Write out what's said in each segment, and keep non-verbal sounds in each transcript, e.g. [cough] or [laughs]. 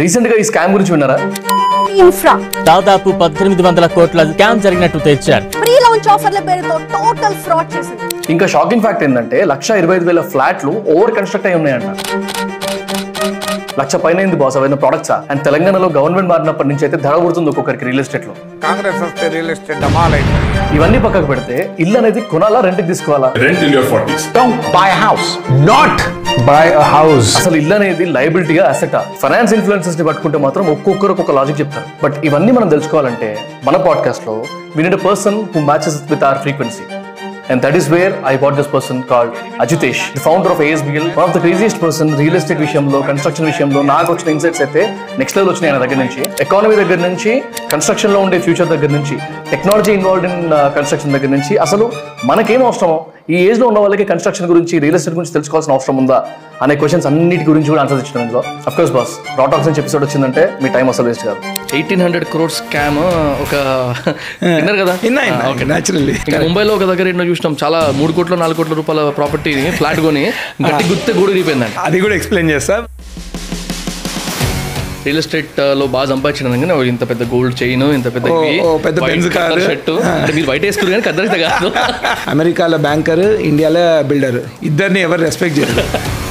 రీసెంట్గా ఈ స్కామ్ గురించి విన్నారా? ఇన్ఫ్రా. దాదాపు పద్దెనిమిది వందల కోట్ల స్కామ్ జరిగినట్టు తెచ్చారు ప్రీ లాంచ్ ఆఫర్ల పేరుతో టోటల్ ఫ్రాడ్ చేసింది. ఇంకా షాకింగ్ ఫ్యాక్ట్ ఏంటంటే లక్ష ఇరవై ఐదు వేల ఫ్లాట్లు ఓవర్ కన్స్ట్రక్ట్ అయి ఉన్నాయంట. లక్ష పైన అయింది బాస్ అవైన ప్రొడక్ట్సా అండ్ తెలంగాణలో గవర్నమెంట్ మారినప్పటి నుంచి అయితే ధర పుడుతుంది ఒక్కొక్కరికి రియల్ ఎస్టేట్లో. కాంగ్రెస్ వస్తే రియల్ ఎస్టేట్ డమాల్ అయిపోయింది ఇవన్నీ పక్కకు పెడితే ఇల్లు అనేది కొనాలా రెంట్కి తీసుకోవాలా your 40s. Don't buy a house. Not buy a house. అసలు ఇల్లు అనేది లైబిలిటీగా అసెట్ ఫైనాన్స్ ఇన్ఫ్లుయెన్సెస్ని పట్టుకుంటే మాత్రం ఒక్కొక్కరు ఒక్కొక్క లాజిక్ చెప్తారు బట్ ఇవన్నీ మనం తెలుసుకోవాలంటే మన పాడ్కాస్ట్లో we need person who matches with our frequency and that is where I bought this person called Ajitesh the founder of ASBL one of the craziest person real estate విషయంలో construction విషయంలో నాకు వచ్చిన insights అయితే next level వచ్చినాయి ఆయన దగ్గర నుంచి. Economy దగ్గర నుంచి కన్స్ట్రక్షన్లో ఉండే ఫ్యూచర్ దగ్గర నుంచి టెక్నాలజీ ఇన్వాల్వ్డ్ ఇన్ కన్స్ట్రక్షన్ దగ్గర నుంచి. అసలు మనకేం అవసరమో ఈ ఏజ్లో ఉన్న వాళ్ళకి కన్స్ట్రక్షన్ గురించి రియల్ ఎస్టేట్ గురించి తెలుసుకోవాల్సిన అవసరం ఉందా అనే క్వశ్చన్స్ అన్నిటి గురించి కూడా ఆన్సర్ ఇచ్చిన ఇందులో. అఫ్ కోర్స్ బాస్ రాటాక్స్ నుంచి ఎపిసోడ్ వచ్చిందంటే మీ టైం అసలు వేస్ట్ కాదు. ఎయిటీన్ హండ్రెడ్ క్రోర్ స్కామ్ ఒక విన్నారు కదా. ఇంకా ముంబైలో ఒక దగ్గర ఎన్నో చూసినాం. చాలా మూడు కోట్ల నాలుగు కోట్ల రూపాయల ప్రాపర్టీని ఫ్లాట్ కొని గట్టి గుర్తే గూడు అది కూడా ఎక్స్ప్లెయిన్ చేస్తా. రియల్ ఎస్టేట్లో బాగా సంపాదించడం కానీ ఇంత పెద్ద గోల్డ్ చైన్ ఇంత పెద్ద పెద్ద. అంటే మీరు వైట్ వేసుకురు కానీ కద్దరిత కాదు. [laughs] అమెరికాలో బ్యాంకర్ ఇండియాలో బిల్డర్. ఇద్దరిని ఎవరు రెస్పెక్ట్ చేయరు. [laughs]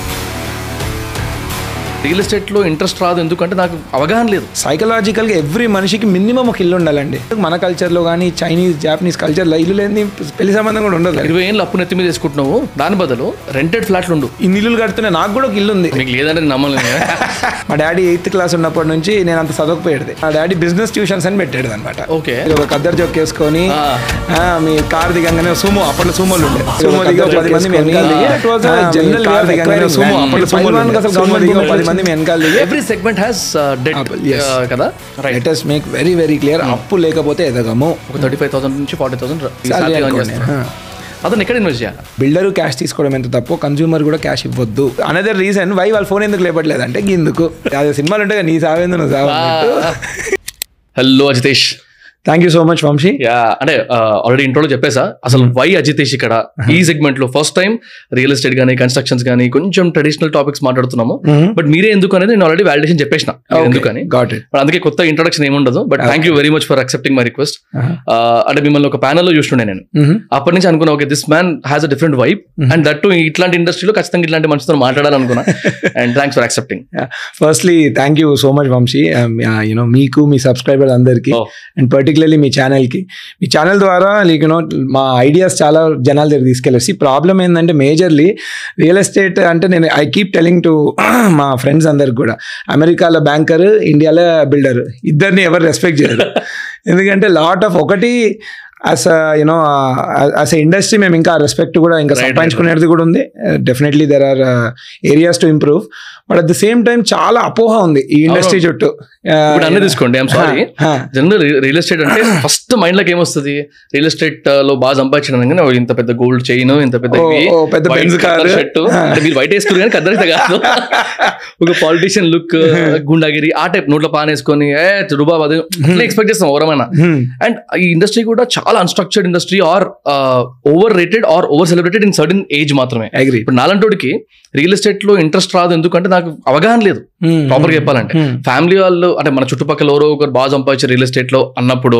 రియల్ ఎస్టేట్లో ఇంట్రెస్ట్ రాదు ఎందుకంటే నాకు అవగాహన లేదు. సైకలాజికల్గా ఎవ్రీ మనిషికి మినిమం ఒక ఇల్లు ఉండాలండి. మన కల్చర్లో కానీ చైనీస్ జాపనీస్ కల్చర్లో ఇల్లు లేని పెళ్ళి సంబంధం కూడా ఉండదు. ఇరవై ఏళ్ళు అప్పు నెత్తి మీద వేసుకుంటున్నావు దాని బదులు రెంటెడ్ ఫ్లాట్లు ఉండు. ఇన్ని ఇల్లులు కడుతున్నా నాకు కూడా ఒక ఇల్లు ఉంది మీకు లేదంటే నమ్మలేదు [laughs] మా డాడీ ఎయిత్ క్లాస్ ఉన్నప్పటి నుంచి నేను అంత చదవకపోయేది. మా డాడీ బిజినెస్ ట్యూషన్స్ అని పెట్టాడు అనమాట ఓకే ఒక కద్దరు జోక్ వేసుకొని మీ కార్ దిగంగానే సుమో అప్పట్లో సుమోలు ఉండే. సుమో దిగి పది మంది General కార్ దిగంగానే సుమో అప్పట్లో దిగి ఒక పది మంది మీ వెనకాల ఎవ్రీ సెగ్మెంట్ హ్యాస్ డెట్. కదా? Let us make very very clear అప్పు లేకపోతే ఎదగము. ఒక థర్టీ ఫైవ్ థౌసండ్ నుంచి ఫార్టీ థౌసండ్. అతను ఎక్కడ ఇన్వెస్ట్ చేయాలి? బిల్డర్ క్యాష్ తీసుకోవడం ఎంత తప్పు? కన్జ్యూమర్ కూడా క్యాష్ ఇవ్వద్దు. అనదర్ రీజన్ వై వాళ్ళ ఫోన్ ఎందుకు లేపట్లేదు అంటే ఇందుకు సినిమాలు ఉంటాయి నీ సావేందు నువ్వు సావు hello Ajitesh [laughs] thank you so much Vamsi yeah అంటే ఆల్రెడీ ఇంట్రోలో చెప్పేసా. అసలు వై అజితేష్ ఇక్కడ? ఈ సెగ్మెంట్లో ఫస్ట్ టైం రియల్ ఎస్టేట్ గానీ కన్స్ట్రక్షన్స్ గానీ కొంచెం ట్రెడిషనల్ టాపిక్స్ మాట్లాడుతున్నాము. బట్ మీరే ఎందుకు అనేది నేను ఆల్రెడీ వాలిడేషన్ చెప్పేసిన. ఎందుకని? అందుకే కొత్త ఇంట్రొడక్షన్ ఏముండదు but thank you very much for accepting my request అంటే మిమ్మల్ని ఒక panel లో చూస్తుండే నేను. అప్పటి నుంచి అనుకున్నా okay this man has a different vibe and that ఇట్లాంటి ఇండస్ట్రీలో ఖచ్చితంగా ఇట్లాంటి మనుషులతో మాట్లాడాలనుకున్నా. And thanks for accepting firstly thank you so much Vamshi you know మీకు మీ సబ్స్క్రైబర్ అందరికి Oh. అండ్ పర్టికులర్లీ మీ ఛానల్కి మీ ఛానల్ ద్వారా లైక్ యూనో మా ఐడియాస్ చాలా జనాల దగ్గర తీసుకెళ్ళేసి ప్రాబ్లం ఏంటంటే మేజర్లీ రియల్ ఎస్టేట్ అంటే నేను ఐ కీప్ టెలింగ్ టు మా ఫ్రెండ్స్ అందరికి కూడా అమెరికాలో బ్యాంకర్ ఇండియాలో బిల్డర్ ఇద్దరిని ఎవరు రెస్పెక్ట్ చేయరు. [laughs] ఎందుకంటే లాట్ ఆఫ్ ఒకటి as you know as industry మేము ఇంకా రెస్పెక్ట్ కూడా ఇంకా సంపాదించుకునేది కూడా ఉంది. Definitely there are areas to improve but at the same time చాలా అపోహ ఉంది ఈ ఇండస్ట్రీ చుట్టూ ఇప్పుడు అన్నీ తీసుకోండి సారీ. జనరల్ రియల్ ఎస్టేట్ అంటే [coughs] ఫస్ట్ మైండ్లోకి ఏమొస్తుంది? రియల్ ఎస్టేట్లో బాగా సంపాదించడం ఇంత పెద్ద గోల్డ్ చైన్ ఇంత పెద్ద పెద్ద colour shirt. అంటే మీరు వైట్ వేసుకురు కానీ కద్దరిత కాదు. [laughs] ఒక పాలిటిషియన్ లుక్ గుండాగిరి ఆ టైప్ నోట్లో పాన్ వేసుకొని ఏ రుబాబ్ అది ఎక్స్పెక్ట్ చేస్తాం Hmm. అండ్ ఈ ఇండస్ట్రీ కూడా చాలా unstructured industry or over rated or over celebrated in certain age మాత్రమే. అగ్రీ ఇప్పుడు నాలంటోడికి రియల్ ఎస్టేట్లో ఇంట్రెస్ట్ రాదు ఎందుకంటే నాకు అవగాహన లేదు. ప్రాపర్గా చెప్పాలంటే. ఫ్యామిలీ వాళ్ళు అంటే మన చుట్టుపక్కల ఎవరో ఒకరు బాగా సంపాదించారు రియల్ ఎస్టేట్లో అన్నప్పుడు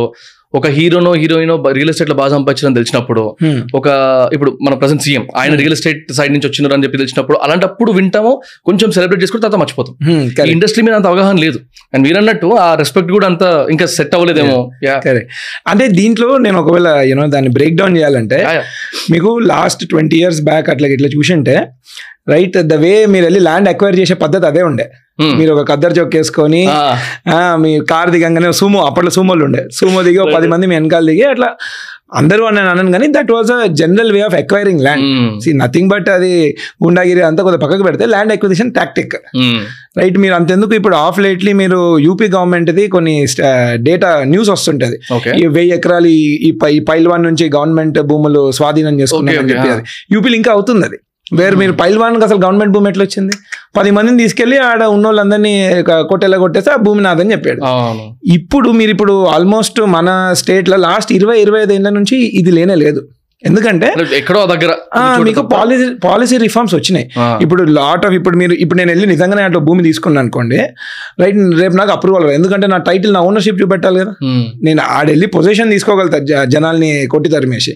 ఒక హీరోనో హీరోయినో రియల్ ఎస్టేట్లో బాగా సంపాదించడం తెలిసినప్పుడు ఒక ఇప్పుడు మన ప్రజెంట్ సీఎం ఆయన రియల్ ఎస్టేట్ సైడ్ నుంచి వచ్చినారు అని చెప్పి తెలిసినప్పుడు అలాంటప్పుడు వింటాము కొంచెం సెలబ్రేట్ చేసుకుని తర్వాత మర్చిపోతాం. ఇండస్ట్రీ మీద అంత అవగాహన లేదు. అండ్ మీరు అన్నట్టు ఆ రెస్పెక్ట్ కూడా అంత ఇంకా సెట్ అవ్వలేదేమో. అంటే దీంట్లో నేను ఒకవేళ యూనో దాన్ని బ్రేక్ డౌన్ చేయాలంటే మీకు లాస్ట్ ట్వంటీ ఇయర్స్ బ్యాక్ అట్లా ఇట్లా చూసింటే రైట్ ద వే మీరు వెళ్ళి ల్యాండ్ అక్వైర్ చేసే పద్ధతి అదే ఉండే. మీరు ఒక కద్దరు చొక్ వేసుకొని మీ కార్ దిగంగానే సుమో అప్పట్లో సుమోలు ఉండే. సుమో దిగి ఒక పది మంది మీ వెనకాల దిగి అట్లా అందరూ అని నేను అనను కానీ that was a general way of acquiring land see nothing but అది గుండాగిరి అంతా కొద్దిగా పక్కకు పెడితే ల్యాండ్ ఎక్విజిషన్ టాక్టిక్ రైట్ మీరు అంతెందుకు ఇప్పుడు ఆఫ్ లేట్లీ మీరు యూపీ గవర్నమెంట్ది కొన్ని డేటా న్యూస్ వస్తుంటది. ఈ వెయ్యి ఎకరాలు ఈ- ఈ పైల్వాన్ నుంచి గవర్నమెంట్ భూములు స్వాధీనం okay, చెప్పి యూపీలో ఇంకా అవుతుంది అది వేరు మీరు పైల్వాన్ అసలు గవర్నమెంట్ భూమి ఎట్లా వచ్చింది పది మందిని తీసుకెళ్ళి ఆడ ఉన్న వాళ్ళందరినీ కొట్టేలా కొట్టేస్తే ఆ భూమి నాదని చెప్పాడు. ఇప్పుడు మీరు ఇప్పుడు ఆల్మోస్ట్ మన స్టేట్లో లాస్ట్ ఇరవై ఇరవై ఐదు ఏళ్ళ నుంచి ఇది లేనే లేదు. ఎందుకంటే ఎక్కడో దగ్గర మీకు పాలసీ పాలసీ రిఫార్మ్స్ వచ్చినాయి. ఇప్పుడు లాట్ ఆఫ్ ఇప్పుడు మీరు ఇప్పుడు నేను వెళ్ళి నిజంగానే అట్లా భూమి తీసుకున్నాను అనుకోండి రైట్ రేపు నాకు అప్రూవల్ ఎందుకంటే నా టైటిల్ నా ఓనర్షిప్ చూపెట్టాలి కదా. నేను ఆడెళ్ళి పొజిషన్ తీసుకోగలుగుతా జనాల్ని కొట్టి తరిమేసి.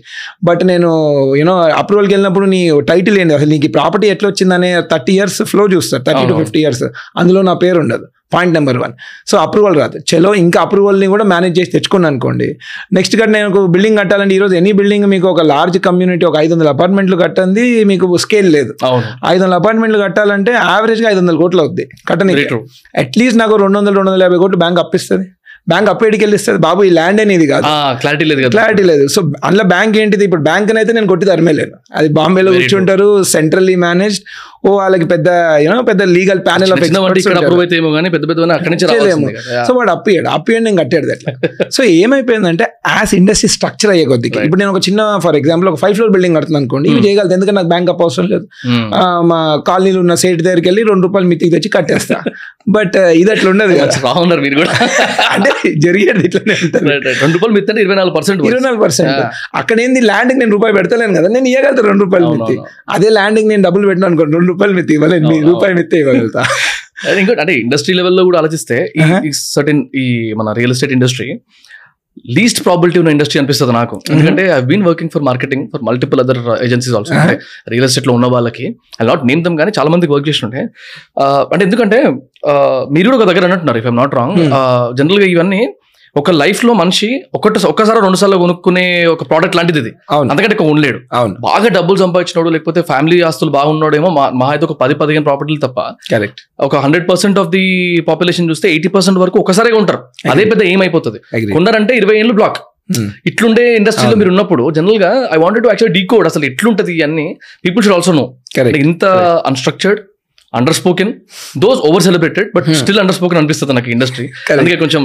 బట్ నేను యూనో అప్రూవల్కి వెళ్ళినప్పుడు నీ టైటిల్ ఏంటి అసలు నీకు ప్రాపర్టీ ఎట్లా వచ్చిందనే థర్టీ ఇయర్స్ ఫ్లో చూస్తారు థర్టీ టు. ఫిఫ్టీ ఇయర్స్ అందులో నా పేరు ఉండదు. Point number one so approval రాదు. చలో ఇంకా అప్రూవల్ని కూడా మేనేజ్ చేసి తెచ్చుకున్నాను అనుకోండి. నెక్స్ట్ కట్ నేను ఒక బిల్డింగ్ కట్టాలంటే ఈరోజు ఎనీ బిల్డింగ్ మీకు ఒక లార్జ్ కమ్యూనిటీ ఒక ఐదు వందల అపార్ట్మెంట్లు కట్టంది మీకు స్కేల్ లేదు. ఐదు వందల అపార్ట్మెంట్లు కట్టాలంటే యావరేజ్గా ఐదు వందల కోట్లు అవుద్ది true. అట్లీస్ట్ నాకు రెండు వందల రెండు వందల యాభై కోట్లు బ్యాంక్ అప్పిస్తుంది. బ్యాంక్ అప్పేడికి వెళ్ళిస్తుంది. బాబు ఈ ల్యాండ్ అనేది కాదు. క్లారిటీ లేదు కదా. క్లారిటీ లేదు. సో అందులో బ్యాంక్ ఏంటిది? ఇప్పుడు బ్యాంక్ అయితే నేను కొట్టి తరిమేలేను అది బాంబేలో కూర్చుంటారు సెంట్రల్లీ మేనేజ్డ్ ఓ వాళ్ళకి పెద్ద యూనో పెద్ద లీగల్ ప్యానెల్ ఆఫ్ ఏమో కానీ పెద్ద పెద్ద అక్కడి నుంచి సో వాడు అప్పియాడు అప్పియాడు నేను కట్టాడు అట్లా. [laughs] సో ఏమైపోయిందంటే యాజ్ ఇండస్ట్రీ స్ట్రక్చర్ అయ్యే కొద్దికి. ఇప్పుడు నేను ఒక చిన్న ఫర్ ఎగ్జాంపుల్ ఒక ఫైవ్ ఫ్లోర్ బిల్డింగ్ కడుతున్నాను అనుకోండి. ఇవి చేయగలుగుతా. ఎందుకంటే నాకు బ్యాంక్ అప్ అవసరం లేదు. Hmm. మా కాలనీలో ఉన్న సేట్ దగ్గరికి వెళ్ళి రెండు రూపాయలు మిత్తికి తెచ్చి కట్టేస్తా. బట్ ఇది అట్లా ఉండదు మీరు కూడా? [laughs] అంటే [laughs] జరిగేది ఇట్లనే. రెండు రూపాయలు మిత్తంటే ఇరవై నాలుగు పర్సెంట్ ఇరవై నాలుగు పర్సెంట్. అక్కడ ఏంది ల్యాండ్ నేను రూపాయి పెడతలేను కదా నేను ఇవ్వగలుగుతా రెండు రూపాయలు మిత్తి. అదే ల్యాండ్ నేను డబ్బులు పెట్టినా అనుకోండి రెండు రూపాయలు మిత్తి ఇవ్వలేదు రూపాయి మిత్తి ఇవ్వగలుగుతా [laughs] ఇంకోటి అంటే ఇండస్ట్రీ లెవెల్లో కూడా ఆలోచిస్తే Uh-huh. ఈ సర్టెన్ ఈ మన real estate industry least probability ఉన్న ఇండస్ట్రీ అనిపిస్తుంది నాకు. ఎందుకంటే I been working for marketing for multiple other agencies also. అంటే రియల్ ఎస్టేట్లో ఉన్న వాళ్ళకి ఐ నాట్ నేమ్ దమ్ కానీ చాలా మందికి వర్క్ చేస్తుంటే Uh, అంటే ఎందుకంటే uh, మీరు కూడా ఒక దగ్గర అన్నట్టున్నారు ఇఫ్ ఐమ్ నాట్ రాంగ్. జనరల్గా ఇవన్నీ ఒక లైఫ్లో మనిషి ఒకటి ఒక్కసారి రెండు సార్లు కొనుక్కునే ఒక ప్రోడక్ట్ లాంటిది ఇది. అవును. అంతకంటే ఎక్కువ ఉండలేడు. అవును. బాగా డబ్బులు సంపాదించినాడు లేకపోతే ఫ్యామిలీ ఆస్తులు బాగున్నాడేమో మా అయితే ఒక పది పదిహేను ప్రాపర్టీలు తప్ప కరెక్ట్ ఒక hundred percent of the population చూస్తే ఎయిటీ పర్సెంట్ వరకు ఒకసారిగా ఉంటారు అదే పెద్ద ఏమైపోతుంది. అగ్రీ కొందరంటే ఇరవై ఏళ్ళు బ్లాక్ ఇట్లుండే ఇండస్ట్రీలో. మీరు ఉన్నప్పుడు జనరల్గా I wanted to actual decode అసలు ఎట్లుంటది అన్ని పీపుల్ షుడ్ ఆల్సో నో ఇంత unstructured under spoken those over celebrated but. Still under spoken అనిపిస్తుంది నాకు ఇండస్ట్రీ. అందుకే కొంచెం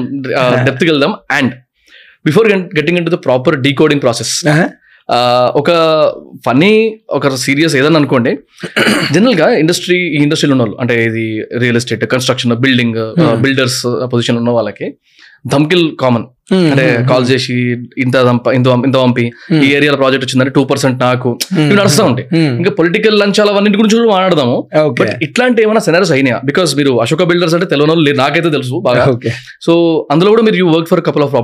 డెప్త్ వెళ్దాం and before getting into the proper decoding process ఒక ఫనీ ఒక సీరియస్ ఏదన్నా అనుకోండి జనరల్గా ఇండస్ట్రీ ఈ ఇండస్ట్రీలో ఉన్న వాళ్ళు అంటే ఇది real estate construction building. Builders position ఉన్న వాళ్ళకి ధమ్కిల్ కామన్. అంటే కాల్ చేసి ఇంత ఇంత ఇంత పంపి ఈ ఏరియాలో ప్రాజెక్ట్ వచ్చిందంటే టూ పర్సెంట్ నాకు. ఇవి నడుస్తూ ఉంటాయి. ఇంకా పొలిటికల్ లంచాలు అవన్నీ గురించి కూడా మాట్లాడదాము. బట్ ఇట్లాంటి ఏమైనా సెనరీస్ అయినాయా? బికాస్ మీరు అశోక బిల్డర్స్ అంటే తెలియని వాళ్ళు లేరు. నాకైతే తెలుసు బాగా. ఓకే సో అందులో కూడా మీరు you work for couple of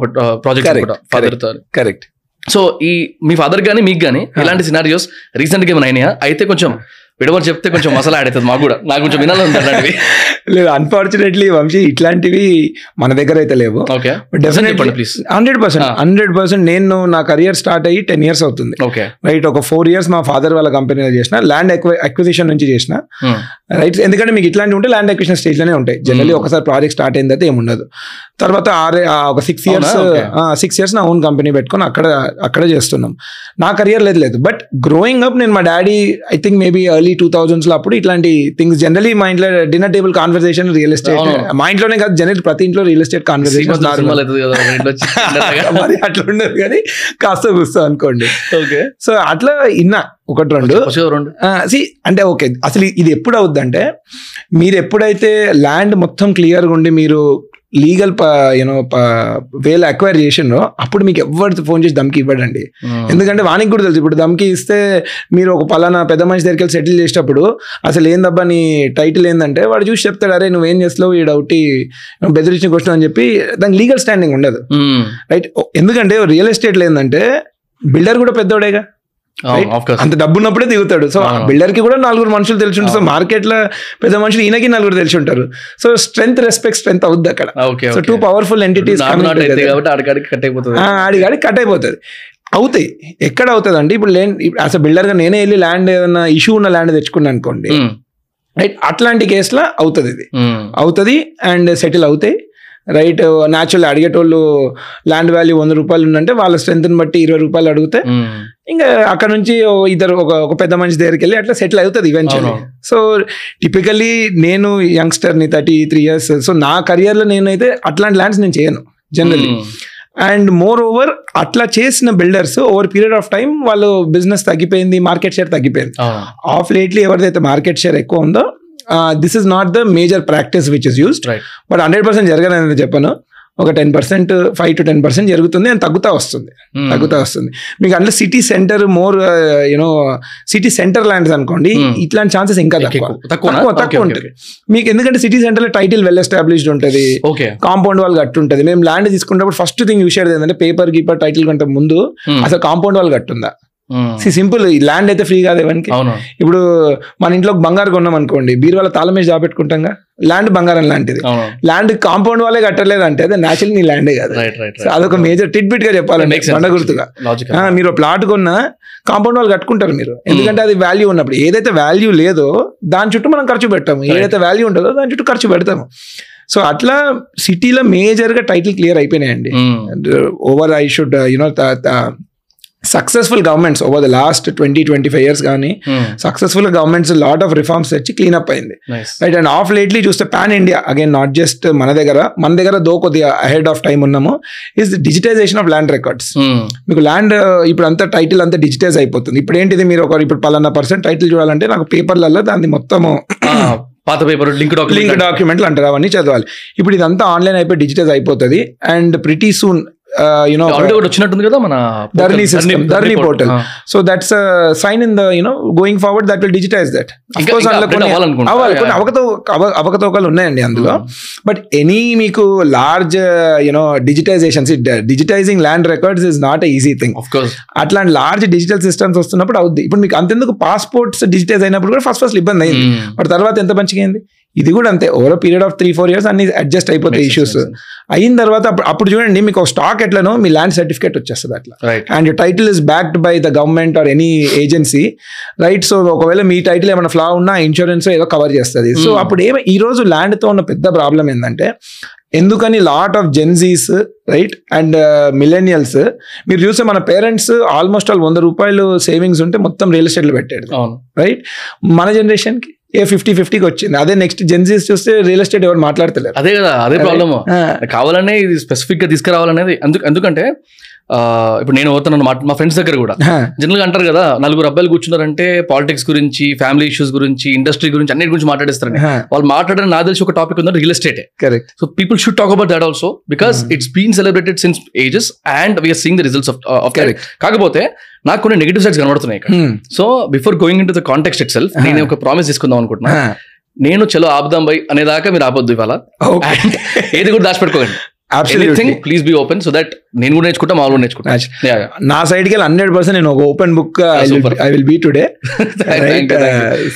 project father correct so ఈ మీ ఫాదర్ గానీ మీకు గానీ ఇలాంటి సినారియోస్ రీసెంట్గా ఏమైనా అయినాయా? అయితే కొంచెం విడవరు చెప్తే కొంచెం మసాలా ఆడుతుంది మాకు కూడా. నాకు కొంచెం వినాలని అలాంటివి లేదు అన్ఫార్చునేట్లీ వంశీ ఇట్లాంటివి మన దగ్గర అయితే లేవు. Okay. Please hundred percent. Hundred percent నేను నా కెరియర్ స్టార్ట్ అయ్యి టెన్ ఇయర్స్ అవుతుంది. ఓకే. రైట్ ఒక ఫోర్ ఇయర్స్ మా ఫాదర్ వాళ్ళ కంపెనీలో చేసిన ల్యాండ్ అక్విజిషన్ నుంచి చేసిన. రైట్ ఎందుకంటే మీకు ఇట్లాంటివి ఉంటే ల్యాండ్ అక్విజిషన్ స్టేజ్లోనే ఉంటాయి. Generally Hmm. ఒకసారి ప్రాజెక్ట్ స్టార్ట్ అయిన తర్వాత ఏముండదు. తర్వాత ఆరే ఒక సిక్స్ ఇయర్స్. సిక్స్ ఇయర్స్ నా ఓన్ కంపెనీ పెట్టుకొని అక్కడ అక్కడ చేస్తున్నాం. నా కెరియర్ లేదు లేదు. బట్ గ్రోయింగ్ అప్ నేను మా daddy I think maybe early two థౌజండ్స్లో అప్పుడు ఇట్లాంటి థింగ్స్ జనరలీ మా ఇంట్లో dinner table conversation real estate. మా ఇంట్లోనే కాదు జనరల్ ప్రతి ఇంట్లో రియల్ ఎస్టేట్ కాన్వర్సేషన్. మరి అట్లా ఉండదు కానీ కాస్త కూస్తా అనుకోండి. ఓకే. సో అట్లా ఇన్నా ఒకటి రెండు. సి అంటే ఓకే అసలు ఇది ఎప్పుడు అవుద్దంటే మీరు ఎప్పుడైతే ల్యాండ్ మొత్తం క్లియర్గా ఉండి మీరు లీగల్ యూనో వేలు అక్వైర్ చేసిండ్రో అప్పుడు మీకు ఎవరు ఫోన్ చేసి దమ్కి ఇవ్వడండి. ఎందుకంటే వానికి కూడా తెలుసు ఇప్పుడు దమ్కి ఇస్తే మీరు ఒక పలానా పెద్ద మనిషి దగ్గరికి వెళ్ళి సెటిల్ చేసేటప్పుడు అసలు ఏందబ్బా నీ టైటిల్ ఏంటంటే వాడు చూసి చెప్తాడు అరే నువ్వేం చేస్తావు ఈ డౌటి బెదిరించిన క్వశ్చన్ అని చెప్పి దానికి లీగల్ స్టాండింగ్ ఉండదు. రైట్ ఎందుకంటే రియల్ ఎస్టేట్లో ఏంటంటే బిల్డర్ కూడా పెద్దోడేగా. అంత డబ్బు ఉన్నప్పుడే దిగుతాడు. సో అవును. బిల్డర్కి కూడా నలుగురు మనుషులు తెలిసి ఉంటారు సో అవును. మార్కెట్లో పెద్ద మనుషులు ఈయనకి నలుగురు తెలిసి ఉంటారు సో స్ట్రెంత్ రెస్పెక్ట్ స్ట్రెంత్ అవుద్ది అక్కడ. సో టూ పవర్ఫుల్ ఎంటిటీస్ ఆడికాడికి కట్ అయిపోతుంది. ఆడి గాడి కట్ అయిపోతుంది. అవుతాయి. ఎక్కడ అవుతుంది అంటే ఇప్పుడు లేన్ అసలు బిల్డర్గా నేనే వెళ్ళి ల్యాండ్ ఏదైనా ఇష్యూ ఉన్న ల్యాండ్ తెచ్చుకున్నాను అనుకోండి. రైట్ అట్లాంటి కేసులో అవుతుంది ఇది. అవుతుంది అండ్ సెటిల్ అవుతాయి. రైట్ న్యాచురల్ అడిగేటోళ్ళు ల్యాండ్ వాల్యూ వంద రూపాయలు ఉందంటే వాళ్ళ స్ట్రెంత్ని బట్టి ఇరవై రూపాయలు అడిగితే. ఇంకా అక్కడ నుంచి ఇద్దరు ఒక ఒక పెద్ద మనిషి దగ్గరికి వెళ్ళి అట్లా సెటిల్ అవుతుంది ఈవెన్చువల్లీ. సో టిపికల్లీ నేను యంగ్స్టర్ని థర్టీ త్రీ ఇయర్స్ సో నా కెరియర్లో నేనైతే అట్లాంటి ల్యాండ్స్ నేను చేయను జనరల్లీ. అండ్ మోర్ ఓవర్ అట్లా చేసిన builders over period of time వాళ్ళు బిజినెస్ తగ్గిపోయింది మార్కెట్ షేర్ తగ్గిపోయింది. ఆఫ్ లేట్లీ ఎవరిదైతే మార్కెట్ షేర్ ఎక్కువ ఉందో this is not the major practice which is used. But hundred percent జరగదని చెప్పను ఒక ten percent five to ten percent జరుగుతుంది అని తగ్గుతా వస్తుంది Hmm. తగ్గుతా వస్తుంది మీకు అందులో city centre more you know city centre lands అనుకోండి Hmm. ఇట్లాంటి ఛాన్సెస్ ఇంకా తక్కువ? తక్కువ ఉంటుంది మీకు ఎందుకంటే సిటీ సెంటర్లో టైటిల్ వెల్ ఎస్టాబ్లిష్డ్ ఉంటుంది ఓకే కాంపౌండ్ వాల్ కట్టు ఉంటుంది మేము ల్యాండ్ తీసుకున్నప్పుడు ఫస్ట్ థింగ్ చూసేది ఏంటంటే పేపర్ గీపర్ టైటిల్ కంటే ముందు Hmm. అసలు కాంపౌండ్ వాల్ కట్టుందా. సింపుల్ ల్యాండ్ అయితే ఫ్రీ కాదు ఎవరికి. ఇప్పుడు మన ఇంట్లో బంగారు కొన్నాం అనుకోండి బీరువాల తాళం వేసి దాపెట్టుకుంటాంగా? ల్యాండ్ బంగారం లాంటిది. ల్యాండ్ కాంపౌండ్ వాళ్ళే కట్టలేదు అంటే అది న్యాచురల్ నీ ల్యాండే కాదు. సో అదొక మేజర్ టిట్ బిట్గా చెప్పాలంటే బండ గుర్తుగా. మీరు ప్లాట్ కొన్నా కాంపౌండ్ వాళ్ళు కట్టుకుంటారు మీరు. ఎందుకంటే అది వాల్యూ ఉన్నప్పుడు ఏదైతే వాల్యూ లేదో దాని చుట్టూ మనం ఖర్చు పెట్టాము. ఏదైతే వాల్యూ ఉంటుందో దాని చుట్టూ ఖర్చు పెడతాము. సో అట్లా సిటీలో మేజర్గా టైటిల్ క్లియర్ అయిపోయినాయండి. Over I should you know successful governments over the last twenty twenty five years కానీ successful governments lot of reforms తెచ్చి క్లీనప్ అయింది. రైట్ అండ్ ఆఫ్ లేట్లీ చూస్తే pan India again not just మన దగ్గర మన దగ్గర though కొద్దిగా అహెడ్ ఆఫ్ టైం ఉన్నాము is digitization of land records మీకు ల్యాండ్ ఇప్పుడు అంతా టైటిల్ అంతా డిజిటైజ్ అయిపోతుంది. ఇప్పుడు ఏంటిది మీరు ఒక ఇప్పుడు పలానా పర్సెంట్ టైటిల్ చూడాలంటే నాకు పేపర్లలో దాన్ని మొత్తము పాత పేపర్ లింక్ లింక్ డాక్యుమెంట్ డాక్యుమెంట్లు అంటారు అవన్నీ చదవాలి. ఇప్పుడు ఇదంతా ఆన్లైన్ అయిపోయి డిజిటైజ్ అయిపోతుంది and pretty soon you know already ఒకటి వచ్చినట్టుంది కదా మన Dharani portal. System Dharani portal. So that's sign in the you know going forward that will digitize that కొన్ని. అవకతో అవ- అవకతవకలు ఉన్నాయండి అందులో. బట్ ఎనీ మీకు large you know digitizations digitizing land records is not easy thing అట్లాంటి large digital systems వస్తున్నప్పుడు అవుద్ది. ఇప్పుడు మీకు అంతెందుకు పాస్పోర్ట్స్ డిజిటైజ్ అయినప్పుడు కూడా ఫస్ట్ ఫస్ట్ ఇబ్బంది అయింది. Hmm. బట్ తర్వాత ఎంత మంచిగా అయింది? ఇది కూడా అంతే. Over period of three four years అన్ని అడ్జస్ట్ అయిపోతాయి ఇష్యూస్ అయిన తర్వాత అప్పుడు చూడండి మీకు ఒక స్టాక్ ఎట్లనో మీ ల్యాండ్ సర్టిఫికేట్ వచ్చేస్తుంది అట్లా. And title is backed by the government or any agency right so ఒకవేళ మీ టైటిల్ ఏమైనా ఫ్లా ఉన్నా ఇన్సూరెన్స్ ఏదో కవర్ చేస్తుంది. So Hmm. అప్పుడు ఏమి ఈ రోజు ల్యాండ్తో ఉన్న పెద్ద ప్రాబ్లం ఏంటంటే ఎందుకని lot of Gen Zs right and millennials మీరు చూస్తే మన పేరెంట్స్ ఆల్మోస్ట్ ఆల్ వంద రూపాయలు సేవింగ్స్ ఉంటే మొత్తం రియల్ ఎస్టేట్లో పెట్టాడు అవును. రైట్ మన జనరేషన్కి ఏ ఫిఫ్టీ ఫిఫ్టీకి వచ్చింది. అదే నెక్స్ట్ జెన్జీస్ చూస్తే రియల్ ఎస్టేట్ ఎవరు మాట్లాడతలేరు. అదే కదా అదే ప్రాబ్లమ్ కావాలనే ఇది స్పెసిఫిక్గా తీసుకురావాలనేది. ఎందుకు ఎందుకంటే ఇప్పుడు నేను పోతున్నాను మా మా ఫ్రెండ్స్ దగ్గర కూడా. ఆ, జనరల్గా అంటారు కదా నలుగురు అబ్బాయిలు కూర్చున్నారంటే పాలిటిక్స్ గురించి ఫ్యామిలీ ఇష్యూస్ గురించి ఇండస్ట్రీ గురించి అన్నిటి గురించి మాట్లాడేస్తారని ఆ, వాళ్ళు మాట్లాడడం నాకు తెలిసి ఒక టాపిక్ ఉందంటే real estate correct so people should talk about that also because it's been celebrated since ages and we are seeing the results of Correct. కాకపోతే నాకు కొన్ని నెగిటివ్ సైడ్స్ కనబడుతున్నాయి. So before going into the context itself నేను ఒక promise తీసుకుందాం అనుకుంటున్నా. నేను చలో ఆపుదాం బై అనేదాకా మీరు ఆపొద్దు ఇవాళ. [laughs] ఏది కూడా దాచిపెట్టుకోండి Absolutely. Anything please be open so that నేను కూడా నేర్చుకుంటా మా కూడా నేర్చుకుంటా. నా సైడ్కి వెళ్ళి హండ్రెడ్ పర్సెంట్ నేను ఒక open book. I will be today.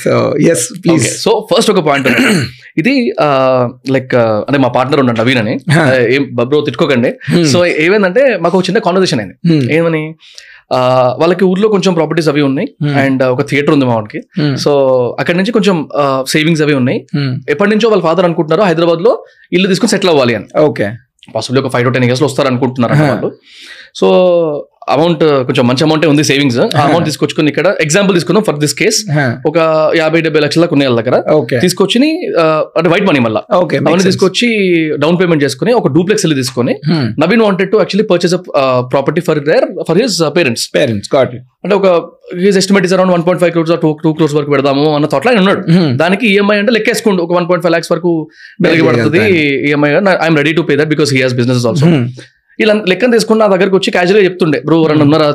So yes please so first ఒక పాయింట్ [clears throat] ఇది లైక్ అంటే మా పార్ట్నర్ ఉన్నాడు నవీన్ అని. Uh, ఏం బ్రో తిట్టుకోకండి. Hmm. సో ఏమైందంటే మాకు ఒక చిన్న కాన్వర్సేషన్ అయింది. ఏమని? ఆ, వాళ్ళకి ఊర్లో కొంచెం ప్రాపర్టీస్ అవి ఉన్నాయి Hmm. అండ్ ఒక థియేటర్ ఉంది మా వాడికి. సో అక్కడి నుంచి కొంచెం సేవింగ్స్ అవి ఉన్నాయి. ఎప్పటి నుంచో వాళ్ళ ఫాదర్ అనుకుంటున్నారు హైదరాబాద్లో ఇల్లు తీసుకుని సెటిల్ అవ్వాలి అని. ఓకే పాసిబుల్ ఒక ఫైవ్ టు టెన్ ఇయర్స్లో వస్తారు అనుకుంటున్నారు అన్నమాట వాళ్ళు సో అమౌంట్ కొంచెం మంచి అమౌంట్ ఉంది సేవింగ్స్ అమౌంట్ తీసుకొచ్చుకుని ఇక్కడ ఎగ్జాంపుల్ తీసుకుందాం ఫర్ దిస్ కేస్ ఒక యాభై డెబ్బై లక్షలకు ఉన్నాయి వాళ్ళ దగ్గర. ఓకే. తీసుకొచ్చి అంటే వైట్ మనీ మళ్ళీ. అవన్నీ తీసుకొచ్చి డౌన్ పేమెంట్ చేసుకుని ఒక డూప్లెక్స్ ఇల్లు తీసుకొని Naveen wanted to actually purchase property for there for his parents parents అంటే ఒక his estimate is around one point five crores two two crores వరకు పెడదాము అన్న థాట్లో ఆయన ఉన్నాడు. దానికి ఈఎంఐ అంటే లెక్కేసుకోండి. ఒక వన్ పాయింట్ ఫైవ్ లాక్స్ వరకు మెలిగి పడుతుంది EMI I'm ready to pay that because he has business also ఇలా లెక్కన తీసుకుని నా దగ్గరకు వచ్చి క్యాజువల్గా చెప్తుండే బ్రో ఎవరన్నా ఉన్నారా?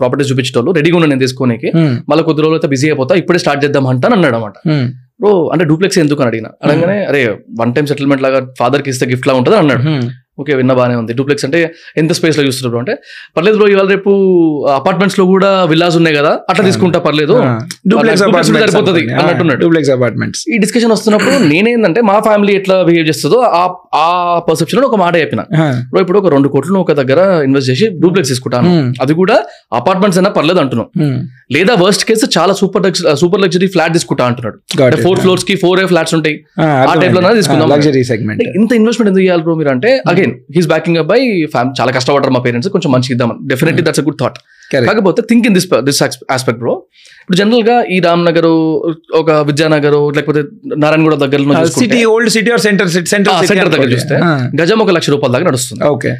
ప్రాపర్టీస్ చూపించేటోళ్ళు? రెడీగా ఉన్నా నేను తీసుకోనికి. మళ్ళీ కొద్ది రోజులు అయితే బిజీ అయిపోతా ఇప్పుడే స్టార్ట్ చేద్దాం అంట అని అన్నాడు అనమాట బ్రో అంటే డూప్లెక్స్ ఎందుకు అని అడిగిన అడగనే అరే వన్ టైం సెటిల్మెంట్ లాగా ఫాదర్కి ఇస్తే గిఫ్ట్ లా ఉంటుంది అన్నాడు. ఓకే విన్న బానే ఉంది. డూప్లెక్స్ అంటే ఎంత స్పేస్లో చూస్తున్నారు అంటే పర్లేదు బ్రో ఇవాళ రేపు అపార్ట్మెంట్స్లో కూడా విల్లాస్ ఉన్నాయి కదా అట్లా తీసుకుంటా పర్లేదు. డూప్లెక్స్ సరిపోతుంది. అన్నట్టున్నాడు. డూప్లెక్స్ అపార్ట్మెంట్స్ ఈ డిస్కషన్ వస్తున్నప్పుడు నేనేందంటే మా ఫ్యామిలీ ఎట్లా బిహేవ్ చేస్తుందో ఆ పర్సెప్షన్లో ఒక మాట చెప్పిన. బ్రో ఇప్పుడు ఒక రెండు కోట్లు ఒక దగ్గర ఇన్వెస్ట్ చేసి డూప్లెక్స్ తీసుకుంటాను. అది కూడా అపార్ట్మెంట్స్ అయినా పర్లేదు అంటున్నాం. లేదా వర్స్ట్ కేసు చాలా సూపర్ సూపర్ లగ్జరీ ఫ్లాట్ తీసుకుంటా అంటున్నాడు. అంటే ఫోర్ ఫ్లోర్స్కి ఫోర్ ఏ ఫ్లాట్స్ ఉంటాయి. ఆ type లోనే తీసుకుందాం. లగ్జరీ సెగ్మెంట్ అంటే ఇంత ఇన్వెస్ట్మెంట్ ఎందుకు చేయాలి బ్రో మీరు అంటే again he's backing up by fam చాలా కష్టపడ్డారు మా పేరెంట్స్ కొంచెం మంచి ఇద్దామని. Definitely that's a good thought. కాకపోతే think in this this aspect bro ఇప్పుడు జనరల్గా ఈ రామ్ నగర్ ఒక విద్యానగర్ లేకపోతే నారాయణగూడ దగ్గరలో city old city or centre centre centre దగ్గర చూస్తే గజం ఒక లక్ష రూపాయల దాకా నడుస్తుంది. ఓకే.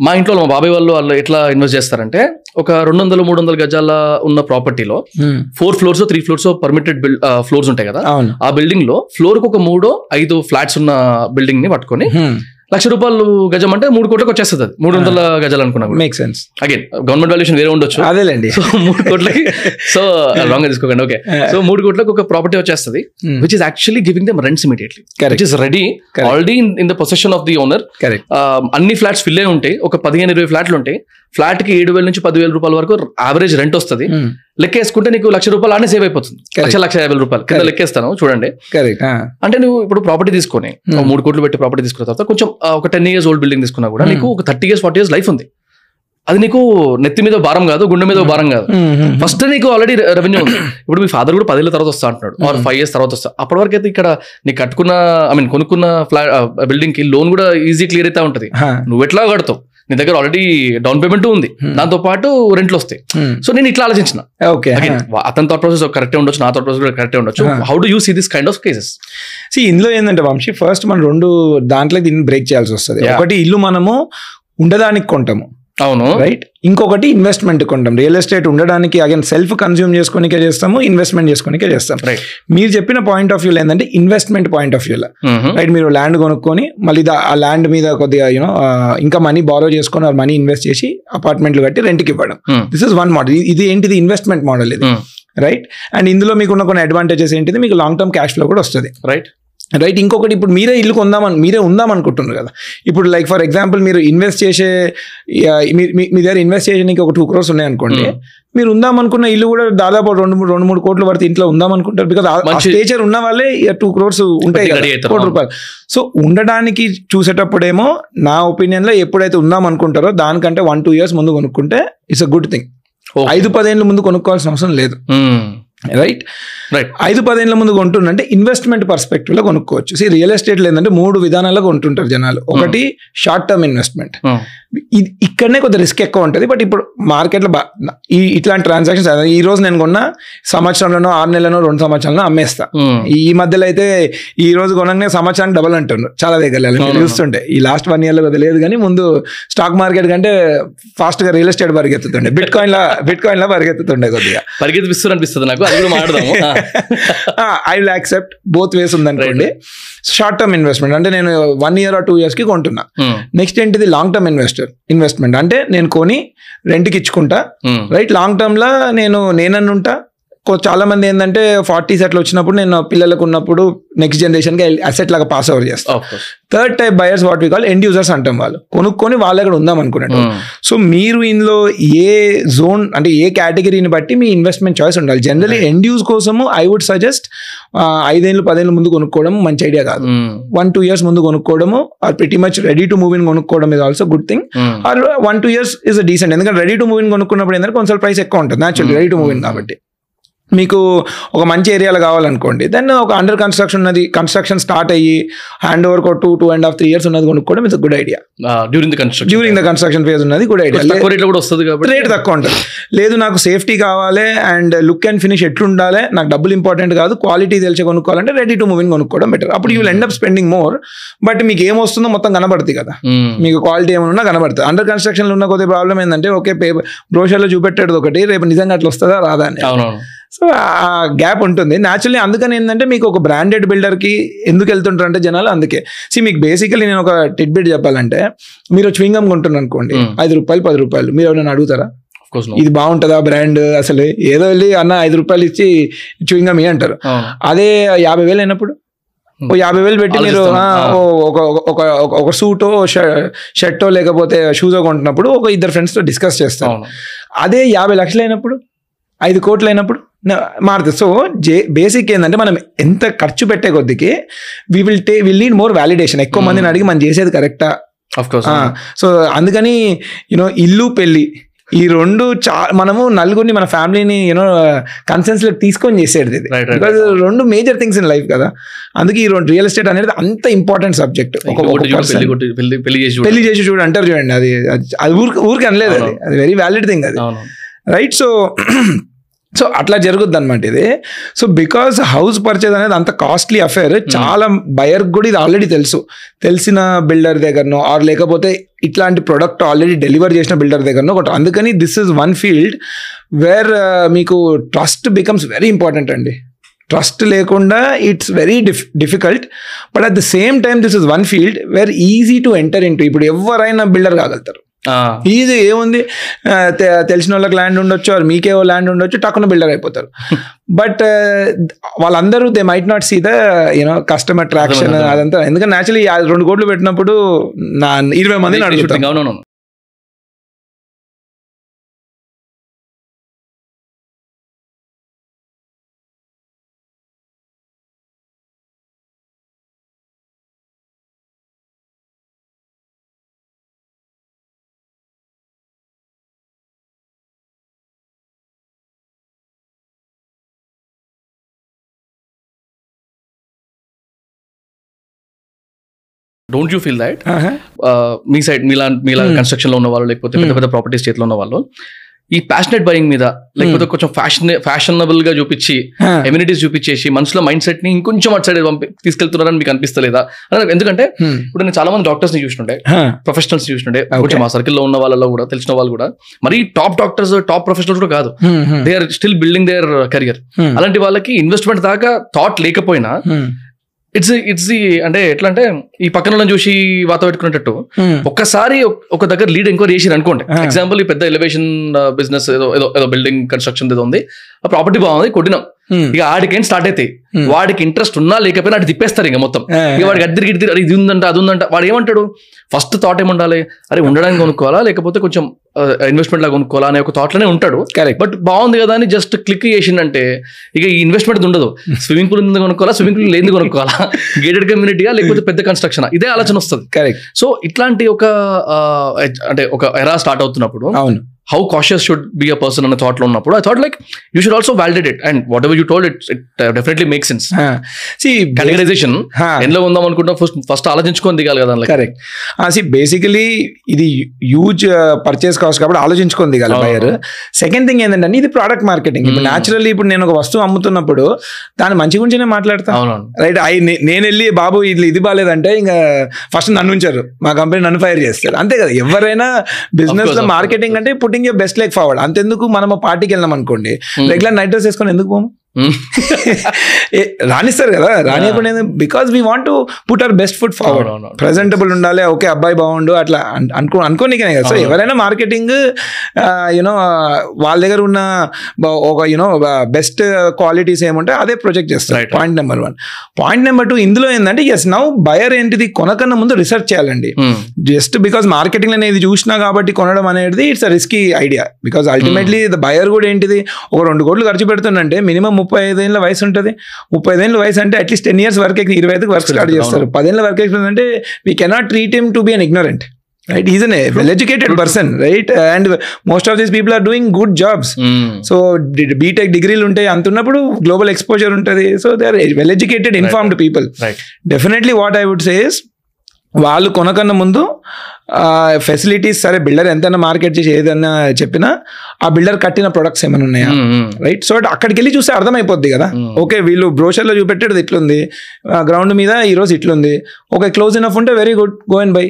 మా ఇంట్లో మా బాబాయ్ వాళ్ళు వాళ్ళు ఎట్లా ఇన్వెస్ట్ చేస్తారంటే ఒక రెండు వందలు మూడు వందల గజాల ఉన్న ప్రాపర్టీలో four floors three floors permitted floors ఉంటాయి కదా. ఆ బిల్డింగ్లో ఫ్లోర్కు ఒక మూడో ఐదు ఫ్లాట్స్ ఉన్న బిల్డింగ్ని పట్టుకొని లక్ష రూపాయలు గజం అంటే మూడు కోట్లకు వచ్చేస్తుంది. అది మూడు వందల గజాలు అనుకున్నా make sense again government valuation వేరే ఉండొచ్చు. అదేలేండి. సో మూడు కోట్లకి సో రాంగ్ [laughs] తీసుకోకండి. ఓకే సో మూడు కోట్లకు ఒక ప్రాపర్టీ వచ్చేస్తుంది. Which is actually giving them rents immediately. Which is ready. Already in the position of the owner correct అన్ని ఫ్లాట్స్ ఫిల్ అయి ఉంటాయి ఒక పదిహేను ఇరవై ఫ్లాట్లు ఉంటాయి ఫ్లాట్కి ఏడు వేల నుంచి పదివేల రూపాయల వరకు యావరేజ్ రెంట్ వస్తుంది. లెక్కేసుకుంటే నీకు లక్ష రూపాయలు ఆనే సేవ్ అయిపోతుంది. లక్ష లక్ష యాభై రూపాయలు కింద. లెక్కేస్తాను చూడండి. అంటే నువ్వు ఇప్పుడు ప్రాపర్టీ తీసుకొని Hmm. మూడు కోట్లు పెట్టి ప్రాపర్టీ తీసుకున్న తర్వాత కొంచెం ఒక టెన్ ఇయర్స్ ఓల్డ్ బిల్డింగ్ తీసుకున్నా కూడా Hmm. నీకు ఒక thirty years forty years life ఉంది. అది నీకు నెత్తి మీద భారం కాదు గుండె మీద భారం కాదు. ఫస్ట్ నీకు ఆల్రెడీ రెవెన్యూ ఉంది. ఇప్పుడు మీ ఫాదర్ కూడా పదేళ్ళ తర్వాత వస్తా అంటున్నాడు. ఆర్ ఫైవ్ ఇయర్స్ తర్వాత వస్తా. అప్పటి వరకు అయితే ఇక్కడ నీకు కట్టుకున్న ఐ మీన్ కొనుక్కున్న ఫ్లాట్ బిల్డింగ్కి లోన్ కూడా ఈజీ క్లియర్ అయితే ఉంటది. నువ్వు ఎట్లా కడతావు. నీ దగ్గర ఆల్రెడీ డౌన్ పేమెంట్ ఉంది. Hmm. దాంతో పాటు రెంట్లు వస్తాయి. సో నేను ఇట్లా ఆలోచించిన. ఓకే అతని థాట్ ప్రాసెస్ కరెక్టే ఉండొచ్చు నా థాట్ ప్రాసెస్ కూడా కరెక్టే ఉండొచ్చు. How do you see this kind of cases see ఇందులో ఏంటంటే వంశీ ఫస్ట్ మనం రెండు దాంట్లో దీన్ని బ్రేక్ చేయాల్సి వస్తుంది. ఒకటి ఇల్లు మనము ఉండడానికి కొంటాము. అవును. రైట్ ఇంకొకటి ఇన్వెస్ట్మెంట్ కొంటాం రియల్ ఎస్టేట్ ఉండడానికి అగైన్ సెల్ఫ్ కన్స్యూమ్ చేసుకోనికే చేస్తాము ఇన్వెస్ట్మెంట్ చేసుకోనికే చేస్తాం రైట్ మీరు చెప్పిన పాయింట్ ఆఫ్ వ్యూలో ఏంటంటే ఇన్వెస్ట్మెంట్ పాయింట్ ఆఫ్ వ్యూలో రైట్ మీరు ల్యాండ్ కొనుక్కొని మళ్ళీ ఆ ల్యాండ్ మీద కొద్దిగా యూనో ఇంకా మనీ బారో చేసుకొని ఆ మనీ ఇన్వెస్ట్ చేసి అపార్ట్మెంట్లు కట్టి రెంట్కి ఇవ్వడం. దిస్ ఇస్ వన్ మోడల్ ఇది ఏంటిది? ఇన్వెస్ట్మెంట్ మోడల్ ఇది. రైట్ అండ్ ఇందులో మీకు ఉన్న కొన్ని అడ్వాంటేజెస్ ఏంటిది? మీకు లాంగ్ టర్మ్ క్యాష్ ఫ్లో కూడా వస్తుంది. రైట్ రైట్ ఇంకొకటి ఇప్పుడు మీరే ఇల్లు కొందామని మీరే ఉందాం అనుకుంటున్నారు కదా. ఇప్పుడు లైక్ ఫర్ ఎగ్జాంపుల్ మీరు ఇన్వెస్ట్ చేసే మీ- దగ్గర ఇన్వెస్ట్ చేయడానికి ఒక టూ క్రోర్స్ ఉన్నాయి అనుకోండి Hmm. మీరు ఉందాం అనుకున్న ఇల్లు కూడా దాదాపు రెండు మూడు రెండు మూడు కోట్ల వరకు ఇంట్లో ఉందాం అనుకుంటారు బికాస్ స్టేచర్ ఉన్న వాళ్ళే టూ క్రోర్స్ ఉంటాయి. కోటి రూపాయలు. సో ఉండడానికి చూసేటప్పుడేమో నా ఒపీనియన్లో ఎప్పుడైతే ఉందాం అనుకుంటారో దానికంటే వన్ టూ ఇయర్స్ ముందు కొనుక్కుంటే ఇట్స్ అ గుడ్ థింగ్ ఐదు పదేళ్ళ ముందు కొనుక్కోవాల్సిన అవసరం లేదు. రైట్ రైట్ ఐదు పదేళ్ళ ముందు కొంటుండంటే ఇన్వెస్ట్మెంట్ పర్స్పెక్టివ్లో కొనుక్కోవచ్చు. సి రియల్ ఎస్టేట్ ఏంటంటే మూడు విధానాల్లో కొంటుంటారు జనాలు. ఒకటి షార్ట్ టర్మ్ ఇన్వెస్ట్మెంట్ ఇక్కడనే కొద్దిగా రిస్క్ ఎక్కువ ఉంటుంది బట్ ఇప్పుడు మార్కెట్లో ఈ ఇట్లాంటి ట్రాన్సాక్షన్స్ ఈ రోజు నేను కొన్న సంవత్సరంలోనో ఆరు నెలలోనో రెండు సంవత్సరాలను అమ్మేస్తా. ఈ మధ్యలో అయితే ఈ రోజు కొనగానే సంవత్సరానికి డబల్ అంటున్నారు చాలా దగ్గర అవును. చూస్తుంటే ఈ లాస్ట్ వన్ ఇయర్లో లేదు కానీ ముందు స్టాక్ మార్కెట్ కంటే ఫాస్ట్గా రియల్ ఎస్టేట్ పరిగెత్తుతుండే. బిట్ కాయిన్ లా బిట్ కాయిన్ లా పరిగెత్తుతుండే కొద్దిగా. పరిగెత్తిపిస్తారు అనిపిస్తుంది నాకు. I will accept both ways ఉందనుకోండి. షార్ట్ టర్మ్ ఇన్వెస్ట్మెంట్ అంటే నేను వన్ ఇయర్ టూ ఇయర్స్కి కొంటున్నా. నెక్స్ట్ ఏంటిది? లాంగ్ టర్మ్ ఇన్వెస్టర్ ఇన్వెస్ట్మెంట్ అంటే నేను కొని రెంట్కి ఇచ్చుకుంటా. రైట్ లాంగ్ టర్మ్లో నేను నేనన్నుంటా. చాలా మంది ఏంటంటే ఫార్టీస్ అట్లా వచ్చినప్పుడు నేను పిల్లలకు ఉన్నప్పుడు నెక్స్ట్ జనరేషన్కి అసెట్ లాగా పాస్ ఓవర్ చేస్తాను third type buyers what we call end users అంటాం వాళ్ళు. కొనుక్కొని వాళ్ళ దగ్గర ఉందాం అనుకున్నట్టు. సో మీరు ఇందులో ఏ జోన్ అంటే ఏ కేటగిరీని బట్టి మీ ఇన్వెస్ట్మెంట్ చాయిస్ ఉండాలి. జనరలీ ఎండ్ యూజ్ కోసము ఐ వుడ్ సజెస్ట్ ఐదేళ్ళు పదేళ్ళు ముందు కొనుక్కోవడం మంచి ఐడియా కాదు. వన్ టూ ఇయర్స్ ముందు కొనుక్కోవడము or pretty much ready to move in కొనుక్కోవడం is also good thing or one two years is decent ఎందుకంటే రెడీ టు మూవ్ ఇన్ కొనుక్కున్నప్పుడు ఏంటంటే కొంచెం ప్రైస్ ఎక్కువ ఉంటుంది. Natural ready to move in కాబట్టి. మీకు ఒక మంచి ఏరియాలో కావాలనుకోండి దెన్ ఒక అండర్ కన్స్ట్రక్షన్ ఉన్నది కన్స్ట్రక్షన్ స్టార్ట్ అయ్యి hand over two two and half three years ఉన్నది కొనుక్కోవడం it's good idea during the construction during the construction phase ఉన్నది గుడ్ ఐడియా రేట్లో కూడా వస్తుంది కాబట్టి. రేట్ తక్కువ ఉంటుంది. లేదు నాకు సేఫ్టీ కావాలి అండ్ లుక్ అండ్ ఫినిష్ ఎట్లుండాలి నాకు డబ్బులు ఇంపార్టెంట్ కాదు క్వాలిటీ తెలిసి కొనుక్కోవాలంటే రెడీ టు మూవింగ్ కొనుక్కోవడం బెటర్ అప్పుడు you will end up spending more but మీకు ఏం వస్తుందో మొత్తం కనబడుతుంది కదా. Mm. మీకు క్వాలిటీ ఏమైనా కనబడుతుంది. అండర్ కన్స్ట్రక్షన్లో ఉన్న కొద్ది ప్రాబ్లం ఏంటంటే ఓకే పేపర్ బ్రోషర్లో చూపెట్టేది ఒకటి రేపు నిజంగా అట్లా వస్తుందా రాదా అని. సో ఆ గ్యాప్ ఉంటుంది. న్యాచురల్లీ అందుకని ఏంటంటే మీకు ఒక బ్రాండెడ్ బిల్డర్కి ఎందుకు వెళ్తుంటారు అంటే జనాలు అందుకే. సి మీకు బేసికలీ నేను ఒక టిడ్బిట్ చెప్పాలంటే మీరు చ్వింగం కొంటున్నారు అనుకోండి Hmm. ఐదు రూపాయలు పది రూపాయలు మీరు ఎవరైనా అడుగుతారా? ఇది బాగుంటుందా బ్రాండ్ అసలు? ఏదో వెళ్ళి అన్న ఐదు రూపాయలు ఇచ్చి చ్వింగం ఇ అంటారు. అదే యాభై వేలు అయినప్పుడు? ఓ యాభై వేలు పెట్టి మీరు ఒక ఒక ఒక- సూటో షర్టో లేకపోతే షూజో కొంటున్నప్పుడు ఒక ఇద్దరు ఫ్రెండ్స్తో డిస్కస్ చేస్తాం అదే యాభై లక్షలు అయినప్పుడు? ఐదు కోట్లు అయినప్పుడు మారుతుంది. సో జే బేసిక్ ఏంటంటే మనం ఎంత ఖర్చు పెట్టే కొద్దికి we will they will need more validation ఎక్కువ మందిని అడిగి మనం చేసేది కరెక్టా ఆఫ్ కోర్స్ సో అందుకని యూనో ఇల్లు పెళ్ళి ఈ రెండు చా మనము నలుగురిని మన ఫ్యామిలీని యూనో కన్సెన్స్లో తీసుకొని చేసేది ఇది. బికాజ్ రెండు మేజర్ థింగ్స్ ఇన్ లైఫ్ కదా. అందుకే ఈ రెండు రియల్ ఎస్టేట్ అనేది అంత ఇంపార్టెంట్ సబ్జెక్ట్ పెళ్ళి చేసి చూడు. అంటారు చూడండి. అది అది- ఊరికి ఊరికి అనలేదు అది. అది వెరీ వ్యాలిడ్ థింగ్ అది. రైట్ సో సో అట్లా జరుగుద్ది అనమాట ఇది. సో బికాస్ హౌస్ పర్చేజ్ అనేది అంత కాస్ట్లీ అఫేర్ చాలా బయర్ కూడా ఇది ఆల్రెడీ తెలుసు. తెలిసిన బిల్డర్ దగ్గరనో ఆర్ లేకపోతే ఇట్లాంటి ప్రొడక్ట్ ఆల్రెడీ డెలివర్ చేసిన బిల్డర్ దగ్గరనో ఒకటి. అందుకని this is one field where మీకు ట్రస్ట్ బికమ్స్ వెరీ ఇంపార్టెంట్ అండి. ట్రస్ట్ లేకుండా it's very diff difficult but at the same time this is one field where easy to enter into ఇప్పుడు ఎవరైనా builder కాగలుగుతారు. Easy ఏముంది? తెలిసిన వాళ్ళకి ల్యాండ్ ఉండొచ్చు or మీకేవో land ఉండొచ్చు టక్కున బిల్డర్ అయిపోతారు. [laughs] బట్ వాళ్ళందరూ they might not see the you know customer traction. అదంతా. ఎందుకంటే న్యాచురలీ రెండు కోట్లు పెట్టినప్పుడు నా ఇరవై మందిని అడుగుతాం. Don't you feel that. Me side మీలా మీలా కన్స్ట్రక్షన్లో ఉన్న వాళ్ళు లేకపోతే పెద్ద పెద్ద ప్రాపర్టీస్ చేతిలో ఉన్న వాళ్ళు ఈ ప్యాషనెట్ బయింగ్ మీద లేకపోతే కొంచెం ఫ్యాషన్ ఫ్యాషనబుల్గా చూపించి. ఎమ్యూనిటీస్ చూపించేసి మనసులో మైండ్ సెట్ని ఇంకొంచెం అటు సైడ్ పంపి తీసుకెళ్తున్నారని మీకు అనిపిస్తలేదా అని ఎందుకంటే Hmm. ఇప్పుడు నేను చాలా మంది డాక్టర్స్ని చూస్తుండే ఆ. ప్రొఫెషనల్స్ చూస్తుండే కొంచెం మా సర్కిల్లో ఉన్న వాళ్ళలో కూడా తెలిసిన వాళ్ళు కూడా మరి టాప్ డాక్టర్స్ టాప్ ప్రొఫెషనల్స్ కూడా కాదు Hmm, hmm. They are still building their career Hmm. అలాంటి వాళ్ళకి ఇన్వెస్ట్మెంట్ దాకా థాట్ లేకపోయినా Hmm. ఇట్స్ ఇట్స్ అంటే ఎట్లా అంటే ఈ పక్కన చూసి వాత పెట్టుకునేటట్టు Hmm. ఒక్కసారి ఒక- దగ్గర లీడ్ ఎంక్వైరీ చేసి అనుకోండి. ఎగ్జాంపుల్ ఈ పెద్ద ఎలివేషన్ బిజినెస్ ఏదో ఏదో ఏదో బిల్డింగ్ కన్స్ట్రక్షన్ ఏదో ఉంది ఆ ప్రాపర్టీ బాగుంది కొట్టినాం Hmm. ఇక ఆడికేం స్టార్ట్ అవుతాయి Hmm. వాడికి ఇంట్రెస్ట్ ఉన్నా లేకపోయినా అటు తిప్పేస్తారు ఇంకా మొత్తం. ఇక వాడికి అద్దరికి ఇద్దరు ఇది ఉందంట అది ఉందంట. వాడు ఏమంటాడు? ఫస్ట్ థాట్ ఏముండాలి అరే ఉండడానికి కొనుక్కోవాలా? లేకపోతే కొంచెం ఇన్వెస్ట్మెంట్ లాగా కొనుక్కోవాలా? అనే ఒక థాట్లోనే ఉంటాడు. Correct. బట్ బాగుంది కదా అని జస్ట్ క్లిక్ చేసిందంటే ఇక ఈ ఇన్వెస్ట్మెంట్ ఉండదు. స్విమ్మింగ్ పూల్ ఉంది కొనుక్కోవాలా? స్విమ్మింగ్ పూల్ లేని కొనుక్కోవాలా? [laughs] గేటెడ్ కమ్యూనిటీగా లేకపోతే పెద్ద కన్స్ట్రక్షన్ ఇదే ఆలోచన వస్తుంది. కరెక్ట్ సో ఇట్లాంటి ఒక అంటే ఒక ఎరా స్టార్ట్ అవుతున్నప్పుడు అవును. How cautious should be a person అనే థాట్లో ఉన్నప్పుడు I thought like you should also validate it and whatever you told it it definitely make sense categorisation ఎందులో ఉందాం అనుకుంటాం ఫస్ట్ ఫస్ట్ ఆలోచించుకొని దిగాలి కదా. కరెక్ట్ సి బేసికలీ ఇది హ్యూజ్ పర్చేస్ కాస్ట్ కాబట్టి ఆలోచించుకొని దిగాలి. బయర్ సెకండ్ థింగ్ ఏంటంటే ఇది ప్రోడక్ట్ మార్కెటింగ్ ఇప్పుడు Hmm. న్యాచురల్లీ ఇప్పుడు నేను ఒక వస్తువు అమ్ముతున్నప్పుడు దాని మంచి గురించినే మాట్లాడతాను అవునవును. రైట్ ఐ నేను వెళ్ళి బాబు ఇది ఇది బాగాలేదంటే ఇంకా ఫస్ట్ నన్ను ఉంచారు. మా కంపెనీ నన్ను ఫైర్ చేస్తారు. అంతే కదా. ఎవరైనా బిజినెస్ మార్కెటింగ్ అంటే putting a best like forward అంతెందుకు మనం పార్టీకి వెళ్ళాం అనుకోండి. రెగ్యులర్ నైట్ డ్రెస్ వేసుకొని ఎందుకు పోము Hmm. [laughs] ఏ, రానిస్తారు కదా రానియకుండా because we want to put our best food forward. Presentable ఉండాలి ఓకే అబ్బాయి బాగుండు అట్లా అన్- అనుకో అనుకోనికనే కదా సో. ఎవరైనా మార్కెటింగ్ యూనో వాళ్ళ దగ్గర ఉన్న ఒక యూనో బెస్ట్ క్వాలిటీస్ ఏముంటే అదే ప్రొజెక్ట్ చేస్తారు. Point number one point number two ఇందులో ఏంటంటే ఎస్ నౌ బయర్ ఏంటిది కొనకన్నా ముందు రిసర్చ్ చేయాలండి. జస్ట్ బికాస్ మార్కెటింగ్ అనేది చూసినా కాబట్టి కొనడం అనేది it's a risky idea because ultimately the buyer కూడా ఏంటిది ఒక రెండు కోట్లు ఖర్చు పెడుతుందంటే మినిమం ముప్పై ఐదేళ్ళ వయసు ఉంటుంది ముప్పై ఐదేళ్ళ వయసు అంటే అట్లీస్ట్ టెన్ ఇయర్స్ వరకు ఇరవై ఐదుకి వర్క్ స్టార్ట్ చేస్తారు. పదేళ్ళ వర్క్ ఎక్స్పీరియన్స్ అంటే we cannot treat him to be an ignorant right is an well educated person right and most of these people are doing good jobs. So BTech డిగ్రీలు ఉంటాయి అంత ఉన్నప్పుడు గ్లోబల్ ఎక్స్పోజర్ ఉంటుంది. So they are well educated informed people. Definitely what I would says వాళ్ళు కొనకన్నా ముందు facilities సరే builder ఎంతైనా మార్కెట్ చేసి ఏదైనా చెప్పినా ఆ బిల్డర్ కట్టిన ప్రొడక్ట్స్ ఏమైనా ఉన్నాయా. రైట్ సో అక్కడికి వెళ్ళి చూస్తే అర్థమైపోద్ది కదా. ఓకే వీళ్ళు బ్రోషర్లో చూపెట్టేది ఇట్లుంది. గ్రౌండ్ మీద ఈరోజు ఇట్లుంది. ఓకే క్లోజ్ ఇనఫ్ ఉంటే very good go and buy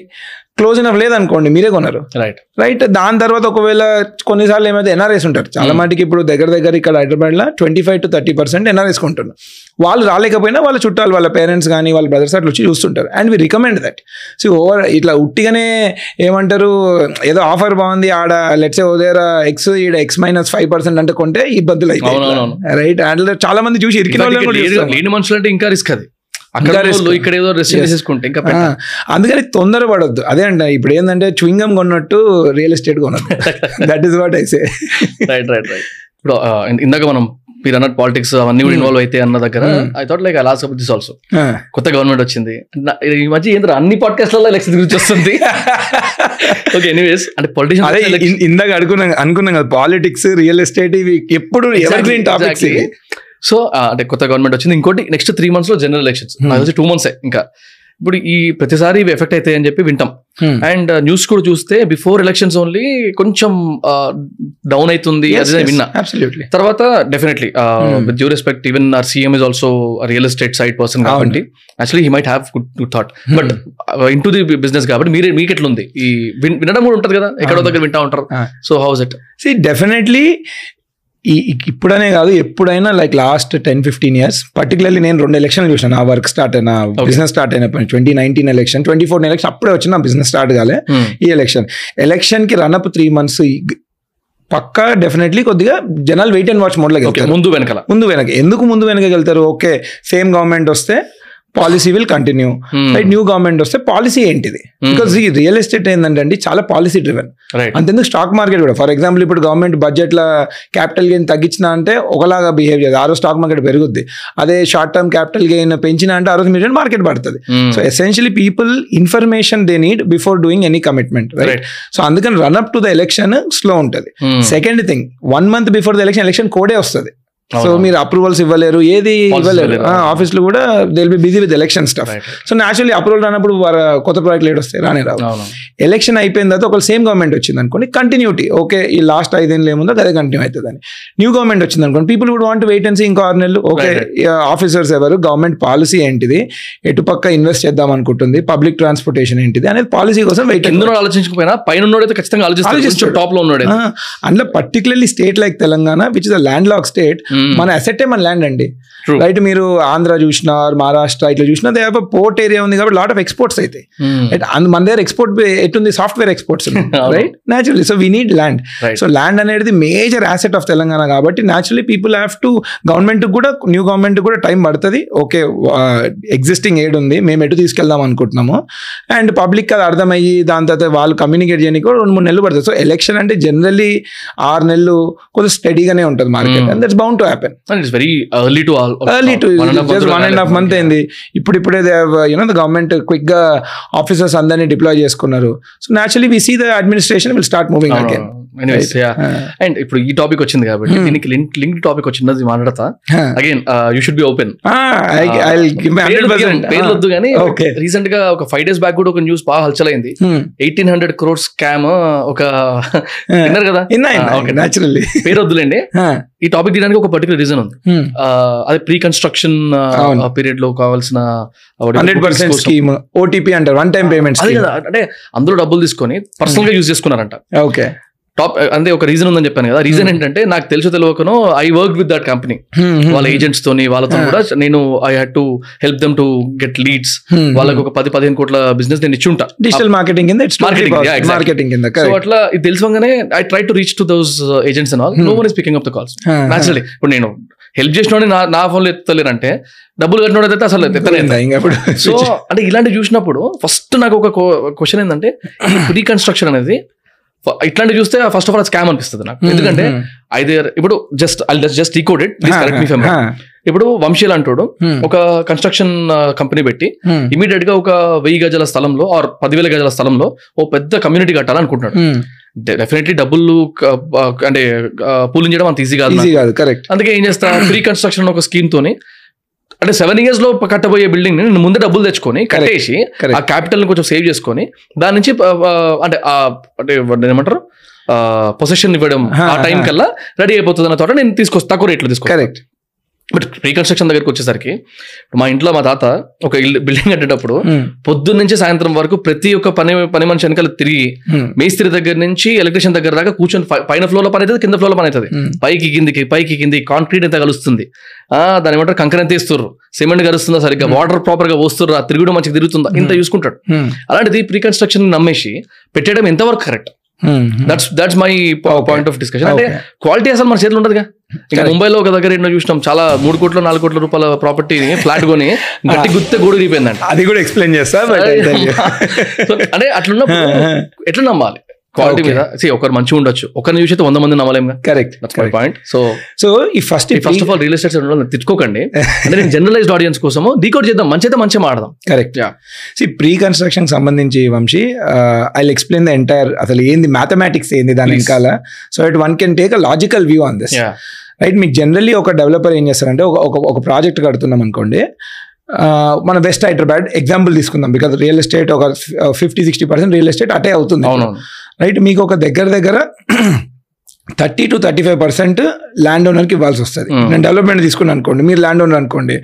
close enough లేదనుకోండి మీరే కొనరు. రైట్ రైట్ దాని తర్వాత ఒకవేళ కొన్నిసార్లు ఏమైతే ఎన్ఆర్ఎస్ ఉంటారు. చాలా మటుకి ఇప్పుడు దగ్గర దగ్గర ఇక్కడ హైదరాబాద్లో twenty five to thirty percent NRIs కొంటున్నారు. వాళ్ళు రాలేకపోయినా వాళ్ళ చుట్టాలు వాళ్ళ పేరెంట్స్ కానీ వాళ్ళ బ్రదర్స్ అట్లా వచ్చి చూస్తుంటారు. And we recommend that so over ఇట్లా ఉట్టిగానే ఏమంటారు ఏదో ఆఫర్ బాగుంది ఆడ లెట్స్ ఓదేర ఎక్స్ ఈడ ఎక్స్ మైనస్ ఫైవ్ పర్సెంట్ అంటే కొంటే ఇబ్బందులు. అయితే రైట్ అండ్ చాలా మంది చూసి ఇరికిన మనుషులు అంటే ఇంకా రిస్క్ అది. అక్కడ ఇక్కడ ఏదో. చేసేసుకుంటే ఇంకా అందుకని తొందర పడొద్దు అదే అంట [laughs] ఇప్పుడు ఏంటంటే చ్వింగం కొన్నట్టు real estate కొనద్దు. That is what I say right right right ఇప్పుడు ఇందాక మనం మీరు అన్నట్టు పాలిటిక్స్ అవన్నీ కూడా ఇన్వాల్వ్ అయితే అన్న దగ్గర Hmm. I thought like last this also కొత్త గవర్నమెంట్ వచ్చింది. ఈ మధ్య ఏంద్ర అన్ని పాడ్కాస్ట్లలో ఎలక్షన్ గురించి వస్తుంది. [laughs] ఓకే ఎనీవేస్ అంటే అదే పొలిటీషియన్ ఇన్- ఇందాక అనుకున్నాం అనుకున్నాం కదా పాలిటిక్స్ రియల్ ఎస్టేట్ ఇవి ఎప్పుడు ఎవర్ గ్రీన్ టాపిక్స్ సో అంటే కొత్త గవర్నమెంట్ వచ్చింది. ఇంకోటి నెక్స్ట్ త్రీ మంత్స్లో జనరల్ ఎలక్షన్స్ Hmm. నాకు టూ మంత్స్ ఇంకా. ఇప్పుడు ఈ ప్రతిసారి ఇవి ఎఫెక్ట్ అవుతాయి అని చెప్పి వింటాం. అండ్ న్యూస్ కూడా చూస్తే బిఫోర్ ఎలక్షన్స్ ఓన్లీ కొంచెం డౌన్ అవుతుంది. అది నేను విన్నా. తర్వాత definitely Hmm. With due respect even our CM is also real estate side person. కాబట్టి actually he might have good good thought but into the business కాబట్టి మీరే మీకు ఎట్లుంది ఈ విన్- వినడం కూడా ఉంటుంది కదా? ఎక్కడో. దగ్గర వింటా ఉంటారు. So how's it see definitely ఈ ఇప్పుడనే కాదు ఎప్పుడైనా like last ten fifteen years particularly నేను రెండు ఎలక్షన్లు చూసాను నా వర్క్ స్టార్ట్ అయిన బిజినెస్ స్టార్ట్ అయినప్పుడు twenty nineteen election twenty four election అప్పుడే వచ్చిన నా బిజినెస్ స్టార్ట్ కాలే. Hmm. ఈ ఎలక్షన్ ఎలక్షన్కి రన్అప్ త్రీ మంత్స్ పక్కా డెఫినెట్లీ కొద్దిగా జనాలు వెయిట్ అండ్ వాచ్ మోడ్లోకి వెళ్తారు. ముందు వెనకాల. ముందు వెనక ఎందుకు ముందు వెనక వెళ్తారు? ఓకే సేమ్ గవర్నమెంట్ వస్తే policy will continue. Hmm. Right new government వస్తే పాలసీ ఏంటిది? బికాస్ ఈ రియల్ ఎస్టేట్ ఏంటంటే అండి చాలా పాలసీ డ్రివెన్ అంతెందుకు స్టాక్ మార్కెట్ కూడా. ఫర్ ఎగ్జాంపుల్ ఇప్పుడు గవర్నమెంట్ బడ్జెట్లో క్యాపిటల్ గెయిన్ తగ్గించిన అంటే ఒకలాగా బిహేవ్ చేయదు ఆ రోజు స్టాక్ మార్కెట్ పెరుగుద్ది. అదే షార్ట్ టర్మ్ క్యాపిటల్ గెయిన్ పెంచిన అంటే ఆ రోజు మీరు మార్కెట్ పడుతుంది. So essentially people information they need before doing any commitment right. So అందుకని run up to the election slow ఉంటుంది. Second thing one month before the election election కోడే వస్తుంది. సో. మీరు అప్రూవల్స్ ఇవ్వలేరు ఏది ఇవ్వలేరు. ఆఫీస్లో కూడా they be busy with election stuff. So naturally approval రానప్పుడు వారు కొత్త ప్రాజెక్ట్ లేట్ వస్తాయి రానే రావు. ఎలక్షన్ అయిపోయిన తర్వాత ఒక సేమ్ గవర్నమెంట్ వచ్చింది అనుకోండి కంటిన్యూటీ ఓకే ఈ లాస్ట్ ఐదేళ్ళు ఏముందో అదే కంటిన్యూ అవుతుంది అని న్యూ గవర్నమెంట్ వచ్చింది అనుకోండి people would want wait and see ఇంకో ఆరు నెలలు. ఓకే ఆఫీసర్స్ ఎవరు గవర్నమెంట్ పాలసీ ఏంటిది ఎటుపక్క ఇన్వెస్ట్ చేద్దాం అనుకుంటుంది పబ్లిక్ ట్రాన్స్పోర్టేషన్ ఏంటిది అనేది పాలసీ కోసం వెయిట్ ఆలోచించకపోయినా పైన ఖచ్చితంగా ఆలోచిస్తాడు. టాప్లో ఉన్నాడు. అందులో particularly state like Telangana which is a land lock state మన అసెట్టే మన ల్యాండ్ అండి. రైట్ మీరు ఆంధ్ర చూసినా మహారాష్ట్ర ఇట్లా చూసినా దే పోర్ట్ ఏరియా ఉంది కాబట్టి లాట్ ఆఫ్ ఎక్స్పోర్ట్స్ అయితే? అండ్ మన దగ్గర ఎక్స్పోర్ట్ ఎట్టుంది? Software exports. Right naturally so we need land. So land అనేది మేజర్ యాసెట్ ఆఫ్ తెలంగాణ కాబట్టి naturally people have to government కూడా న్యూ గవర్నమెంట్ కూడా టైం పడుతుంది. ఓకే ఎగ్జిస్టింగ్ ఎయిడ్ ఉంది. మేము ఎటు తీసుకెళ్దాం అనుకుంటున్నాము. అండ్ పబ్లిక్ అది అర్థమయ్యి దాని తర్వాత వాళ్ళు కమ్యూనికేట్ చేయడానికి కూడా రెండు మూడు నెలలు పడుతుంది. సో ఎలక్షన్ అంటే జనరల్లీ ఆరు నెలలు కొంచెం స్టడీగానే ఉంటుంది market Hmm. And that's bound to happen it's very early to all early to just one and half month అయింది. ఇప్పుడు ఇప్పుడే యూనో ద గవర్నమెంట్ క్విక్గా ఆఫీసర్స్ అందరినీ డిప్లాయ్ చేసుకున్నారు. So naturally we see the administration will start moving again anyways yeah and ఇప్పుడు ఈ topic వచ్చింది కాబట్టి దీనికి లింక్ లింక్ టాపిక్ వచ్చింది మాట్లాడతా. Again you should be open పేర్లు వద్దు కానీ రీసెంట్గా ఒక ఫైవ్ డేస్ బ్యాక్ కూడా ఒక న్యూస్ బాగా హల్చల్ అయింది ఎయిటీన్ హండ్రెడ్ క్రోర్ స్కామ్ ఒక విన్నారు కదా? ఆ, okay. న్యాచురల్లీ పేరు వద్దులేండి. ఈ టాపిక్ తీయడానికి ఒక పర్టికులర్ రీజన్ ఉంది. ఆ, అదే ప్రీ కన్స్ట్రక్షన్. పీరియడ్లో కావాల్సిన హండ్రెడ్ పర్సెంట్. స్కీమ్ ఓటీపీ అంటారు వన్ టైం పేమెంట్ అదే కదా అంటే అందులో డబ్బులు తీసుకొని పర్సనల్గా యూజ్ చేసుకున్నారంట. ఓకే టాప్ అంటే ఒక రీజన్ ఉందని చెప్పాను కదా. రీజన్ ఏంటంటే నాకు తెలుసు తెలియకనో I work with that company వాళ్ళ ఏజెంట్స్ తోని వాళ్ళతో కూడా నేను I had to help them to get leads వాళ్ళకి ఒక పది పదిహేను కోట్ల బిజినెస్ నేను ఇచ్చి ఉంటా డిజిటల్ మార్కెటింగ్ కింద. మార్కెటింగ్ కింద సో అట్లా ఇది తెలుసుకోగానే I try to reach to those agents and all no one is picking up the calls naturally ఇప్పుడు నేను హెల్ప్ చేసిన నా నా ఫోన్లో ఎత్తలేరంటే డబ్బులు కట్టినోడైతే అసలు ఎత్తలేదు ఇప్పుడు సో అంటే ఇలాంటివి చూసినప్పుడు ఫస్ట్ నాకు ఒక క్వశ్చన్ ఏంటంటే ఈ ప్రీ కన్స్ట్రక్షన్ అనేది ఇట్లాంటివి చూస్తే ఫస్ట్ ఆఫ్ ఆల్ స్కామ్ అనిపిస్తుంది నాకు. ఎందుకంటే ఐదర్ ఇప్పుడు just I just decoded please correct me fem ఇప్పుడు వంశీల్ అంటాడు ఒక కన్స్ట్రక్షన్ కంపెనీ పెట్టి ఇమీడియట్గా ఒక వెయ్యి గజాల స్థలంలో ఆర్ పదివేల గజాల స్థలంలో ఓ పెద్ద కమ్యూనిటీ కట్టాలనుకుంటున్నాడు. డెఫినెట్లీ డబ్బులు అంటే పూలింగ్ చేయడం అంత ఈజీ కాదు ఈజీ కాదు కరెక్ట్ అందుకే ఏం చేస్తా ప్రీ కన్స్ట్రక్షన్ ఒక స్కీమ్ తోని అంటే సెవెన్ ఇయర్స్లో కట్టబోయే బిల్డింగ్ని నేను ముందే డబ్బులు తెచ్చుకొని కట్టేసి. ఆ క్యాపిటల్ని కొంచెం సేవ్ చేసుకొని దాని నుంచి అంటే ఆ అంటే ఏమంటారు పొసెషన్ ఇవ్వడం ఆ టైం. కల్లా రెడీ అయిపోతుంది అన్న తోట నేను తీసుకొస్తా తక్కువ రేట్లో తీసుకొస్తా కరెక్ట్ బట్ రీకన్స్ట్రక్షన్ దగ్గరికి వచ్చేసరికి మా ఇంట్లో మా తాత ఒక ఇల్లు బిల్డింగ్ కట్టేటప్పుడు పొద్దున్న నుంచి సాయంత్రం వరకు ప్రతి ఒక్క పని పని మనిషి వెనకాల తిరిగి మేస్త్రి దగ్గర నుంచి ఎలక్ట్రిషియన్ దగ్గర దాకా కూర్చొని పైన ఫ్లోర్లో పని అవుతుంది కింద ఫ్లోర్లో పని అవుతుంది. పైకి కిందికి పైకి కింది కాంక్రీట్ ఎంత కలుస్తుంది. ఆ దాని ఏమంటారు? కంకర ఎంత ఇస్తుర్రు సిమెంట్ కలుస్తుందా సరిగ్గా? వాటర్ ప్రాపర్గా వస్తుర్రా తిరుగుడు మంచిగా తిరుగుతుందా? ఇంత చూసుకుంటాడు. అలాంటిది ప్రీ కన్స్ట్రక్షన్ నమ్మేసి పెట్టడం ఎంతవరకు correct? That's that's my point of discussion అంటే. క్వాలిటీ అసలు మన చేతిలో ఉండదుగా. ఇంకా. ముంబైలో ఒక దగ్గర ఎన్నో చూసినాం. చాలా మూడు కోట్ల నాలుగు కోట్ల రూపాయల ప్రాపర్టీని ఫ్లాట్ కొని [laughs] గట్టి గుత్తే గోడు తీపోయిందంట అది కూడా ఎక్స్ప్లెయిన్ చేస్తా [laughs] అంటే అట్లున్నప్పుడు [laughs] ఎట్లా నమ్మాలి? క్వాలిటీ. మీద. See ఒకరు మంచిగా ఉండొచ్చు. ఒకరిని చూసి వంద మంది నమ్మలేం కరెక్ట్ పాయింట్ సో సో ఈ first first of all real estate తిట్టుకోకండి. [laughs] అంటే నేను జనరలైజ్డ్ ఆడియన్స్ కోసము డీకోడ్ చేద్దాం మంచి అయితే మంచిగా మాడదాం కరెక్ట్. సి ప్రీ కన్స్ట్రక్షన్ సంబంధించి Vamshi I explain the entire అసలు ఏంది మ్యాథమెటిక్స్ ఏంది దాని. వెనకాల. So it one can take a logical view on this right మీకు జనరల్లీ ఒక డెవలపర్ ఏం చేస్తారంటే ఒక ఒక ప్రాజెక్ట్ కడుతున్నాం అనుకోండి ఆ, మన వెస్ట్ హైదరాబాద్ ఎగ్జాంపుల్ తీసుకుందాం. బికాస్ రియల్ ఎస్టేట్ ఒక fifty sixty percent real estate అటే అవుతుంది. రైట్ మీకు ఒక దగ్గర దగ్గర thirty to thirty five percent land ఓనర్కి ఇవ్వాల్సి వస్తుంది. నేను డెవలప్మెంట్ తీసుకున్నాను అనుకోండి మీరు ల్యాండ్ ఓనర్ అనుకోండి.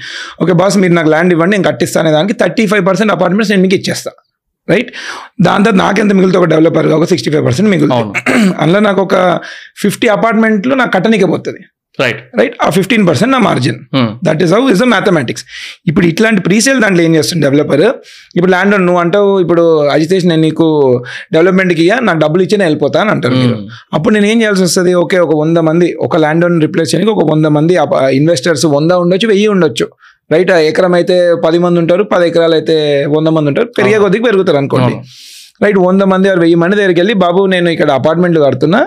ఓకే బాస్ మీరు నాకు ల్యాండ్ ఇవ్వండి నేను కట్టిస్తానే దానికి థర్టీ ఫైవ్ పర్సెంట్ అపార్ట్మెంట్స్ నేను మీకు ఇచ్చేస్తా. రైట్? దాని తర్వాత నాకెంత మిగులుతుంది? ఒక డెవలపర్ ఒక సిక్స్టీ ఫైవ్ పర్సెంట్ మిగులుతుంది. [clears throat] అందులో నాకు ఒక ఫిఫ్టీ అపార్ట్మెంట్లు నాకు కట్టనికే పోతుంది. రైట్ రైట్ ఆ ఫిఫ్టీన్ పర్సెంట్ నా margin that is how is the mathematics ఇప్పుడు ఇట్లాంటి ప్రీసేల్ దాంట్లో ఏం చేస్తుంది డెవలపర్ ఇప్పుడు ల్యాండ్ నువ్వు అంటావు ఇప్పుడు అజితేష్ నేను నీకు డెవలప్మెంట్కి ఇయ్యా నాకు డబ్బులు ఇచ్చి నేను వెళ్ళిపోతా అని అంటారు మీరు. అప్పుడు నేను ఏం చేయాల్సి వస్తుంది? ఓకే ఒక వంద మంది ఒక ల్యాండ్ ఓన్ రిప్లేస్ చేయడానికి ఒక వంద మంది ఇన్వెస్టర్స్ వంద ఉండొచ్చు వెయ్యి ఉండొచ్చు. రైట్ ఎకరం అయితే పది మంది ఉంటారు పది ఎకరాలు అయితే వంద మంది ఉంటారు పెరిగే కొద్దికి పెరుగుతారు అనుకోండి. రైట్ వంద మంది ఆరు వెయ్యి మంది దగ్గరికి వెళ్ళి బాబు నేను ఇక్కడ అపార్ట్మెంట్లు కడుతున్నా.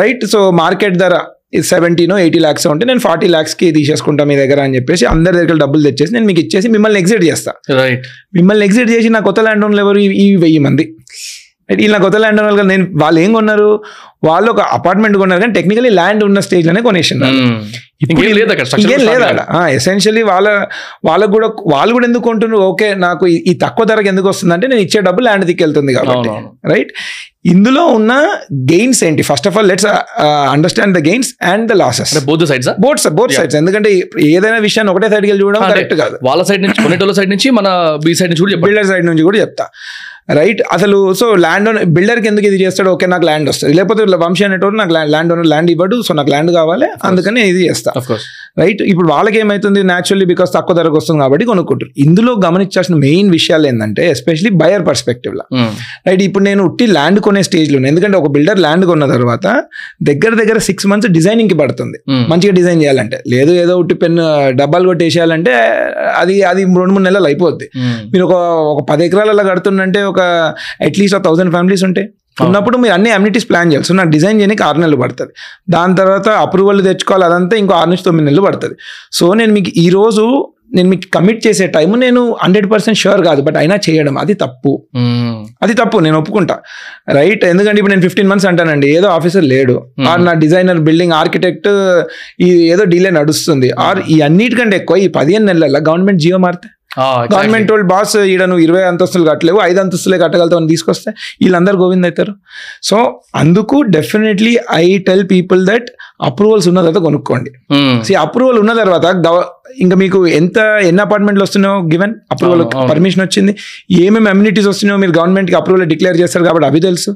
రైట్ సో మార్కెట్ ధర సెవెంటీనో ఎయిటీ ల్యాక్స్ ఉంటే నేను ఫార్టీ ల్యాక్స్కి తీసేసుకుంటా మీ దగ్గర అని చెప్పేసి అందరి దగ్గర డబ్బులు తెచ్చేసి నేను మీకు ఇచ్చేసి మిమ్మల్ని ఎగ్జిట్ చేస్తా. రైట్ మిమ్మల్ని ఎగ్జిట్ చేసి నా కొత్త ల్యాండ్ ఓనర్లు ఎవరు? ఈ- వెయ్యి మంది? వీళ్ళ కొత్త ల్యాండ్ ఓనర్లు నేను వాళ్ళు ఏం కొన్నారు? వాళ్ళు ఒక అపార్ట్మెంట్ కొన్నారు కానీ టెక్నికలీ ల్యాండ్ ఉన్న స్టేజ్లోనే కొనేసినారు ఇంకేం లేదు అక్కడ ఎసెన్షియలీ వాళ్ళ వాళ్ళకు కూడా వాళ్ళు కూడా ఎందుకు కొంటున్నారు? ఓకే నాకు ఈ- తక్కువ ధరకు ఎందుకు వస్తుందంటే నేను ఇచ్చే డబ్బు ల్యాండ్ దిక్కెళ్తుంది కాబట్టి. రైట్ ఇందులో ఉన్న గెయిన్స్ ఏంటి? First of all let's understand the gains and the losses అంటే both sides both both. Sides ఎందుకంటే ఏదైనా విషయాన్ని ఒకటే సైడ్కి వెళ్ళి చూడడం కరెక్ట్ కాదు. వాళ్ళ సైడ్ నుంచి కొనేటోళ్ళ సైడ్ నుంచి మన బి సైడ్ నుంచి కూడా బిల్డర్ సైడ్ నుంచి కూడా చెప్తా. రైట్ అసలు సో ల్యాండ్ ఓనర్ బిల్డర్కి ఎందుకు ఇది చేస్తాడు? ఓకే నాకు ల్యాండ్ వస్తుంది. లేకపోతే వంశీ అనేటోడు నాకు ల్యాండ్ ఓనర్ ల్యాండ్ ఇవ్వడు సో నాకు ల్యాండ్ కావాలి అందుకని ఇది చేస్తా. రైట్ ఇప్పుడు వాళ్ళకి ఏమైతుంది? న్యాచురల్లీ బికాస్ తక్కువ ధరకు వస్తుంది కాబట్టి కొనుక్కుంటారు. ఇందులో గమనించాల్సిన మెయిన్ విషయాలు ఏంటంటే ఎస్పెషలీ బయర్ పర్స్పెక్టివ్లో. రైట్ ఇప్పుడు నేను ఉట్టి ల్యాండ్ కొనే స్టేజ్లో ఎందుకంటే ఒక బిల్డర్ ల్యాండ్ కొన్న తర్వాత దగ్గర దగ్గర సిక్స్ మంత్స్ డిజైనింగ్కి పడుతుంది. మంచిగా డిజైన్ చేయాలంటే. లేదు ఏదో ఉట్టి పెన్ డబ్బాలు కొట్టేసేయాలంటే అది అది రెండు మూడు నెలలు అయిపోద్ది. మీరు ఒక ఒక పది ఎకరాలలో కడుతుందంటే ఒక అట్లీస్ట్ థౌసండ్ ఫ్యామిలీస్ ఉంటాయి ఉన్నప్పుడు మీరు అన్ని అమ్యూనిటీస్ ప్లాన్ చేయాలి. సో నాకు డిజైన్ చేయడానికి ఆరు నెలలు పడుతుంది. దాని తర్వాత అప్రూవల్ తెచ్చుకోవాలి అదంతా ఇంకో ఆరు నుంచి తొమ్మిది నెలలు పడుతుంది. సో నేను మీకు ఈ రోజు నేను మీకు కమిట్ చేసే టైం నేను హండ్రెడ్ పర్సెంట్ షూర్ కాదు. బట్ అయినా చేయడం అది తప్పు. అది తప్పు నేను ఒప్పుకుంటా. రైట్ ఎందుకంటే ఇప్పుడు నేను ఫిఫ్టీన్ మంత్స్ అంటానండి. ఏదో ఆఫీసర్ లేడు. ఆర్ నా డిజైనర్ బిల్డింగ్ ఆర్కిటెక్ట్ ఈ ఏదో డీలే నడుస్తుంది. ఆర్ ఈ అన్నిటికంటే ఎక్కువ ఈ పదిహేను నెలల గవర్నమెంట్ జియో మారితే? గవర్నమెంట్ వాళ్ళు బాస్ ఈడ నువ్వు ఇరవై అంతస్తులు కట్టలేవు ఐదు అంతస్తులే కట్టగలుగుతావు అని తీసుకొస్తే వీళ్ళందరూ గోవింద్ అవుతారు. సో అందుకు definitely I tell people that approvals ఉన్న తర్వాత కొనుక్కోండి. సి అప్రూవల్ ఉన్న తర్వాత ఇంకా మీకు ఎంత ఎన్ని అపార్ట్మెంట్లు వస్తున్నాయో గివెన్ అప్రూవల్. పర్మిషన్ వచ్చింది. ఏమేమి అమ్యూనిటీస్ వస్తున్నాయో మీరు గవర్నమెంట్కి అప్రూవల్ డిక్లేర్ చేస్తారు కాబట్టి అవి తెలుసు.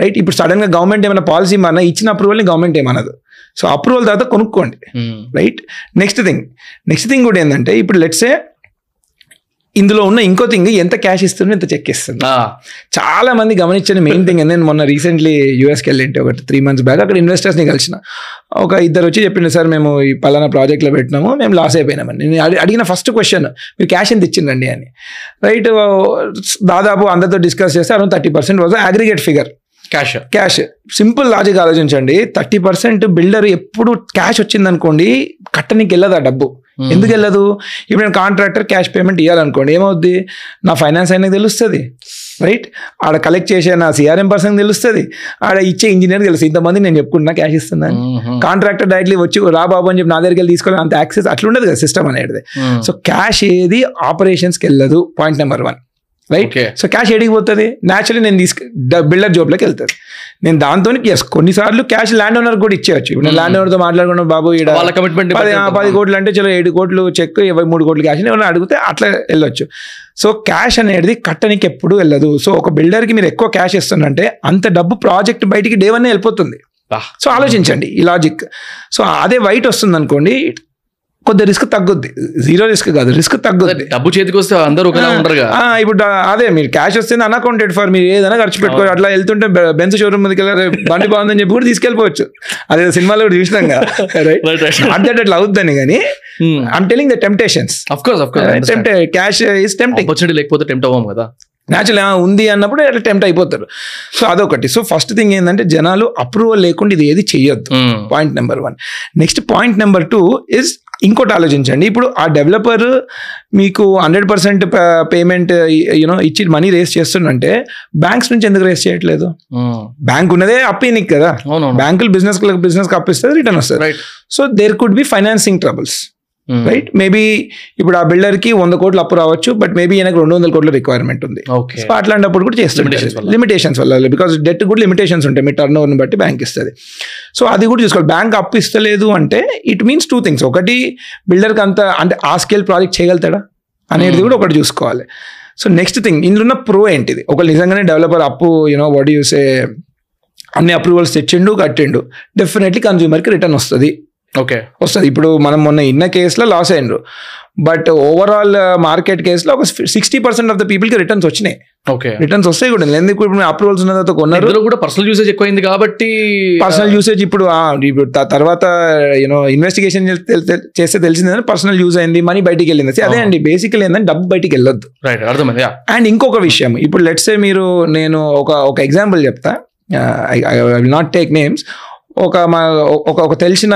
రైట్ ఇప్పుడు సడన్గా గవర్నమెంట్ ఏమైనా పాలసీ మన ఇచ్చిన అప్రూవల్ని గవర్నమెంట్ ఏమనదు. సో అప్రూవల్ తర్వాత కొనుక్కోండి. Right next thing next thing కూడా ఏంటంటే ఇప్పుడు లెట్సే ఇందులో ఉన్న ఇంకో థింగ్ ఎంత క్యాష్ ఇస్తుంది ఎంత చెక్ ఇస్తుంది చాలా మంది గమనించిన మెయిన్ థింగ్ నేను మొన్న రీసెంట్లీ యూఎస్కి వెళ్ళింటే ఒక త్రీ మంత్స్ బ్యాక్ అక్కడ ఇన్వెస్టర్స్ని కలిసిన. ఒక ఇద్దరు వచ్చి చెప్పిండు సార్ మేము ఈ పలానా ప్రాజెక్ట్లో పెట్టినాము మేము లాస్ అయిపోయినామని నేను అడి- అడిగిన ఫస్ట్ క్వశ్చన్ మీరు క్యాష్ ఎంత ఇచ్చిండండి అని. రైట్ దాదాపు అందరితో డిస్కస్ చేస్తే around thirty percent was aggregate figure cash cash simple logic ఆలోచించండి. థర్టీ పర్సెంట్ బిల్డర్ ఎప్పుడు క్యాష్ వచ్చింది అనుకోండి కట్టనికి వెళ్ళదు ఆ డబ్బు. ఎందుకు వెళ్ళదు? ఇప్పుడు నేను కాంట్రాక్టర్ క్యాష్ పేమెంట్ ఇవ్వాలనుకోండి ఏమవుద్ది? నా ఫైనాన్స్ అయినా తెలుస్తుంది రైట్ ఆడ కలెక్ట్ చేసే నా సిఆర్ఎం పర్సన్ తెలుస్తుంది ఆడ ఇచ్చే ఇంజనీర్ తెలుసు ఇంతమంది నేను చెప్పుకుంటున్నా క్యాష్ ఇస్తుందని. కాంట్రాక్టర్ డైరెక్ట్లీ వచ్చి రా బాబు అని చెప్పి నా దగ్గరికి వెళ్ళి తీసుకోవాలి అంత యాక్సెస్ అట్లుండదు కదా సిస్టమ్ అనేది. సో క్యాష్ ఏది ఆపరేషన్స్కి వెళ్ళదు point number one right. So cash ఎడికి పోతుంది? న్యాచురలీ నేను తీసుకు బిల్డర్ జాబ్లోకి వెళ్తుంది నేను దాంతో ఎస్ కొన్నిసార్లు క్యాష్ ల్యాండ్ ఓనర్ కూడా ఇచ్చేయచ్చు. ఇప్పుడు నేను ల్యాండ్ ఓనర్తో మాట్లాడుకున్న బాబు ఈడ వాళ్ళ కమిట్మెంట్ పది కోట్లు అంటే చలో ఏడు కోట్లు చెక్ ఇరవై మూడు కోట్లు క్యాష్ అని ఎవరైనా అడిగితే అట్లా వెళ్ళొచ్చు. సో క్యాష్ అనేది కట్టనికి ఎప్పుడు వెళ్ళదు. సో ఒక బిల్డర్కి మీరు ఎక్కువ క్యాష్ ఇస్తుందంటే అంత డబ్బు ప్రాజెక్ట్ బయటికి డే వన్ వెళ్ళిపోతుంది. సో ఆలోచించండి ఈ లాజిక్ సో అదే వైట్ వస్తుంది అనుకోండి కొద్ది రిస్క్ తగ్గుద్ది. జీరో రిస్క్ కాదు రిస్క్ తగ్గుద్ది. డబ్బు చేతికి వస్తే అందరూ ఒకలా ఆ, ఇప్పుడు అదే మీరు క్యాష్ వస్తే అన్అకౌంటెడ్ ఫర్ మీరు ఏదైనా ఖర్చు పెట్టుకోవచ్చు అట్లా వెళ్తుంటే బెంచ్ షోరూమ్ మీదకి వెళ్ళారు బండి బాగుందని చెప్పి కూడా తీసుకెళ్ళిపోవచ్చు. అదే సినిమాలో కూడా చూసినాం కదా. [laughs] నాట్ దట్ అట్లా అవుద్దని కానీ I'm telling the temptations of course of course cash is tempting opportunity లేకపోతే టెంప్ట్ అవ్వం కదా. న్యాచురల్ ఉంది అన్నప్పుడు అట్లా టెంప్ట్ అయిపోతారు. సో అదొకటి. సో ఫస్ట్ థింగ్ ఏంటంటే జనాలు అప్రూవల్ లేకుండా ఇది ఏది చెయ్యొద్దు. Point number one next point number two is ఇంకోటి ఆలోచించండి. ఇప్పుడు ఆ డెవలపర్ మీకు hundred percent payment you know ఇచ్చి మనీ రేస్ చేస్తుందంటే బ్యాంక్స్ నుంచి ఎందుకు రేస్ చేయట్లేదు? బ్యాంక్ ఉన్నదే అప్పి నీకు కదా బ్యాంకులు బిజినెస్ బిజినెస్ అప్పిస్తుంది రిటర్న్ వస్తుంది. Right so there could be financing troubles right maybe ఇప్పుడు ఆ బిల్డర్కి వంద కోట్లు అప్పు రావచ్చు బట్ మేబీ ఈయనకు రెండు వందల కోట్ల రిక్వైర్మెంట్ ఉంది. సో అట్లాంటప్పుడు కూడా చేస్తుంటారు వల్ల. లిమిటేషన్స్ వల్ల. బికాస్ డెట్ కూడా లిమిటేషన్స్ ఉంటాయి. మీ టర్న్ ఓవర్ని బట్టి బ్యాంక్ ఇస్తుంది. సో అది కూడా చూసుకోవాలి. బ్యాంక్ అప్పు ఇస్తలేదు అంటే ఇట్ మీన్స్ టూ థింగ్స్ ఒకటి బిల్డర్కి అంత అంటే ఆ స్కేల్ ప్రాజెక్ట్ చేయగలుగుతాడా? అనేది కూడా ఒకటి చూసుకోవాలి. సో నెక్స్ట్ థింగ్ ఇందులో ఉన్న ప్రో ఏంటిది? ఒక నిజంగానే డెవలపర్ అప్పు you know what you say అన్ని అప్రూవల్స్ తెచ్చిండు కట్టిండు. డెఫినెట్లీ కన్జ్యూమర్కి రిటర్న్ వస్తుంది. ఓకే. వస్తుంది. ఇప్పుడు మనం మొన్న ఇన్న కేసులో లాస్ అయినరు బట్ ఓవరాల్ మార్కెట్ కేసులో ఒక సిక్స్టీ పర్సెంట్ ఆఫ్ ద పీపుల్కి రిటర్న్స్ వచ్చినాయి. ఓకే. రిటర్న్స్ వస్తాయి కూడా. ఎందుకు ఇప్పుడు అప్రూవల్స్ ఉన్న తర్వాత కొన్నారు? కూడా పర్సనల్ యూసేజ్ ఎక్కువైంది కాబట్టి పర్సనల్ యూసేజ్ ఇప్పుడు తర్వాత యూనో ఇన్వెస్టిగేషన్ చేస్తే తెలిసింది పర్సనల్ యూజ్ అయింది మనీ బయటికి వెళ్ళింది. అదే అండి. బేసికల్ ఏంటంటే డబ్బు బయటికి వెళ్ళొద్దు. రైట్ అర్థమైంది. అండ్ ఇంకొక విషయం. ఇప్పుడు లెట్సే మీరు నేను ఒక ఒక ఎగ్జాంపుల్ చెప్తా. I will not take names ఒక మా ఒక ఒక తెలిసిన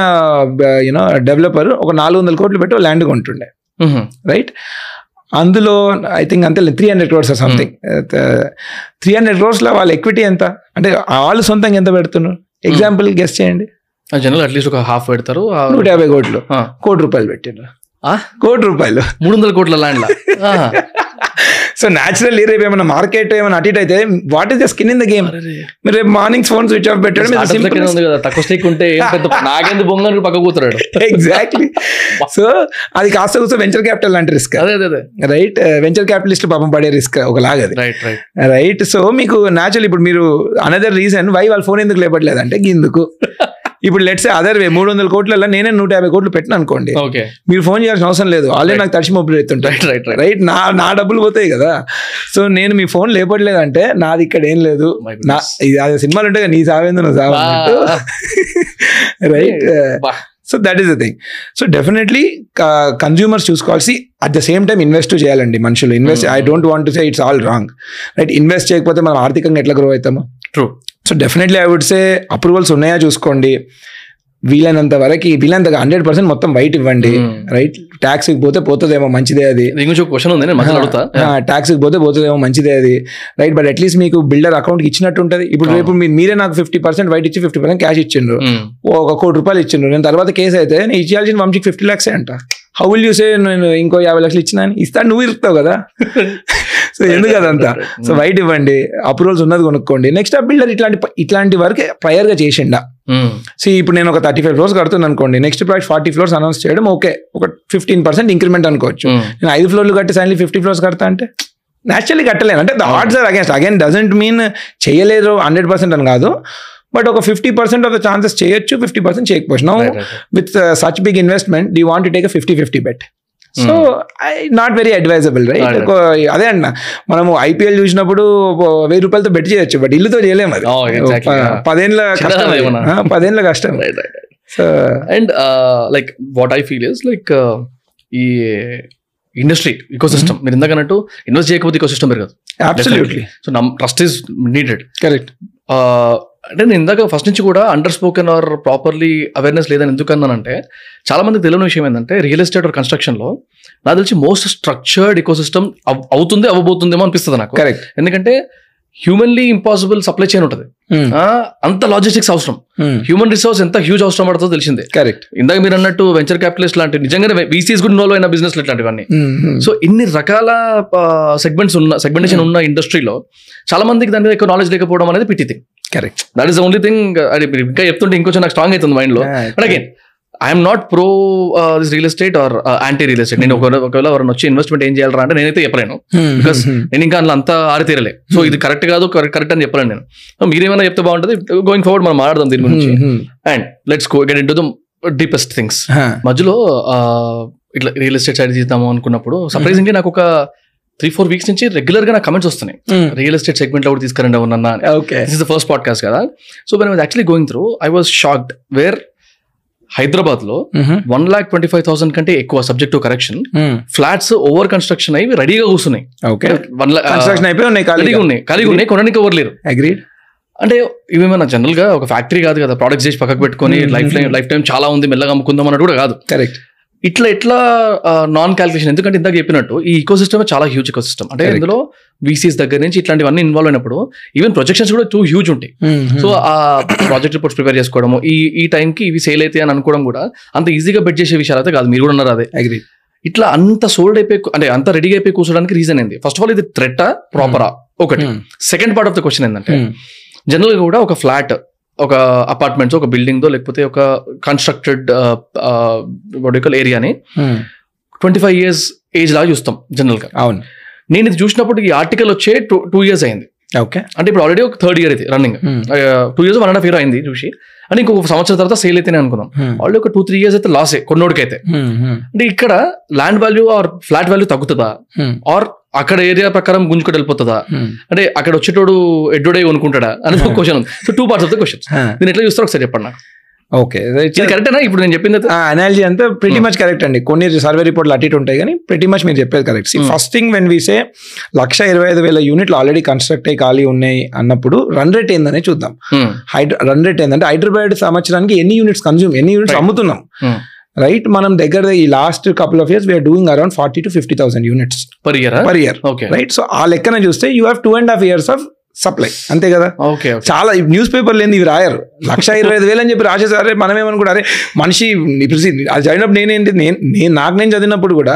యూనో డెవలపర్ ఒక నాలుగు వందల కోట్లు పెట్టి ల్యాండ్ కొంటుండే. రైట్ అందులో ఐ థింక్ అంతే three hundred crores something three hundred క్రోర్స్లో వాళ్ళ ఎక్విటీ ఎంత? అంటే వాళ్ళు సొంతంగా ఎంత పెడుతున్నారు? ఎగ్జాంపుల్ గెస్ట్ చేయండి. జనరల్ అట్లీస్ట్ ఒక హాఫ్ పెడతారు. నూట యాభై కోట్లు. కోటి రూపాయలు పెట్టిండ్రు. ఆ? కోటి రూపాయలు. మూడు వందల కోట్ల ల్యాండ్ [laughs] సో న్యాచురల్లీ రేపు ఏమైనా మార్కెట్ ఏమైనా అటు ఇటు అయితే what is the skin in the game మీరు రేపు మార్నింగ్ ఫోన్ స్విచ్ ఆఫ్ పెట్టడం ఉంది కదా తక్కువ స్టేక్ ఉంటే ఏం పెద్ద నాకెందుకు బొంగ పక్క కూతురాడు. ఎగ్జాక్ట్లీ సో [laughs] అది కాస్త కూస్త వెంచర్ క్యాపిటల్ లాంటి రిస్క్ అదే అదే అదే. రైట్ వెంచర్ క్యాపిటలిస్ట్ పాపం పడే రిస్క్ ఒకలాగా అది. రైట్ రైట్ రైట్ సో మీకు న్యాచురల్ ఇప్పుడు మీరు అనదర్ రీజన్ వై వాళ్ళ ఫోన్ ఎందుకు లేపట్లేదు అంటే ఇందుకు [laughs] ఇప్పుడు లెట్స్ అదర్ వే మూడు వందల కోట్లలో నేనే నూట యాభై కోట్లు పెట్టిన అనుకోండి. ఓకే. మీరు ఫోన్ చేయాల్సిన అవసరం లేదు. ఆల్రెడీ నాకు తడిచి మొబైల్ ఎత్తుంటాయి రైట్ రైట్ నా నా డబ్బులు పోతాయి కదా. సో నేను మీ ఫోన్ లేపట్లేదంటే నాది ఇక్కడ ఏం లేదు. నా. ఇది అదే సినిమాలు ఉంటాయి కదా, నీ సావేందు నువ్వు సావు right. So that is the thing so definitely consumers చూసుకోవాల్సి at the same time invest చేయాలండి మనుషులు. Invest I don't want to say it's all wrong right invest చేయకపోతే మనం ఆర్థికంగా ఎట్లా గ్రో అవుతాము? True so definitely I would say approvals ఉన్నాయా చూసుకోండి. వీలైనంత వరకు వీలైనంత హండ్రెడ్ పర్సెంట్ మొత్తం వైట్ ఇవ్వండి. Hmm. రైట్ ట్యాక్స్ పోతే పోతుందేమో మంచిదే అది. క్వశ్చన్ ఉంది నేను మధ్యలో అడుగుతా. ట్యాక్స్ పోతే పోతుందేమో మంచిదే అది. రైట్ బట్ అట్లీస్ట్ మీకు బిల్డర్ అకౌంట్ ఇచ్చినట్టు ఉంటుంది. ఇప్పుడు. రేపు మీరే నాకు ఫిఫ్టీ పర్సెంట్ వైట్ ఇచ్చి ఫిఫ్టీ పర్సెంట్ క్యాష్ ఇచ్చిండ్రు. Mm. ఒక కోటి రూపాయలు ఇచ్చిండ్రు. నేను తర్వాత కేసు అయితే నేను ఇచ్చేయాల్సిన వంశీకి ఫిఫ్టీ ల్యాక్స్ అంట. హౌ విల్ యూ సే నేను ఇంకో యాభై లక్షలు ఇచ్చినా అని ఇస్తా నువ్వు ఇరుస్తావు కదా? [laughs] సో ఎందుకు అదంతా. సో వైట్ ఇవ్వండి అప్రూవల్స్ ఉన్నది కొనుక్కోండి. నెక్స్ట్ ఆ బిల్డర్ ఇట్లాంటి ఇట్లాంటి వరకు prior గా చేసిండా. సో ఇప్పుడు నేను ఒక థర్టీ ఫైవ్ ఫ్లోర్స్ కడుతున్నాను అనుకోండి next project forty floors announce చేయడం ఓకే ఒక ఫిఫ్టీన్ పర్సెంట్ ఇంక్రిమెంట్ అనుకోవచ్చు. Mm. నేను ఐదు ఫ్లోర్లు కట్టి సైన్లీ ఫిఫ్టీ ఫ్లోర్స్ కడతా అంటే న్యాచురల్లీ కట్టలేను. అంటే the odds are against again doesn't mean చేయలేదు హండ్రెడ్ పర్సెంట్ అని కాదు. బట్ ఒక fifty percent of the chances చేయొచ్చు ఫిఫ్టీ పర్సెంట్ చేయకపోవచ్చు. No. With such big investment they want take fifty fifty bet so I not very advisable right Right, అదే అన్న మనము IPL చూసినప్పుడు వెయ్యి రూపాయలతో బెట్ చేయొచ్చు బట్ ఇల్లుతో చేయలేము అది. Oh. పదేళ్ళ కష్టం పదేళ్ళ కష్టం. So and like what I feel is like ఈ ఇండస్ట్రీ ఇకో సిస్టమ్ మీరు ఇందాక అన్నట్టు ఇన్వెస్ట్ చేయకపోతే ఇకో సిస్టమ్ పెరగదు absolutely so trust is needed correct అంటే నేను ఇందాక ఫస్ట్ నుంచి కూడా under spoken or properly awareness లేదని ఎందుకు అన్నానంటే చాలా మందికి తెలియని విషయం ఏంటంటే రియల్ ఎస్టేట్ ఆర్ కన్స్ట్రక్షన్లో నాకు తెలిసి మోస్ట్ స్ట్రక్చర్డ్ ఇకో సిస్టమ్ అవుతుంది అవ్వబోతుందేమో అనిపిస్తుంది నాకు. కరెక్ట్ ఎందుకంటే హ్యూమన్లీ ఇంపాసిబుల్ సప్లై చైన్ ఉంటుంది. అంత లాజిస్టిక్స్ అవసరం. హ్యూమన్ రిసోర్స్ ఎంత హ్యూజ్ అవసరం పడుతుందో తెలిసిందే. కరెక్ట్ ఇందాక మీరు అన్నట్టు వెంచర్ క్యాపిటలిస్ట్ లాంటి నిజంగానే వీసీస్ కూడా ఇన్వాల్వ్ అయిన బిజినెస్ ఇట్లాంటివన్నీ. సో ఇన్ని రకాల సెగ్మెంట్స్ ఉన్న సెగ్మెంటేషన్ ఉన్న ఇండస్ట్రీలో చాలా మందికి దాని మీద ఎక్కువ నాలెడ్జ్ లేకపోవడం అనేది pity thing correct that is only thing అది ఇంకా చెప్తుంటే ఇంకొంచెం నాకు స్ట్రాంగ్ అవుతుంది మైండ్లో. But again I'm not pro this real estate or anti real estate. నేను ఒకవేళ ఎవరైనా వచ్చి ఇన్వెస్ట్మెంట్ ఏం చేయాలరా అంటే నేనైతే చెప్పలేను. బికాస్ నేను ఇంకా అందులో అంతా ఆరితీరలే సో ఇది కరెక్ట్ కాదు కరెక్ట్ అని చెప్పలేను నేను. So మీరేమైనా చెప్తే బాగుంటుంది. గోయింగ్ ఫార్వర్డ్ మనం మాట్లాడదాం దీని గురించి. And let's go get into the deepest things మధ్యలో ఇట్లా రియల్ ఎస్టేట్ సైడ్ చేద్దాము అనుకున్నప్పుడు సర్ప్రైజింగ్లీ నాకు ఒక త్రీ ఫోర్ వీక్స్ నుంచి రెగ్యులర్గా నాకు కమెంట్స్ వస్తున్నాయి. రియల్ ఎస్టేట్ సెగ్మెంట్లో కూడా తీసుకురండి అవునన్నా okay this is the first podcast కదా. So when was actually going through I was shocked where హైదరాబాద్లో one lakh twenty five thousand కంటే ఎక్కువ subject to correction flats over construction అయ్యి రెడీగా కూర్చున్నాయి. ఓకే. వన్ కన్స్ట్రక్షన్ అయిపోయి ఖాళీగా. ఉన్నాయి ఉన్నాయి కొనడానికి ఎవరు లేరు. అగ్రీడ్ అంటే ఇవేమైనా జనరల్గా ఒక ఫ్యాక్టరీ కాదు కదా ప్రొడక్ట్స్ చేసి పక్కకు పెట్టుకొని. లైఫ్ లైఫ్ టైం చాలా ఉంది మెల్లగా అమ్ముకుందాం అన్నట్టు కూడా కాదు. కరెక్ట్ ఇట్లా ఎట్లా నాన్ క్యాల్కులేషన్ ఎందుకంటే ఇందాక చెప్పినట్టు ఈ ఈకో సిస్టమ్ చాలా హ్యూజ్ ఈకో సిస్టమ్ అంటే. ఇందులో వీసీస్ దగ్గర నుంచి ఇట్లాంటివన్నీ ఇన్వాల్వ్ అయినప్పుడు ఈవెన్ ప్రొజెక్షన్స్ కూడా టూ హ్యూజ్ ఉంటాయి. సో ఆ ప్రాజెక్ట్ రిపోర్ట్స్ ప్రిపేర్ చేసుకోవడము ఈ ఈ టైంకి ఇవి సేల్ అయితే అని అనుకోవడం కూడా అంత ఈజీగా బెట్ చేసే విషయాలు అయితే కాదు. మీరు కూడా ఉన్నారు అదే. అగ్రీడ్ ఇట్లా అంత సోల్డ్ అయిపోయి అంటే అంత రెడీగా అయిపోయి కూర్చోడానికి రీజన్ ఏంది? ఫస్ట్ ఆఫ్ ఆల్ ఇది థ్రెట్టా ప్రాపరా ఒకటి. Second part of the question ఏంటంటే జనరల్గా కూడా ఒక ఫ్లాట్ ఒక అపార్ట్మెంట్స్ ఒక బిల్డింగ్ దో లేకపోతే ఒక కన్స్ట్రక్టెడ్ ఏరియాని ట్వంటీ ఫైవ్ ఇయర్స్ ఏజ్ లాగా చూస్తాం జనరల్గా. అవును. నేను ఇది చూసినప్పుడు ఈ ఆర్టికల్ వచ్చే టూ టూ ఇయర్స్ అయింది. ఓకే. అంటే ఇప్పుడు ఆల్రెడీ ఒక థర్డ్ ఇయర్ అయితే running two years one and half year అయింది చూసి. అంటే ఇంకొక సంవత్సరం తర్వాత సేల్ అయితేనే అనుకుందాం ఆల్రెడీ ఒక టూ త్రీ ఇయర్స్ అయితే లాసే కొన్నోడికైతే. అంటే ఇక్కడ land value or flat value తగ్గుతుందా? ఆర్ అక్కడ ఏరియా ప్రకారం గుంజుకొని వెళ్ళిపోతుందా? అంటే అక్కడ వచ్చేటోడు ఎడ్డోడే కొనుక్కుంటాడా? అనేది ఒక క్వశ్చన్ ఉంది. So two parts of the question నేను ఎట్లా చూస్తారో ఒకసారి చెప్పండి నాకు. ఓకే కరెక్టేనా ఇప్పుడు నేను చెప్పింది? అనాలజీ అంతా ప్రిటీ మచ్ కరెక్ట్ అండి. కొన్ని సర్వే రిపోర్ట్లు అటు ఇటు ఉంటాయి కానీ ప్రిటీ మచ్ మీరు చెప్పేది correct Hmm. First thing when we see లక్ష ఇరవై ఐదు వేల యూనిట్లు ఆల్రెడీ కన్స్ట్రక్ట్ అయ్యి ఖాళీ ఉన్నాయి అన్నప్పుడు రన్ రేట్ ఏందనే చూద్దాం. Hmm. హైడ్ర రన్ రేట్ ఏంటంటే హైదరాబాద్ సంవత్సరానికి ఎన్ని యూనిట్స్ కన్జ్యూమ్ ఎన్ని యూనిట్స్. అమ్ముతున్నాం? Hmm. రైట్ మనం దగ్గర ఈ last couple of years we are doing around forty to fifty thousand units per year per year right so ఆ లెక్కన చూస్తే you have two and half years of supply అంతే కదా? ఓకే చాలా న్యూస్ పేపర్ లేని ఇవి రాయరు. లక్ష ఇరవై ఐదు వేలు అని చెప్పి రాసేసారే మనం ఏమనుకుంటా అరే మనిషి ఇప్పుడు అది చదివినప్పుడు నేనేంటి నేను నేను నాకు నేను చదివినప్పుడు కూడా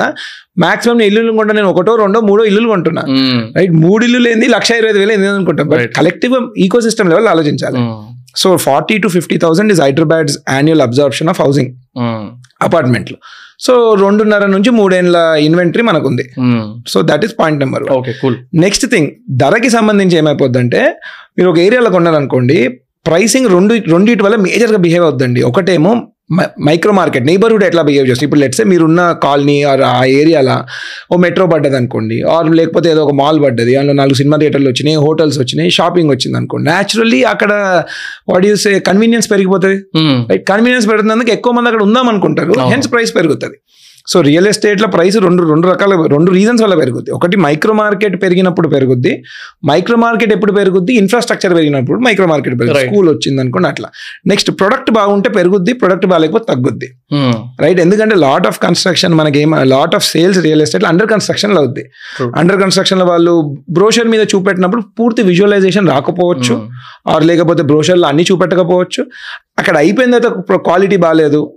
మాక్సిమం ఇల్లు కొంటా నేను ఒకటో రెండో మూడో ఇల్లులు కొంటున్నా. Hmm. రైట్ మూడు ఇల్లు లేని లక్ష ఇరవై ఐదు వేలు ఏంది అనుకుంటాం. But. Collective eco system level ఆలోచించాలి. Hmm. So forty to fifty thousand is Hyderabad's annual absorption of housing Hmm. అపార్ట్మెంట్లు. సో రెండున్నర నుంచి మూడేళ్ళ ఇన్వెంటరీ మనకు ఉంది Hmm. So that is point number okay cool next thing ధరకి సంబంధించి ఏమైపోద్దంటే మీరు ఒక ఏరియాలో కొన్నారనుకోండి ప్రైసింగ్ రెండు రెండింటి వల్ల మేజర్గా బిహేవ్ అవుద్దండి. ఒకటేమో మైక్రో మార్కెట్ నైబర్హుడ్ ఎట్లా బిహేవ్ చేస్తుంది ఇప్పుడు లెట్సే మీరున్న కాలనీ ఆర్ ఆ ఏరియాలో ఓ మెట్రో పడ్డది అనుకోండి ఆర్ లేకపోతే ఏదో ఒక మాల్ పడ్డది అందులో నాలుగు సినిమా థియేటర్లు వచ్చినాయి హోటల్స్ వచ్చినాయి షాపింగ్ వచ్చింది అనుకోండి న్యాచురల్లీ అక్కడ వాట్ యూస్ కన్వీనియన్స్ పెరిగిపోతుంది. రైట్ కన్వీనియన్స్ పెడుతున్నందుకు ఎక్కువ మంది అక్కడ ఉందాం అనుకుంటారు. హెన్స్ ప్రైస్ పెరుగుతుంది సో రియల్ ఎస్టేట్లో ప్రైస్ రెండు రెండు రకాల రెండు రీజన్స్ వల్ల పెరుగుద్ది. ఒకటి మైక్రో మార్కెట్ పెరిగినప్పుడు పెరుగుద్ది. మైక్రో మార్కెట్ ఎప్పుడు పెరుగుద్ది? ఇన్ఫ్రాస్ట్రక్చర్ పెరిగినప్పుడు మైక్రో మార్కెట్ Right. స్కూల్ వచ్చింది అనుకోండి అట్లా. నెక్స్ట్ ప్రొడక్ట్ బాగుంటే పెరుగుద్ది ప్రొడక్ట్ బాగాలేకపోతే తగ్గుద్ది. Hmm. రైట్ ఎందుకంటే లాట్ ఆఫ్ కన్స్ట్రక్షన్ మనకి ఏం lot of sales real estate under కన్స్ట్రక్షన్లో అవుద్ది. అండర్ కన్స్ట్రక్షన్లో వాళ్ళు బ్రోషర్ మీద చూపెట్టినప్పుడు పూర్తి విజువలైజేషన్ రాకపోవచ్చు. Hmm. ఆర్ లేకపోతే బ్రోషర్లో అన్ని చూపెట్టకపోవచ్చు. అక్కడ అయిపోయిన తర్వాత క్వాలిటీ బాగాలేదు.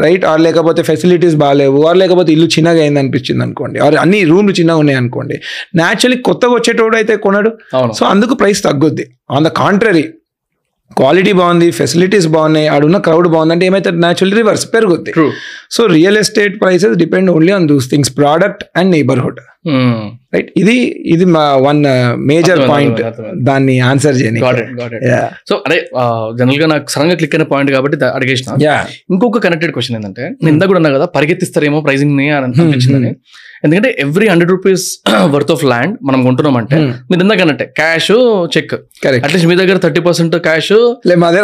రైట్ ఆర్ లేకపోతే ఫెసిలిటీస్ బాగాలేవు ఆర్ లేకపోతే ఇల్లు చిన్నగా అయింది అనిపించింది అనుకోండి. ఆర్ అన్ని రూమ్లు చిన్నగా ఉన్నాయి అనుకోండి. న్యాచురలీ కొత్తగా వచ్చేటోడు అయితే కొనడు. సో అందుకు ప్రైస్ తగ్గుద్ది. ఆన్ ద కాంట్రరీ క్వాలిటీ బాగుంది ఫెసిలిటీస్ బాగున్నాయి ఆడున్న క్రౌడ్ బాగుంది అంటే ఏమైతే న్యాచురల్లీ రివర్స్ పెరుగుద్ది. So real estate prices depend only on those things product and neighbourhood right ఇది ఇది మా వన్ మేజర్ పాయింట్. దాన్ని ఆన్సర్ చేయని. సో అదే జనరల్గా నాకు సడన్గా క్లిక్ అయిన పాయింట్ కాబట్టి అడిగేసిన. ఇంకొక కనెక్టెడ్ క్వశ్చన్ ఏంటంటే నేను ఇందాక కూడా అన్నా కదా పరిగెత్తిస్తారేమో ప్రైజింగ్ని అని అనిపించిందని. ఎందుకంటే every hundred rupees worth of land మనం కొంటున్నాం అంటే మీరు ఇందాక అన్నట్టే క్యాష్ చెక్ అట్లీస్ట్ మీ దగ్గర thirty percent cash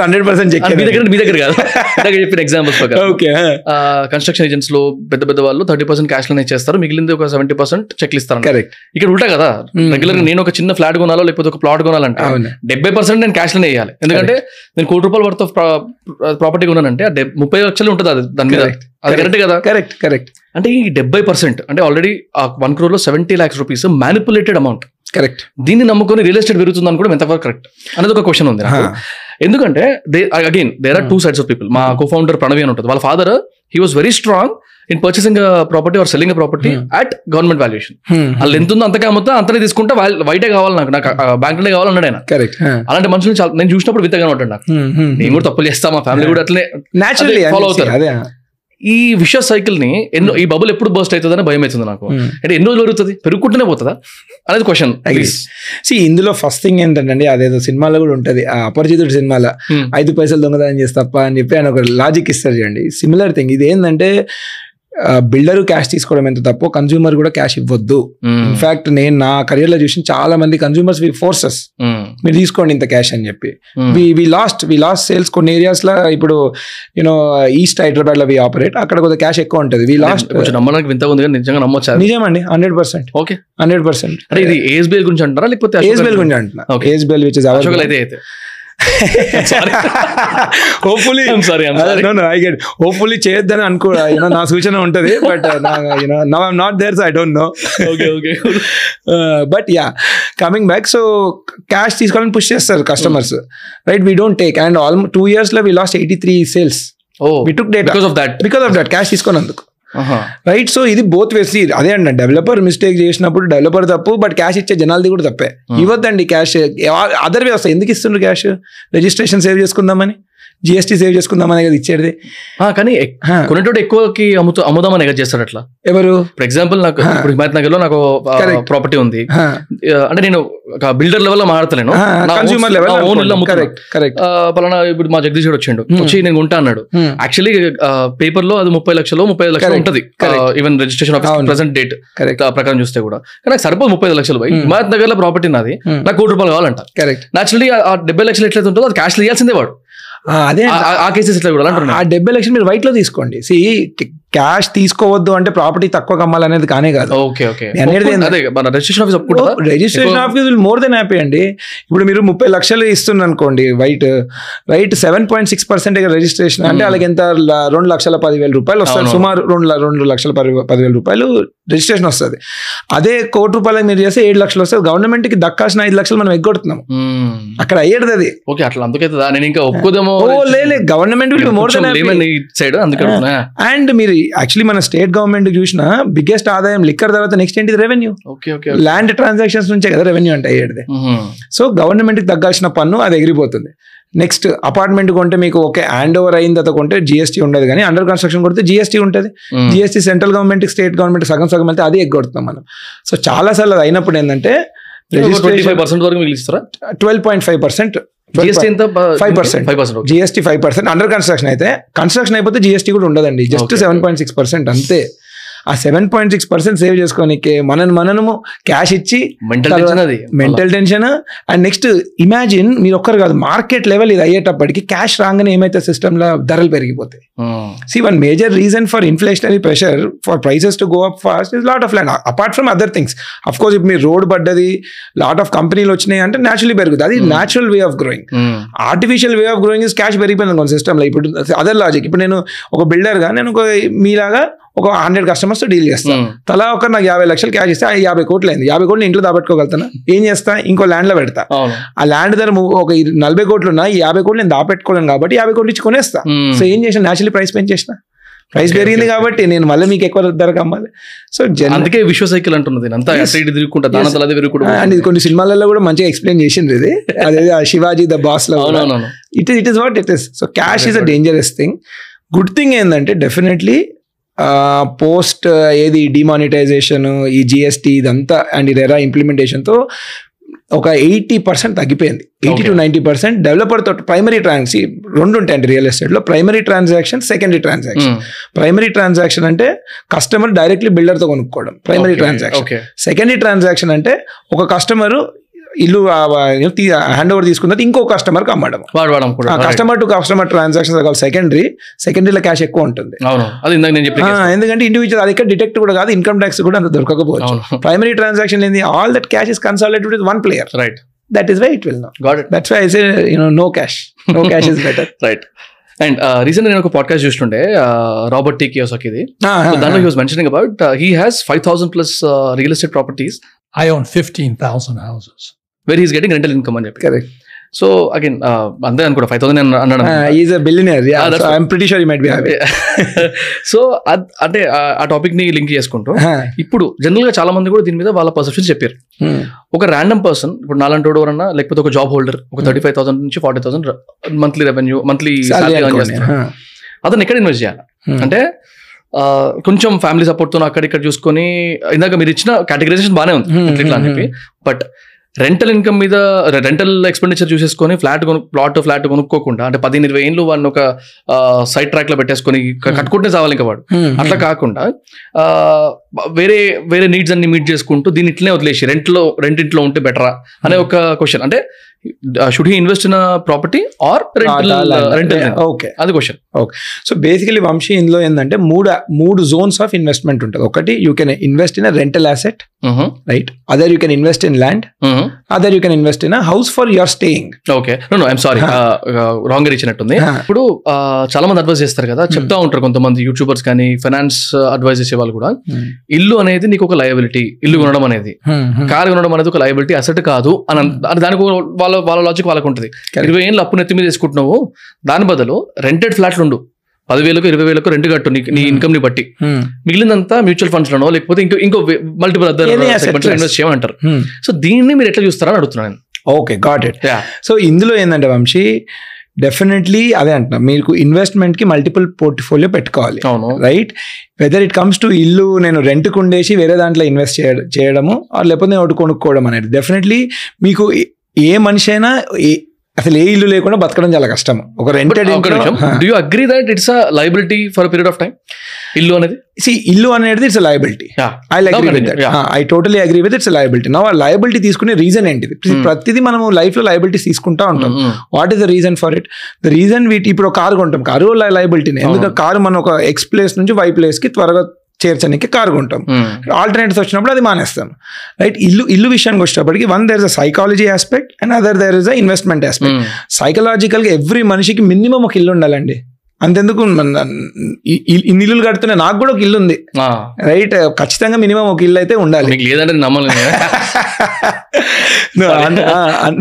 hundred percent cheque మీ దగ్గర మీ దగ్గర కాదు. [laughs] ఇందాక చెప్పిన ఎగ్జాంపుల్స్ ప్రకారం. కన్స్ట్రక్షన్ ఏజెంట్స్లో పెద్ద పెద్ద వాళ్ళు థర్టీ పర్సెంట్ క్యాష్లోనే ఇచ్చేస్తారు. మిగిలింది ఒక సెవెంటీ పర్సెంట్ చెక్లు ఇస్తారు కరెక్ట్ ఇక్కడ ఉల్టా కదా. రెగ్యులర్గా నేను ఒక చిన్న ఫ్లాట్ కొనాలో లేకపోతే ఒక ప్లాట్ కొనాలంటే డెబ్బై పర్సెంట్ నేను క్యాష్లోనే వేయాలి. ఎందుకంటే నేను కోటి రూపాయల వర్త్ ప్రాపర్టీ కొన్నానంటే ముప్పై లక్షలు ఉంటుంది అది దాని మీద. అది కరెక్ట్ కదా? కరెక్ట్ కరెక్ట్ అంటే ఈ డెబ్బై పర్సెంట్ అంటే ఆల్రెడీ ఆ one క్రోర్లో seventy lakhs rupees manipulated amount correct దీన్ని నమ్ముకొని రియల్ ఎస్టేట్ పెరుగుతుంది అనుకోవడం ఎంతవరకు కరెక్ట్ అనేది ఒక క్వశ్చన్ ఉంది నాకు. ఎందుకంటే they again there are two sides of people మా కో ఫౌండర్ ప్రణవి అని ఉంటుంది. వాళ్ళ father he was very strong in purchasing property or selling property Hmm. At government valuation వాళ్ళు ఎంత ఉందో అంతకే అమ్ముతా అంతనే తీసుకుంటా వైటే కావాలి నాకు నాకు బ్యాంక్లోనే కావాలన్నాడు ఆయన. కరెక్ట్ అలాంటి మనుషులు నేను చూసినప్పుడు విత్తగా ఉంటాడు నాకు. నేను కూడా తప్పులు చేస్తా మా ఫ్యామిలీ కూడా న్యాచురల్లీ అదే follow అవుతారు. ఈ విష సైకిల్ని ఎన్నో ఈ బబుల్ ఎప్పుడు బర్స్ట్ అవుతుందని భయం అవుతుంది నాకు. అంటే ఎన్ని రోజులు పెరుగుతుంది పెరుగుకుంటూనే పోతుందా? అనేది క్వశ్చన్ సి ఇందులో ఫస్ట్ థింగ్ ఏంటంటే అదేదో సినిమాలో కూడా ఉంటది. ఆ అపరిచితుడు సినిమాలో ఐదు పైసలు దొంగతనం చేసి తప్ప అని చెప్పి ఆయన ఒక లాజిక్ ఇస్తారు చూడండి. సిమిలర్ థింగ్ ఇది ఏంటంటే బిల్డర్ క్యాష్ తీసుకోవడం ఎంత తప్పో? కన్జ్యూమర్ కూడా క్యాష్ ఇవ్వద్దు. ఇన్ఫాక్ట్ నేను నా career లో చూసిన చాలా మంది కన్జ్యూమర్స్ వి ఫోర్సెస్ మీరు తీసుకోండి ఇంత క్యాష్ అని చెప్పి. We we lost we lost sales కొన్ని ఏరియాస్లో ఇప్పుడు యూనో ఈస్ట్ హైదరాబాద్లో వి ఆపరేట్ అక్కడ కొద్దిగా క్యాష్ ఎక్కువ ఉంటుంది. వి లాస్ట్ నమ్మడానికి వింతగా ఉంది నిజంగా నమ్మొచ్చా? నిజమండి hundred percent okay. Hundred percent అంటే ఇది ఏఎస్బిఎల్ గురించి అంటారా లేకపోతే ఏజ్ బెల్ గురించి అంటున్నా. Okay. ASBL which is Ashok అయితే. Hopefully [laughs] I'm sorry, I'm sorry. I get hopefully చేయొద్దని అనుకో యూనో నా సూచన ఉంటది but you know now I'm not there so I don't know okay okay but yeah coming back so cash తీసుకోవాలని push చేస్తారు customers right we don't take and all two ఇయర్స్లో we lost eighty three sales oh we took data because of that because of that cash తీసుకున్నందుకు right so ఇది both ways అదే అండి developer mistake చేసినప్పుడు developer తప్పు but cash ఇచ్చే జనాలది కూడా తప్పే. ఇవ్వద్దండి క్యాష్ అదర్ వే వస్తాయి. ఎందుకు ఇస్తుండ్రు క్యాష్ రిజిస్ట్రేషన్ సేవ్ చేసుకుందామని. జిఎస్టీ సేవ్ చేసుకుందామనే కదా ఇచ్చేది. కానీ. కొనేటోడు ఎక్కువకి అమ్ముతూ అమ్ముదామని ఎగర్ చేస్తాడు అట్లా. ఎవరు? ఫర్ ఎగ్జాంపుల్ నాకు. ఇప్పుడు హిమాయత్ నగర్లో నాకు. ప్రాపర్టీ ఉంది. అంటే నేను ఒక బిల్డర్ లెవెల్లో మాట్లాడలేను కన్స్యూమర్ లెవెల్ కరెక్ట్ కరెక్ట్ పలానా ఇప్పుడు మా జగదీష్ వచ్చిండు. వచ్చి నేను ఉంటా అన్నాడు. యాక్చువల్లీ పేపర్లో అది ముప్పై లక్షలు ముప్పై ఐదు లక్షలు. ఉంటది. Even registration office. Present date correct ప్రకారం చూస్తే కూడా. కానీ నాకు సరిపోదు ముప్పై ఐదు లక్షలు పోయి. హిమాయత్ నగర్లో ప్రాపర్టీ నాది. నాకు కోటి రూపాయలు కావాలంట. కరెక్ట్ నాచురలీ ఆ డెబ్బై లక్షలు ఎట్లయితే ఉంటుందో అది క్యాష్ ఇవ్వాల్సిందే వాడు. అదే ఆ- కేసెస్ ఇట్లా కూడా ఆ డెబ్బై లక్షలు మీరు వైట్లో తీసుకోండి. సి క్యాష్ తీసుకోవద్దు అంటే ప్రాపర్టీ తక్కువ కమ్మాలనేది కానే కాదు. Okay registration office registration more than happy అండి. ఇప్పుడు మీరు ముప్పై లక్షలు ఇస్తున్నారు అనుకోండి white right seven point six percent registration అంటే Hmm. వాళ్ళకి ఎంత? రెండు లక్షల పదివేల రూపాయలు వస్తుంది. అవును. సుమారు రెండు రెండు లక్షల పది పదివేల రూపాయలు రిజిస్ట్రేషన్ వస్తుంది. అదే కోటి రూపాయలకు మీరు చేస్తే ఏడు లక్షలు వస్తుంది. గవర్నమెంట్కి దక్కాల్సిన ఐదు లక్షలు మనం ఎగ్గొడుతున్నాం. Hmm. అక్కడ అయ్యేది అది. ఓకే అట్లా నేను ఇంకా ఒప్పుకోదేమో ఓ లే government will more than. And మీరు యాక్చువల్లీ మన స్టేట్ గవర్నమెంట్ చూసిన బిగ్గెస్ట్ ఆదాయం లిక్కర్ తర్వాత నెక్స్ట్ ఏంటి రెవెన్యూ ల్యాండ్ ట్రాన్సాక్షన్స్ నుంచే కదా రెవెన్యూ అంటే అయ్యేది. సో గవర్నమెంట్కి తగ్గాల్సిన పన్ను అది ఎగిరిపోతుంది. నెక్స్ట్ అపార్ట్మెంట్ కొంటే మీకు ఓకే హ్యాండ్ ఓవర్ అయిన తర్వాత కొంటే జిఎస్టీ ఉండదు కానీ అండర్ కన్స్ట్రక్షన్ కొడితే జిఎస్టీ ఉంటుంది. GST central government state government సగం సగం వెళ్తే అది ఎగ్గొడుతున్నాం మనం. సో చాలా సార్లు అది అయినప్పుడు ఏంటంటే twelve point five percent five percent GST five percent under construction అయితే కన్స్ట్రక్షన్ అయిపోతే జిఎస్టీ కూడా ఉండదండి. Just seven. Point six percent అంతే. ఆ seven point six percent save చేసుకోనికి మనను మనము క్యాష్ ఇచ్చి mental tension. And next imagine మీరు ఒక్కరు కాదు మార్కెట్ లెవెల్ ఇది అయ్యేటప్పటికి క్యాష్ రాగానే ఏమైతే సిస్టమ్లో ధరలు పెరిగిపోతాయి. See one major reason for inflationary pressure for prices to go up fast is lot of land apart from other things of course ఇప్పుడు మీరు రోడ్ పడ్డది లాట్ ఆఫ్ కంపెనీలు వచ్చినాయి అంటే న్యాచురలీ పెరుగుతుంది. అది. Natural way of growing. Artificial way of growing is cash పెరిగిపోయింది కొన్ని సిస్టమ్లో ఇప్పుడు అదర్ లాజిక్ ఇప్పుడు నేను ఒక బిల్డర్గా నేను ఒక మీలాగా ఒక హండ్రెడ్ కస్టమర్స్తో డీల్ చేస్తాను. తలా ఒక నాకు యాభై లక్షలు క్యాష్ ఇస్తే యాభై కోట్లు అయింది. యాభై కోట్లు ఇంట్లో దాపెట్టుకోగలుగుతాను? ఏం చేస్తా? ఇంకో ల్యాండ్లో పెడతా. ఆ ల్యాండ్ ధర ఒక నలభై కోట్లు ఉన్నా ఈ యాభై కోట్లు నేను దాపెట్టుకోలేను కాబట్టి యాభై కోట్లు ఇచ్చి కొనేస్తా. సో ఏం చేసిన? న్యాచురలీ ప్రైస్ పెంచేసిన ప్రైస్ పెరిగింది. కాబట్టి నేను మళ్ళీ మీకు ఎక్కువ ధరకు అమ్మాలి సో అందుకే విశ్వ సైకిల్ అంటున్నది అంతా అండ్ ఇది కొన్ని సినిమాలలో కూడా మంచిగా ఎక్స్ప్లెయిన్ చేసింది ఇది. అదే శివాజీ ద బాస్లో కూడా. అవునవును it it is what it is so cash is uh. Dangerous thing good thing ఏంటంటే డెఫినెట్లీ పోస్ట్ ఏది డిమానిటైజేషన్ ఈ జిఎస్టీ ఇదంతా అండ్ ఇది ఎరా ఇంప్లిమెంటేషన్తో ఒక ఎయిటీ పర్సెంట్ తగ్గిపోయింది. Eighty to. Ninety percent developer తోటి ప్రైమరీ ట్రాన్స్ రెండు ఉంటాయండి రియల్ ఎస్టేట్లో primary transaction secondary transaction primary transaction అంటే కస్టమర్ డైరెక్ట్లీ బిల్డర్తో కొనుక్కోవడం. ప్రైమరీ ట్రాన్సాక్షన్ సెకండరీ ట్రాన్సాక్షన్ అంటే ఒక కస్టమర్ ఇల్లు హ్యాండ్ ఓవర్ తీసుకున్న తర్వాత ఇంకో కస్టమర్కి అమ్మడం. వాడు వాడు అనుకుంటా customer to customer transaction secondary సెకండరీలో cash ఎక్కువ ఉంటుంది. అవును. అది ఇందాక నేను చెప్పిన ఆ, case. ఎందుకంటే ఇండివిజువల్ అది ఇక్కడ డిటెక్ట్ కూడా కాదు ఇన్కమ్ ట్యాక్స్ కూడా అంత దొరకకపోవచ్చు. ప్రైమరీ ట్రాన్సాక్షన్ [laughs] ఏంది? All that cash is consolidated with one player right that is why it will no got it that's why I say you know no cash no cash is better right and recent నేను ఒక podcast చూస్తుండే Robert tea కియోసాక్ ఇది So దాంట్లో he was mentioning about he has five thousand plus real estate properties I own 15,000 houses. Where is getting rental income అని చెప్పి. Correct so again అంతే అనుకుంటా five thousand అన్నాడు is uh Ah, I'm pretty sure you might be happy so అంటే ఆ- టాపిక్ని link చేసుకుంటూ ఇప్పుడు జనరల్గా చాలా మంది కూడా దీని మీద వాళ్ళ పర్సెప్షన్స్ చెప్పారు. ఒక ర్యాండమ్ పర్సన్ ఇప్పుడు నాలంటి ఎవరన్నా లేకపోతే ఒక జాబ్ హోల్డర్ ఒక థర్టీ ఫైవ్ థౌసండ్ నుంచి forty thousand monthly revenue monthly అతను ఎక్కడ ఇన్వెస్ట్ చేయాలి? అంటే ఆ, కొంచెం ఫ్యామిలీ సపోర్ట్తో అక్కడ ఇక్కడ చూసుకొని ఇందాక మీరు ఇచ్చిన కేటగరైజేషన్ బానే ఉంది. Hmm, ఇట్లా అని hmm, చెప్పి బట్ రెంటల్ ఇన్కమ్ మీద రెంటల్ ఎక్స్పెండిచర్ చూసేసుకొని ఫ్లాట్ కొను ప్లాట్ ఫ్లాట్ కొనుక్కోకుండా అంటే పదిహేను ఇరవై ఏళ్ళు వాడిని ఒక సైడ్ ట్రాక్లో పెట్టేసుకొని క- కట్టుకుంటే చావాలి ఇంకా వాడు. అట్లా కాకుండా ఆ, వేరే వేరే నీడ్స్ అన్ని మీట్ చేసుకుంటూ దీన్ని ఇట్లనే వదిలేసి రెంట్లో రెంట్ ఇంట్లో ఉంటే బెటరా అనే ఒక క్వశ్చన్ అంటే should he invest in property or rental okay అది క్వశ్చన్ సో బేసికలీ వంశీ ఇందులో ఏంటంటే మూడు మూడు జోన్స్ ఆఫ్ ఇన్వెస్ట్మెంట్ ఉంటుంది. ఒకటి you can invest in rental asset right other you can invest in land other you can invest in house for your staying okay no I'm sorry wrong ఇచ్చినట్టుంది. ఇప్పుడు ఆ, చాలా మంది అడ్వైస్ చేస్తారు కదా చెప్తా ఉంటారు కొంతమంది యూట్యూబర్స్ కానీ ఫైనాన్స్ అడ్వైస్ చేసే వాళ్ళు కూడా. ఇల్లు అనేది నీకు ఒక లయబిలిటీ ఇల్లు కొనడం అనేది. కారు కొనడం అనేది ఒక లయబిలిటీ అసెట్ కాదు అని దానికి వాళ్ళ వాళ్ళ లాజిక్ వాళ్ళకు ఉంటుంది. ఇరవై ఏళ్ళు అప్పు నెత్తి మీద తీసుకుంటున్నావు దాని బదులు రెంటెడ్ ఫ్లాట్లు ఉండు. పదివేలకు ఇరవై వేలకు రెంట్ కట్టు నీ నీ Hmm. ఇన్కమ్ని బట్టి. మిగిలినంతా మ్యూచువల్ ఫండ్స్ లోనో లేకపోతే ఇంకో ఇంకో మల్టిపుల్ అదర్. ఇన్వెస్ట్ చేయమంటారు. సో దీన్ని మీరు ఎట్లా చూస్తారని అడుగుతున్నాను okay got it Yeah. So ఇందులో ఏంటంటే వంశీ డెఫినెట్లీ అదే అంటున్నా మీకు ఇన్వెస్ట్మెంట్కి మల్టిపుల్ పోర్ట్ఫోలియో పెట్టుకోవాలి. అవును. Right whether it comes to ఇల్లు నేను రెంట్ ఉండేసి వేరే దాంట్లో ఇన్వెస్ట్ చేయడం చేయడము లేకపోతే నేను ఒకటి కొనుక్కోవడం అనేది. డెఫినెట్లీ మీకు ఏ- మనిషి అయినా అసలు ఏ ఇల్లు లేకుండా బతకడం చాలా కష్టం. ఒక rented do you agree that it's liability for period of time ఇల్లు అనేది? ఇల్లు అనేది it's liability I agree with Yeah. I totally agree with it's liability నా లయబిలిటీ తీసుకునే రీజన్ ఏంటిది? ప్రతిదీ మనం లైఫ్లో లయబిలిటీస్ తీసుకుంటా ఉంటాం. What is the reason for it the reason వీటి ఇప్పుడు కారు కొంటాం. కారు లయబిలిటీనే ఎందుకంటే కారు మనం ఒక ఎక్స్ ప్లేస్ నుంచి వై ప్లేస్కి త్వరగా చేర్చడానికి కారు కొంటాం ఆల్టర్నేటివ్స్ వచ్చినప్పుడు అది మానేస్తాం. రైట్ ఇల్లు ఇల్లు విషయానికి వచ్చేటప్పటికి one there is a psychology aspect and other there is a investment aspect సైకలాజికల్గా ఎవ్రీ మనిషికి మినిమం ఒక ఇల్లు ఉండాలండి. అంతెందుకు ఇన్ని ఇల్లులు కడుతున్నా నాకు కూడా ఒక ఇల్లు ఉంది. రైట్ ఖచ్చితంగా మినిమం ఒక ఇల్లు అయితే ఉండాలి. లేదంటే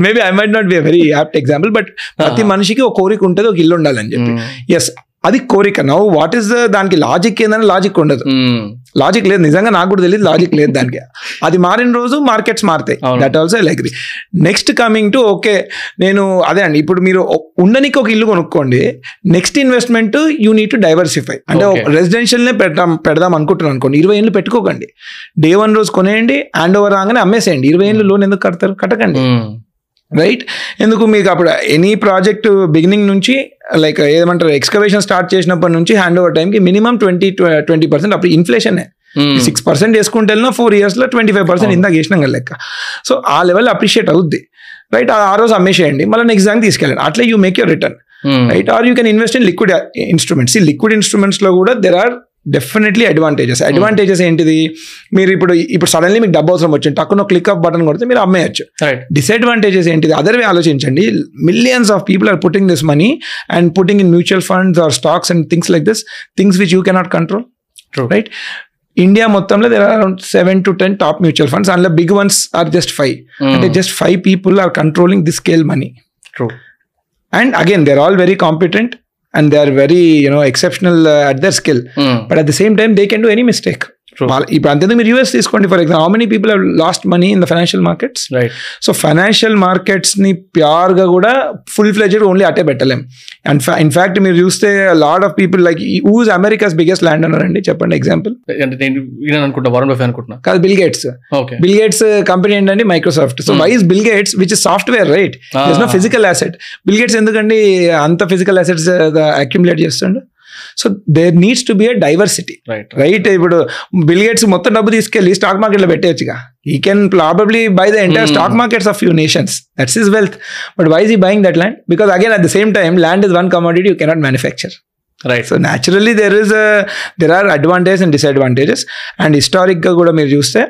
maybe I might not be very apt example but ప్రతి మనిషికి ఒక కోరిక ఉంటుంది ఒక ఇల్లు ఉండాలని చెప్పి. ఎస్ అది కోరిక. నవ్వు వాట్ ఈస్ దానికి లాజిక్ ఏందని లాజిక్ ఉండదు. లాజిక్ లేదు. నిజంగా నాకు కూడా తెలియదు లాజిక్ లేదు దానికి. అది మారిన రోజు మార్కెట్స్ మారుతాయి. That also like next coming to okay నేను అదే అండి. ఇప్పుడు మీరు ఉండనికి ఒక ఇల్లు కొనుక్కోండి. Next investment you need to diversify అంటే. రెసిడెన్షియల్నే పెడదాం పెడదాం అనుకుంటున్నాను అనుకోండి. ఇరవై ఏళ్ళు పెట్టుకోకండి. డే వన్ రోజు కొనేయండి. హ్యాండ్ ఓవర్ రాగానే అమ్మేసేయండి. ఇరవై ఏళ్ళు లోన్ ఎందుకు కడతారు? కట్టకండి. రైట్ ఎందుకు మీకు అప్పుడు ఎనీ ప్రాజెక్ట్ బిగినింగ్ నుంచి లైక్ ఏమంటారు ఎక్స్కవేషన్ స్టార్ట్ చేసినప్పటి నుంచి హ్యాండ్ ఓవర్ టైంకి మినిమం ట్వంటీ ట్వంటీ పర్సెంట్ అప్పుడు ఇన్ఫ్లేషన్ సిక్స్ పర్సెంట్ వేసుకుంటే వెళ్ళినా ఫోర్ ఇయర్స్లో ట్వంటీ ఫైవ్ పర్సెంట్ ఇందాక వేసినాం కదా లెక్క. సో ఆ లెవెల్ అప్రిషియేట్ అవుద్ది. రైట్ ఆ రోజు అమ్మేసేయండి మళ్ళీ నెక్స్ట్ దానికి తీసుకెళ్ళండి. అట్లా you make your return right or you can invest in liquid instruments ఈ లిక్విడ్ ఇన్స్ట్రుమెంట్స్లో కూడా there are definitely advantages advantages ఏంటిది? మీరు ఇప్పుడు ఇప్పుడు సడన్లీ మీకు డబ్బు అవసరం వచ్చింది టక్కున క్లిక్ ఆఫ్ బటన్ కొడితే మీరు అమ్మేయచ్చు. డిసడ్వాంటేజెస్ ఏంటిది? అదర్ వే ఆలోచించండి. Millions of people are putting this money and putting in mutual funds or stocks and things like this things which you cannot control True. Right India మొత్తంలో there are around seven to ten top mutual funds అందులో big ones are just five అంటే just five people are controlling the scale money true and again they are all very competent and they are very you know exceptional uh, at their skill mm. but at the same time they can do any mistake ఇప్పుడు అంతేందుకు మీరు US తీసుకోండి for example how many people have lost money in the financial markets right so financial మార్కెట్స్ని ప్యూర్గా కూడా full fledged only అటే పెట్టలేం. And in fact మీరు చూస్తే lot of people like who's America's biggest land ఉన్నారండి చెప్పండి ఎగ్జాంపుల్ అంటే నేను ఈయన అనుకుంటా వరుణ్ బఫే అనుకుంటున్నా. కాదు Bill Gates Bill Gates company ఏంటంటే Microsoft so why's Bill Gates which is software right is no. Physical asset Bill Gates ఎందుకండి అంత ఫిజికల్ అసెట్స్ అక్యుములేట్ చేస్తుండు? So there needs to be a diversity right right ఇప్పుడు Bill Gates మొత్తం డబ్బు తీసుకెళ్ళి stock మార్కెట్లో పెట్టేయచ్చుగా. He can probably buy the entire. Stock markets of few nations that's is wealth but why's he buying that land because again at the same time land is one commodity you cannot manufacture right so naturally there is there are advantage and disadvantages and హిస్టారిక్గా కూడా మీరు చూస్తే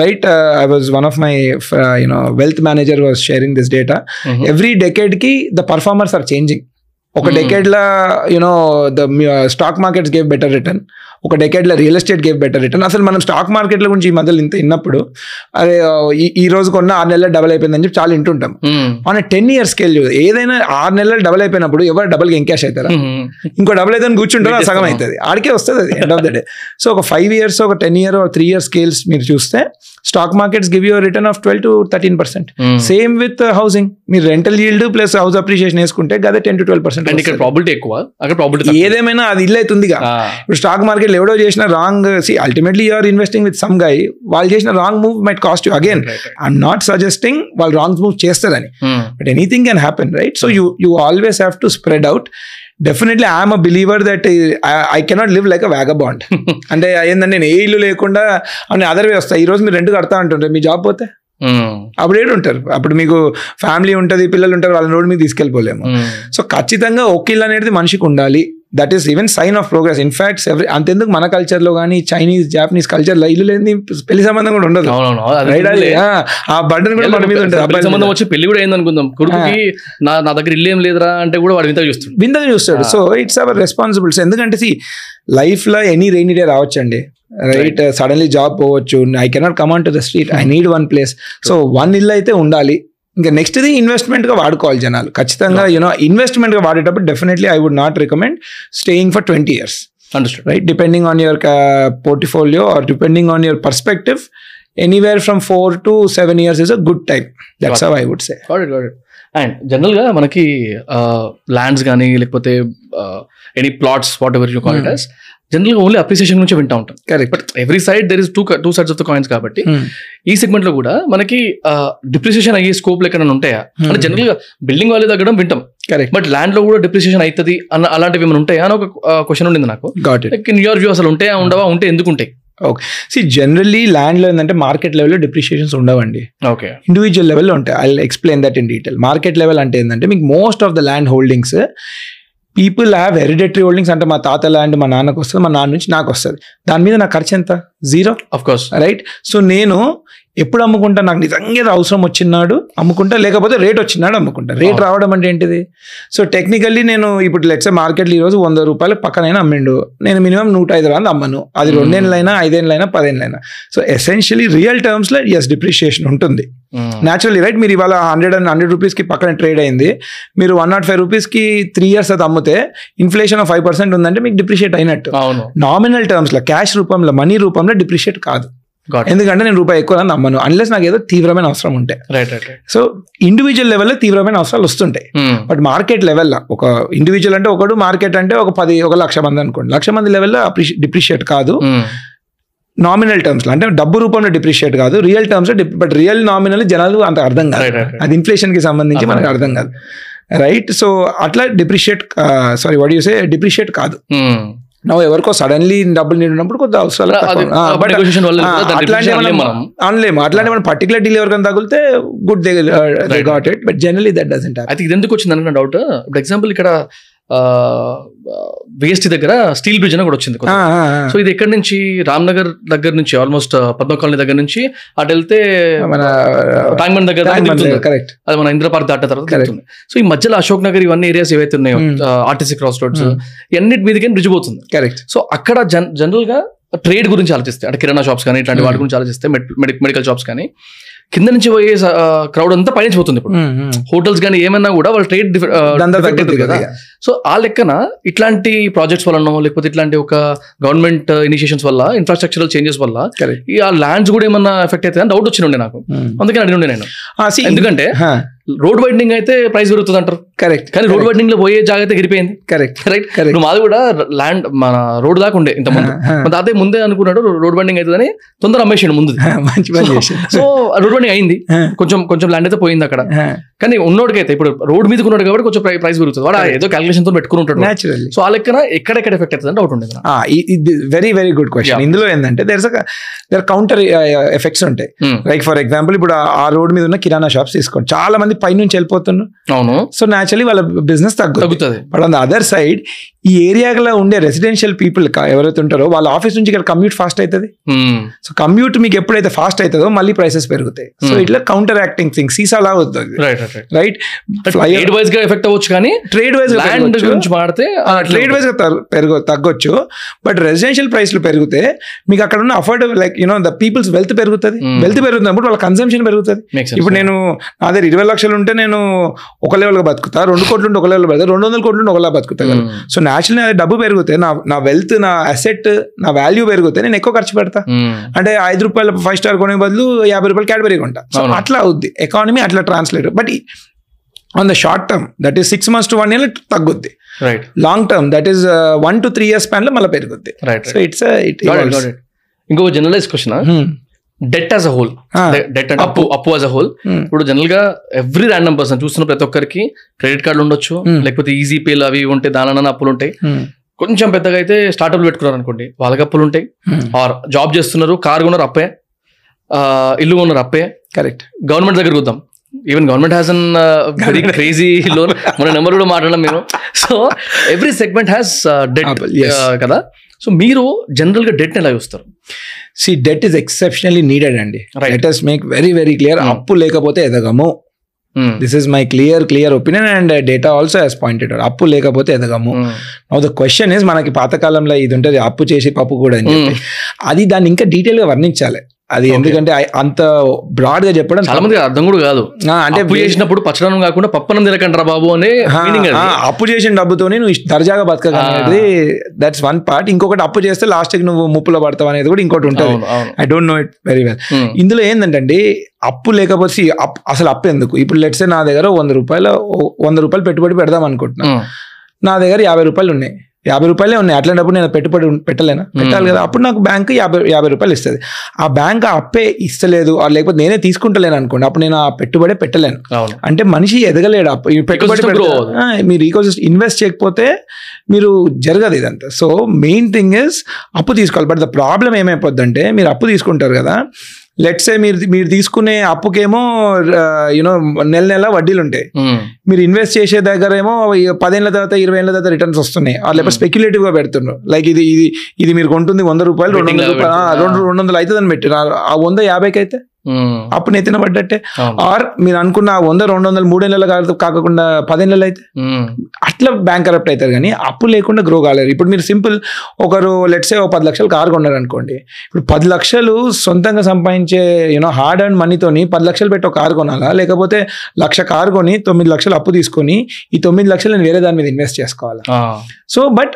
right I was one of my you know wealth manager was sharing this data every డెకేడ్కి the performers are changing ఒక Hmm. డెకేడ్లో you know the stock markets gave better return ఒక డెకేడ్లో real estate gave better return అసలు మనం stock మార్కెట్ల గురించి ఈ మధ్యలో ఇంత విన్నప్పుడు అదే ఈ- రోజు కొన్న ఆరు నెలలు డబల్ అయిపోయిందని చెప్పి చాలా వింటుంటాం. ఆన్ టెన్ ఇయర్స్ స్కేల్ ఏదైనా ఆరు నెలలు డబల్ అయిపోయినప్పుడు ఎవరు డబల్ ఎంకాష్ అవుతారా? ఇంకో డబుల్ అయితే కూర్చుంటారో సగం అవుతుంది. ఆడికే వస్తుంది అది end of the day so ఒక ఫైవ్ ఇయర్స్ ఒక ten year three year scales మీరు చూస్తే stock markets give your return of twelve to thirteen percent same with housing మీరు rental yield plus house appreciation వేసుకుంటే గదే ten to twelve percent and ఇక్కడ probability ఎక్కువ అక్కడ probability ఏదేమైనా అది ఇల్లు అవుతుందిగా. ఇప్పుడు స్టాక్ మార్కెట్ ఎవడో చేసిన wrong see ultimately you're investing with some guy వాళ్ళు చేసిన wrong move might cost you again I'm not suggesting వాళ్ళు రాంగ్ మూవ్ చేస్తారని. But anything can happen right so you you always have to spread out definitely I'm a believer that I cannot live like a vagabond అంటే ఏంటంటే నేను ఏ ఇల్లు లేకుండా అని other way వస్తాయి. ఈ రోజు మీరు రెండు కడతా అంటుంటారు మీ జాబ్ పోతే? అప్పుడు ఏడు ఉంటారు. అప్పుడు మీకు ఫ్యామిలీ ఉంటుంది పిల్లలు ఉంటారు వాళ్ళని రోడ్ మీద తీసుకెళ్ళిపోలేము. సో ఖచ్చితంగా ఒక ఇల్లు అనేది మనిషికి ఉండాలి. That is even sign of progress in fact every అంతెందుకు మన కల్చర్లో కానీ చైనీస్ జాపనీస్ కల్చర్లో ఇల్లు లేని పెళ్ళి సంబంధం కూడా ఉండదు. ఆ, బర్డన్ కూడా మన మీద ఉంటుంది. సంబంధం. వచ్చి పెళ్ళి కూడా అయిందనుకుందాం. కొడుకుకి నా నా దగ్గర ఇల్లు ఏం లేదురా అంటే కూడా వాడు వింత చూస్తుంది వింతగా చూస్తాడు. సో ఇట్స్ అవర్ రెస్పాన్సిబిలిటీస్ ఎందుకంటే సి లైఫ్లో ఎనీ రెయినీ డే రావచ్చండి. రైట్ సడన్లీ జాబ్ పోవచ్చు. I cannot come on to the street I need one place so one ఇల్లు అయితే ఉండాలి. ఇంకా నెక్స్ట్ది ఇన్వెస్ట్మెంట్గా వాడుకోవాలి జనాలు. ఖచ్చితంగా యూనో ఇన్వెస్ట్మెంట్గా వాడేటప్పుడు definitely I would not recommend staying for twenty years understood right? Depending on your uh, portfolio or depending on your perspective anywhere from 4 to 7 years is a good time. That's Got how i would say. And జనరల్గా మనకి lands కానీ లేకపోతే any plots whatever you call it as జనరల్గా only appreciation నుంచి వింటా ఉంటాం. Correct but every side there is two two sides of the coins కాబట్టి ఈ సెగ్మెంట్లో కూడా మనకి డిప్రిసియేషన్ అయ్యే స్కోప్ ఎక్కడ ఉంటాయా? అంటే జనరల్గా బిల్డింగ్ వాల్యూ తగ్గడం వింటాం. కరెక్ట్ బట్ ల్యాండ్లో కూడా డిప్రిసియేషన్ అవుతుంది అన్న అలాంటివి ఏమైనా ఉంటాయా? అని ఒక క్వశ్చన్ ఉండింది నాకు. యువర్ వ్యూ అసలు ఉంటాయా ఉండవా ఉంటే ఎందుకు ఉంటాయి? ఓకే సి జనరల్లీ ల్యాండ్లో ఏంటంటే మార్కెట్ లెవెల్లో డిప్రిషియేషన్స్ ఉండవండి. ఓకే ఇండివిజువల్ లెవెల్లో ఉంటాయి. I explain that in detail market level అంటే ఏంటంటే మీకు most of the land holdings people have hereditary holdings అంటే మా తాత ల్యాండ్ మా నాన్నకు వస్తుంది మా నాన్న నుంచి నాకు వస్తుంది. దాని మీద నా ఖర్చు ఎంత? Zero of course right so నేను ఎప్పుడు అమ్ముకుంటా? నాకు నిజంగా ఏదో అవసరం వచ్చినాడు అమ్ముకుంటా? లేకపోతే రేట్ వచ్చినాడు అమ్ముకుంటా. రేట్. రావడం అంటే ఏంటిది? సో టెక్నికల్లీ నేను ఇప్పుడు లెట్స్ మార్కెట్లో ఈరోజు వంద రూపాయలు పక్కనైనా అమ్మిండు. నేను మినిమం నూట ఐదు రూపాయలు అమ్మను. అది. రెండేళ్ళైనా ఐదేళ్ళైనా పదేళ్ళైనా. సో ఎసెన్షియలీ రియల్ టర్మ్స్లో ఎస్ డిప్రిషియేషన్ ఉంటుంది. న్యాచురల్లీ రైట్ మీరు ఇవాళ హండ్రెడ్ అండ్ హండ్రెడ్ రూపీస్కి పక్కన ట్రేడ్ అయింది. మీరు వన్ నాట్ ఫైవ్ రూపీస్కి త్రీ ఇయర్స్ అది అమ్మితే ఇన్ఫ్లేషన్ ఫైవ్ పర్సెంట్ ఉందంటే మీకు డిప్రిషియేట్ అయినట్టు. నామినల్ టర్మ్స్లో క్యాష్ రూపంలో మనీ రూపంలో డిప్రిషియేట్ కాదు. ఎందుకంటే నేను రూపాయి ఎక్కువ నమ్మను. అన్లెస్ నాకు ఏదో తీవ్రమైన అవసరం ఉంటే. రైట్ రైట్ సో ఇండివిజువల్ లెవెల్లో తీవ్రమైన అవసరాలు వస్తుంటాయి. బట్ మార్కెట్ లెవెల్లో ఒక ఇండివిజువల్ అంటే ఒకడు మార్కెట్ అంటే ఒక పది ఒక లక్ష మంది అనుకోండి. లక్ష మంది లెవెల్లో డిప్రిషియేట్ కాదు. నామినల్ టర్మ్స్లో అంటే డబ్బు రూపంలో డిప్రిషియేట్ కాదు. Real terms but real nominal జనాలు అంత అర్థం కాదు. అది ఇన్ఫ్లేషన్కి సంబంధించి మనకు అర్థం కాదు. రైట్ సో అట్లా depreciate sorry what you say depreciate కాదు. నువ్వు ఎవరికో సడన్లీ డబ్బులు నీడు ఉన్నప్పుడు కొద్ది అవసరాలు. అనలేము అట్లాంటి మనం పర్టికులర్ డీల్ ఎవరికైనా తగిలితే good they. Got it but generally that doesn't అయితే ఇది ఎందుకు వచ్చింది అనుకున్న డౌట్ ఇప్పుడు ఎగ్జాంపుల్ ఇక్కడ విఎస్టీ దగ్గర స్టీల్ బ్రిడ్జ్ అని కూడా వచ్చింది. సో ఇది ఎక్కడి నుంచి? రామ్నగర్ దగ్గర నుంచి ఆల్మోస్ట్ పద్మ కాలనీ దగ్గర నుంచి అటు వెళ్తే మన ట్యాంక్ బండ్ దగ్గర. కరెక్ట్. అది మన ఇంద్ర పార్క్ దాటిన తర్వాత సో ఈ మధ్యలో అశోక్ నగర్ ఇవన్నీ ఏరియాస్ ఏవైతే ఉన్నాయో. RTC cross Roads. ఇవన్నిటి మీదకి బ్రిడ్జ్ పోతుంది. కరెక్ట్. సో అక్కడ జన్ జనరల్గా ట్రేడ్ గురించి ఆలోచిస్తే అంటే కిరాణా షాప్స్ కానీ ఇట్లాంటి వాటి. గురించి ఆలోచిస్తే మెడికల్ షాప్స్ కానీ కింద నుంచి పోయే క్రౌడ్ అంతా పైనుంచి పోతుంది ఇప్పుడు. హోటల్స్ కానీ ఏమన్నా కూడా వాళ్ళ ట్రేడ్ కదా. సో ఆ లెక్కన ఇట్లాంటి ప్రాజెక్ట్స్ వలన లేకపోతే ఇట్లాంటి ఒక గవర్నమెంట్ ఇనిషియేషన్స్ వల్ల ఇన్ఫ్రాస్ట్రక్చరల్ చేంజెస్ వల్ల ఈ ఆ ల్యాండ్స్ కూడా ఏమన్నా ఎఫెక్ట్ అవుతుంది అని డౌట్ వచ్చిండే నాకు. అందుకని అడిగి ఉండే నేను ఎందుకంటే రోడ్ వైడనింగ్ అయితే ప్రైస్ పెరుగుతుంది అంటారు కరెక్ట్ కానీ రోడ్ వైడనింగ్లో పోయే జాగ్రత్త గిరిపోయింది కరెక్ట్ రైట్ కరెక్ట్ మాది కూడా ల్యాండ్ మన రోడ్ దాకా ఉండే ఇంత ముందు తాతయ్య ముందే అనుకున్నాడు రోడ్ వైడనింగ్ అవుతుందని తొందర అమ్మేసాడు ముందు. మంచి సో రోడ్ వైడనింగ్ అయింది. కొంచెం కొంచెం ల్యాండ్ అయితే పోయింది అక్కడ. కానీ ఉన్నోడికైతే ఇప్పుడు రోడ్ మీద ఉన్నాడు కాబట్టి కొంచెం ప్రైస్ పెరుగుతుంది. వాడు ఏదో క్యాలిక్యులేషన్తో పెట్టుకుని ఉంటాడు. సో ఆ లెక్కన ఎక్కడెక్కడ ఎఫెక్ట్ అవుతుంది డౌట్ ఉండేది నాకు. Very very good question. ఇందులో ఏంటంటే దేర్ దేర్ కౌంటర్ ఎఫెక్ట్స్ ఉంటాయి. లైక్ ఫర్ ఎగ్జాంపుల్ ఇప్పుడు ఆ- రోడ్ మీద ఉన్న కిరాణా షాప్స్ తీసుకోండి. చాలా మంది పైనుంచి వెళ్ళిపోతున్నారు. అవును. సో న్యాచురలీ వాళ్ళ బిజినెస్ తగ్గుతుంది. But on the other side ఈ ఏరియాలో ఉండే రెసిడెన్షియల్ పీపుల్ ఎవరైతే ఉంటారో వాళ్ళ ఆఫీస్ నుంచి ఇక్కడ కమ్యూట్ ఫాస్ట్ అవుతుంది. సో కమ్యూట్ మీకు ఎప్పుడైతే ఫాస్ట్ అవుతుందో మళ్ళీ ప్రైసెస్ పెరుగుతాయి. So Hmm. ఇట్లా కౌంటర్ యాక్టింగ్ థింగ్ సీసా లా అవుతుంది right right right right trade వైజ్గా ఎఫెక్ట్ అవ్వచ్చు కానీ ట్రేడ్ వైజ్ ల్యాండ్ గురించి మాడితే ట్రేడ్ వైజ్ పెరుగు తగ్గొచ్చు. బట్ రెసిడెన్షియల్ ప్రైస్లు పెరిగితే మీకు అక్కడ ఉన్న affordable like you know the people's wealth పెరుగుతుంది. Hmm. వెల్త్ పెరుగుతున్నప్పుడు వాళ్ళ కన్సంప్షన్ పెరుగుతుంది. ఇప్పుడు నేను నా దగ్గర ఇరవై లక్షలు ఉంటే నేను ఒక లెవెల్గా బతుకుతా రెండు కోట్లు ఉంటే ఒక లెవెల్ బతుకుతా రెండు వందల కోట్లు ఉంటే ఒకలా బతుకుతా కదా. సో న్యాచురల్ నా డబ్బు పెరిగితే నా నా వెల్త్ నా అసెట్ నా వాల్యూ పెరిగితే నేను ఎక్కువ ఖర్చు పెడతా. అంటే ఐదు రూపాయల ఫైవ్ స్టార్ కొనే బదులు యాభై రూపాయలు క్యాడ్బరీ కొంటా. సో. అట్లా అవుద్ది. ఎకానమీ అట్లా translate but on the short term that is six months to one year తగ్గుద్ది. Right long term that is one two three years స్పాన్లో మళ్ళీ పెరుగుద్ది. రైట్ సో ఇట్స్ ఇట్ ఇంకో generalise question debt as a whole. Debt అంటే అప్పు. అప్పు as a whole ఇప్పుడు జనరల్గా every random person చూస్తున్న ప్రతి ఒక్కరికి క్రెడిట్ కార్డులు ఉండొచ్చు Hmm. లేకపోతే ఈజీ పేలు అవి ఉంటాయి దానిలో అప్పులు ఉంటాయి. కొంచెం పెద్దగా అయితే స్టార్ట్అప్ పెట్టుకున్నారు అనుకోండి వాళ్ళకి అప్పులు ఉంటాయి. ఆర్ జాబ్ చేస్తున్నారు కార్ కొన్నారు అప్పే. ఇల్లు కొన్నారు అప్పే. కరెక్ట్ గవర్నమెంట్ దగ్గర చూద్దాం even government has an very crazy loan మన నెంబర్ కూడా మాట్లాడడం మేము so every segment has debt. కదా సో మీరు జనరల్గా డెట్ ఎలా చూస్తారు see debt is exceptionally needed అండి Right. Let us make very very clear. అప్పు లేకపోతే ఎదగము. This is my clear clear opinion and data also has pointed అప్పు లేకపోతే ఎదగము. నౌ ద క్వశ్చన్ ఇస్ మనకి పాతకాలంలో ఇది ఉంటుంది అప్పు చేసి పప్పు కూడా అని చెప్పి Hmm. అది దాన్ని ఇంకా డీటెయిల్గా వర్ణించాలి అది ఎందుకంటే అంత బ్రాడ్గా చెప్పడం చాలా మంది అర్థం కూడా కాదు. అంటే అప్పు చేసినప్పుడు పచ్చదనం కాకుండా పప్పనం తినకంటారా బాబు అనే అప్పు చేసిన డబ్బుతోని నువ్వు దర్జాగా బతకగలిగేది దట్స్ వన్ పార్ట్ ఇంకొకటి అప్పు చేస్తే లాస్ట్కి నువ్వు ముప్పులో పడతావు అనేది కూడా ఇంకోటి ఉంటుంది. I don't know it very well Hmm. ఇందులో ఏంటంటే అప్పు లేకపోతే అసలు అప్పు ఎందుకు? ఇప్పుడు లెట్సే నా దగ్గర వంద రూపాయలు వంద రూపాయలు పెట్టుబడి పెడదాం అనుకుంటున్నా. ఉమ్. నా దగ్గర యాభై రూపాయలు ఉన్నాయి. యాభై రూపాయలే ఉన్నాయి. అట్లాంటప్పుడు నేను పెట్టుబడి పెట్టలేనా? పెట్టాలి కదా. అప్పుడు నాకు బ్యాంక్ యాభై యాభై రూపాయలు ఇస్తుంది. ఆ బ్యాంక్ ఆ అప్పే ఇస్తలేదు. లేకపోతే నేనే తీసుకుంటలేను అనుకోండి. అప్పుడు నేను ఆ పెట్టుబడే పెట్టలేను. అంటే మనిషి ఎదగలేడు. పెట్టుబడి మీరు ఈకో ఇన్వెస్ట్ చేయకపోతే మీరు జరగదు ఇదంతా. సో మెయిన్ థింగ్ ఇస్ అప్పు తీసుకోవాలి. బట్ ద ప్రాబ్లం ఏమైపోద్ది అంటే మీరు అప్పు తీసుకుంటారు కదా. లెట్స్ మీరు మీరు తీసుకునే అప్పుకేమో యూనో నెల నెల వడ్డీలు ఉంటాయి. ఉమ్. మీరు ఇన్వెస్ట్ చేసే దగ్గర ఏమో ఈ పదేళ్ళ తర్వాత ఇరవై ఏళ్ళ తర్వాత రిటర్న్స్ వస్తున్నాయి. లేకపోతే స్పెక్యులేటివ్గా పెడుతున్నారు లైక్ ఇది ఇది ఇది మీరు కొంటుంది వంద రూపాయలు రెండు వందల రూపాయలు. రెండు రెండు వందలు అవుతుందని పెట్టారు ఆ- ఆ వంద యాభైకి అయితే ఉమ్. అప్పుడు నెత్తిన పడ్డట్టే. ఆర్ మీరు అనుకున్న వంద రెండు వందలు మూడేళ్ళ కాకుండా పదేళ్ళలో అయితే? ఉమ్. అట్లా బ్యాంక్ కరప్ట్ అవుతారు కానీ అప్పు లేకుండా గ్రో కాలేరు ఇప్పుడు మీరు సింపుల్ ఒకరు లెట్సే ఒక పది లక్షలు కారు కొన్నారు అనుకోండి ఇప్పుడు పది లక్షలు సొంతంగా సంపాదించే యూనో హార్డ్ అండ్ మనీతోని పది లక్షలు పెట్టి ఒక కారు కొనాలా? లేకపోతే లక్ష కారు కొని తొమ్మిది లక్షలు అప్పు తీసుకొని ఈ తొమ్మిది లక్షలు నేను వేరే దాని మీద ఇన్వెస్ట్ చేసుకోవాలా. సో బట్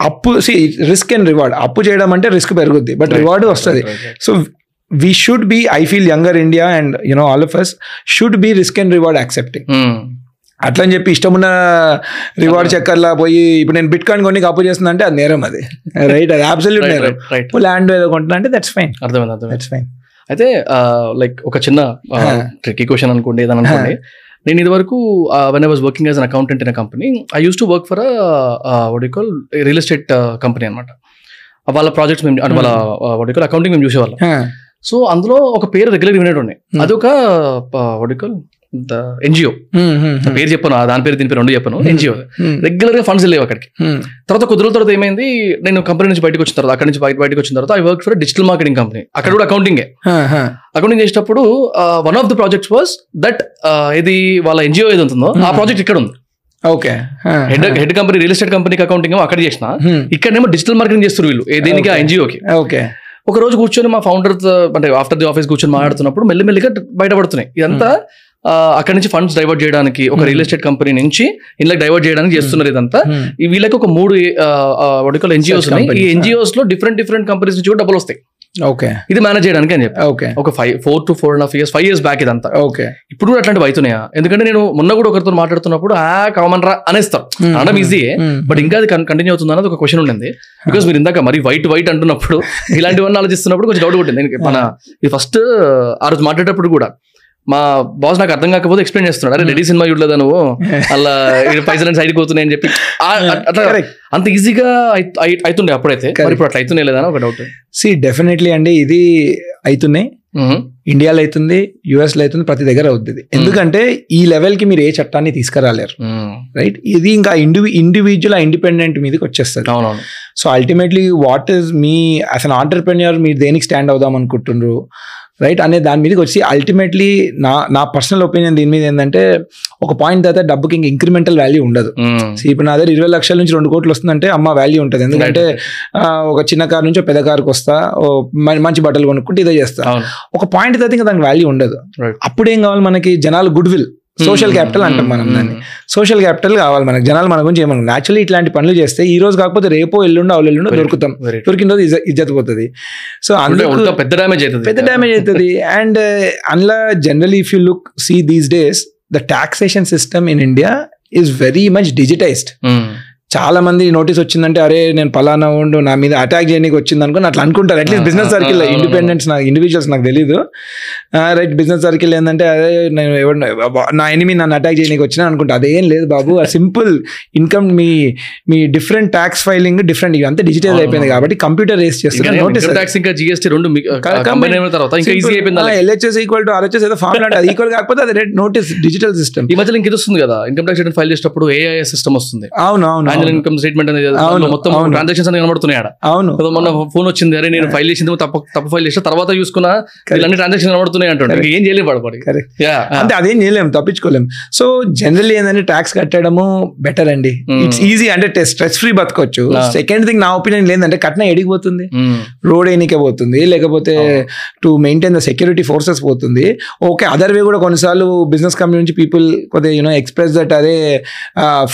అప్పు సి రిస్క్ అండ్ రివార్డ్ అప్పు చేయడం అంటే రిస్క్ పెరుగుద్ది బట్ రివార్డ్ వస్తుంది. Right, so we should be I feel younger India and you know all of us should be risk and reward accepting um. అట్లా అని చెప్పి ఇష్టమున్న reward చక్కర్లా పోయి ఇప్పుడు నేను బిట్ కాయిన్ కొన్ని అప్పు చేస్తున్నా అంటే అది నేరం అది. రైట్ అది అబ్సల్యూట్ నేరం. ల్యాండ్ ఏదో కొంటున్నా అంటే దట్స్ ఫైన్ అర్థమైంది. దట్స్ ఫైన్ అయితే లైక్ ఒక చిన్న. ట్రిక్కీ క్వశ్చన్ అనుకోండి ఏదని అనుకోండి. నేను ఇది వరకు when I was working as an accountant in company I use to work for call real estate company అనమాట వాళ్ళ ప్రాజెక్ట్స్ మేము వాళ్ళ వడ్ కాల్ అకౌంటింగ్ మేము చూసేవాళ్ళం. సో అందులో ఒక పేరు రెగ్యులర్ వినేటోనే Hmm. అది ఒక వడ్ కాల్ ఎన్జిఓ. పేరు చెప్పాను దాని పేరు దీని పేరు రెండు చెప్పాను ఎన్జిఓ. రెగ్యులర్గా ఫండ్స్ వెళ్ళేవి అక్కడికి. తర్వాత కొద్ది రోజుల తర్వాత ఏమైంది నేను కంపెనీ నుంచి బయటకు వచ్చిన తర్వాత అక్కడి నుంచి బయట బయటకు వచ్చిన తర్వాత I work for digital marketing company అక్కడ కూడా అకౌంటింగే అకౌంటింగ్ చేసేటప్పుడు one of the projects was that ఇది వాళ్ళ ఎన్జిఓ ఏది ఉంటుందో ఆ ప్రాజెక్ట్ ఇక్కడ ఉంది. Okay head head company real estate కంపెనీకి అకౌంటింగ్ అక్కడ చేసిన. ఇక్కడనేమో డిజిటల్ మార్కెటింగ్ చేస్తారు వీళ్ళు. దేనికి ఆ. ఎన్జిఓకి. ఓకే ఒక రోజు కూర్చొని మా ఫౌండర్ అంటే ఆఫ్టర్ ది ఆఫీస్ కూర్చొని మాట్లాడుతున్నప్పుడు మెల్లిమెల్లిగా బయటపడుతున్నాయి. ఇదంతా అక్కడి నుంచి ఫండ్స్ డైవర్ట్ చేయడానికి ఒక రియల్ ఎస్టేట్ కంపెనీ నుంచి ఇందులో డైవర్ట్ చేయడానికి చేస్తున్నారు ఇదంతా. ఈ వీళ్ళకి ఒక మూడు ఎన్జిఓస్ ఉన్నాయి. ఈ ఎన్జిఓస్లో డిఫరెంట్ డిఫరెంట్ కంపెనీస్ నుంచి కూడా డబ్బులు వస్తాయి. ఓకే. ఇది మేనేజ్ చేయడానికి అని చెప్పి ఓకే. ఒక five four to four and half years five years back ఇదంతా. ఓకే. ఇప్పుడు కూడా అట్లాంటివి అవుతున్నాయా? ఎందుకంటే నేను మొన్న కూడా ఒకరితో మాట్లాడుతున్నప్పుడు ఆ కామన్ రా అనేస్తారు అనడం ఈజీ బట్ ఇంకా అది కంటిన్యూ అవుతుంది అన్నది ఒక క్వశ్చన్ ఉండింది. బికాస్ మీరు ఇందాక మరి వైట్ వైట్ అంటున్నప్పుడు [laughs] ఇలాంటివన్నీ ఆలోచిస్తున్నప్పుడు కొంచెం డౌట్ కొట్టింది. ఎందుకంటే మన ఇది ఫస్ట్ ఆ రోజు మాట్లాడేటప్పుడు కూడా. మా బాస్ నాకు అర్థం కాకపోతే ఎక్స్ప్లెయిన్ చేస్తున్నాడు. అరే రెడీ సినిమా చూడలేదా నువ్వు? అలా పైసలు సైడ్కి పోతున్నాయి అని చెప్పి. అట్లా. అంత ఈజీగా అవుతుండే అప్పుడైతే. ఇప్పుడు అట్లా అవుతున్నాయి లేదా ఒక డౌట్ సి డెఫినెట్లీ అండి ఇది అవుతున్నాయి ఇండియాలో అవుతుంది యుఎస్లో అవుతుంది ప్రతి దగ్గర అవుతుంది ఎందుకంటే ఈ లెవెల్కి మీరు ఏ చట్టాన్ని తీసుకురాలేరు. రైట్ ఇది ఇంకా ఇండివి ఇండివిజువల్ ఇండిపెండెంట్ మీదకి వచ్చేస్తుంది. అవునవును. So ultimately what is me as an entrepreneur మీరు దేనికి స్టాండ్ అవుదాం అనుకుంటున్నారు? రైట్ అనే దాని మీదకి వచ్చి అల్టిమేట్లీ నా నా పర్సనల్ ఒపీనియన్ దీని మీద ఏంటంటే ఒక పాయింట్ తర్వాత డబ్బుకి ఇంక ఇంక్రిమెంటల్ వాల్యూ ఉండదు. See, ఇప్పుడు నా దగ్గర ఇరవై లక్షల నుంచి రెండు కోట్లు వస్తుందంటే అమ్మ వాల్యూ ఉంటుంది. ఎందుకంటే ఒక చిన్న కార్ నుంచి పెద్ద కారుకి వస్తా మంచి బట్టలు కొనుక్కుంటే ఇదే చేస్తా. ఒక పాయింట్ తర్వాత ఇంకా దానికి వాల్యూ ఉండదు. అప్పుడు ఏం కావాలి మనకి? జనాలు goodwill social Hmm, capital అంటాం మనం hmm, దాన్ని. సోషల్ క్యాపిటల్ కావాలి మనకి. జనాలు మన గురించి ఏమన్నా యాక్చువల్లీ ఇట్లాంటి పనులు చేస్తే ఈ రోజు కాకపోతే రేపో ఎల్లుండో అవులు ఎల్లుండో దొరుకుతాం. దొరికిన రోజు ఇజ్జ- ఇజ్జత్ పోతుంది. సో ఉల్టా పెద్ద డ్యామేజ్ అవుతుంది పెద్ద డ్యామేజ్ అవుతుంది. అండ్ అందులో generally if you look see these days the taxation system in India is very much digitised. చాలా మంది నోటీస్ వచ్చిందంటే అరే నేను పలానా ఉండు నా మీద అటాక్ చేయడానికి వచ్చింది అనుకుని అట్లా అనుకుంటారు. At least business circle independence నాకు ఇండివిజువల్స్ నాకు తెలీదు. రైట్ బిజినెస్ సర్కిల్ ఏంటంటే అదే నేను ఎవరు నా ఎనిమి నన్ను అటాక్ చేయడానికి వచ్చినా అనుకుంటా. అదేం లేదు బాబు. ఆ సింపుల్ ఇన్కమ్ మీ మీ different tax filing different digitise అవును, అయిపోయింది. కాబట్టి కంప్యూటర్ రేస్ చేస్తున్నారు. నేను నోటీస్ ట్యాక్స్ ఇంకా జిఎస్టీ రెండు. ఎల్హెచ్ఎస్ ఈక్వల్ టు ఆర్హెచ్ఎస్ ఏదో ఫార్ములా అది ఈక్వల్ కాకపోతే అది నోటీస్ డిజిటల్ సిస్టమ్ ఈ మధ్యలో ఇంక వస్తుంది కదా. ఇన్కమ్ ట్యాక్స్ ఫైల్ చేసేటప్పుడు ఏఐ సిస్టమ్ వస్తుంది. అవును అవును అవును. ఇన్కమ్ స్టేట్మెంట్ అనేది మొత్తం. ట్రాన్సాక్షన్స్ అని కనబడుతున్నాయి అవును. మొన్న ఫోన్ వచ్చింది అరే నేను ఫైల్ చేసింది తప్పు తప్పు ఫైల్ చేసిన తర్వాత చూసుకున్నా వీళ్ళన్ని ట్రాన్సాక్షన్ కనబడుతున్నాయి అంటాడు. ఇంకా ఏం చేయలేదు పడపడి అంటే అదేం చేయలేం తప్పించుకోలేం. సో జనరల్లీ ఏంటంటే ట్యాక్స్ కట్టడము బెటర్ అండి. ఇట్స్ ఈజీ అంటే స్ట్రెస్ ఫ్రీ బతకొచ్చు. సెకండ్ థింగ్ నా ఒపీనియన్ ఏంటంటే కట్నం ఎడిగిపోతుంది. రోడ్ ఎన్నికే పోతుంది. లేకపోతే to maintain the security forces పోతుంది. ఓకే అదర్ వే కూడా కొన్నిసార్లు బిజినెస్ కమ్యూనిటీ పీపుల్ కొద్దిగా యూనో ఎక్స్ప్రెస్ దట్ అదే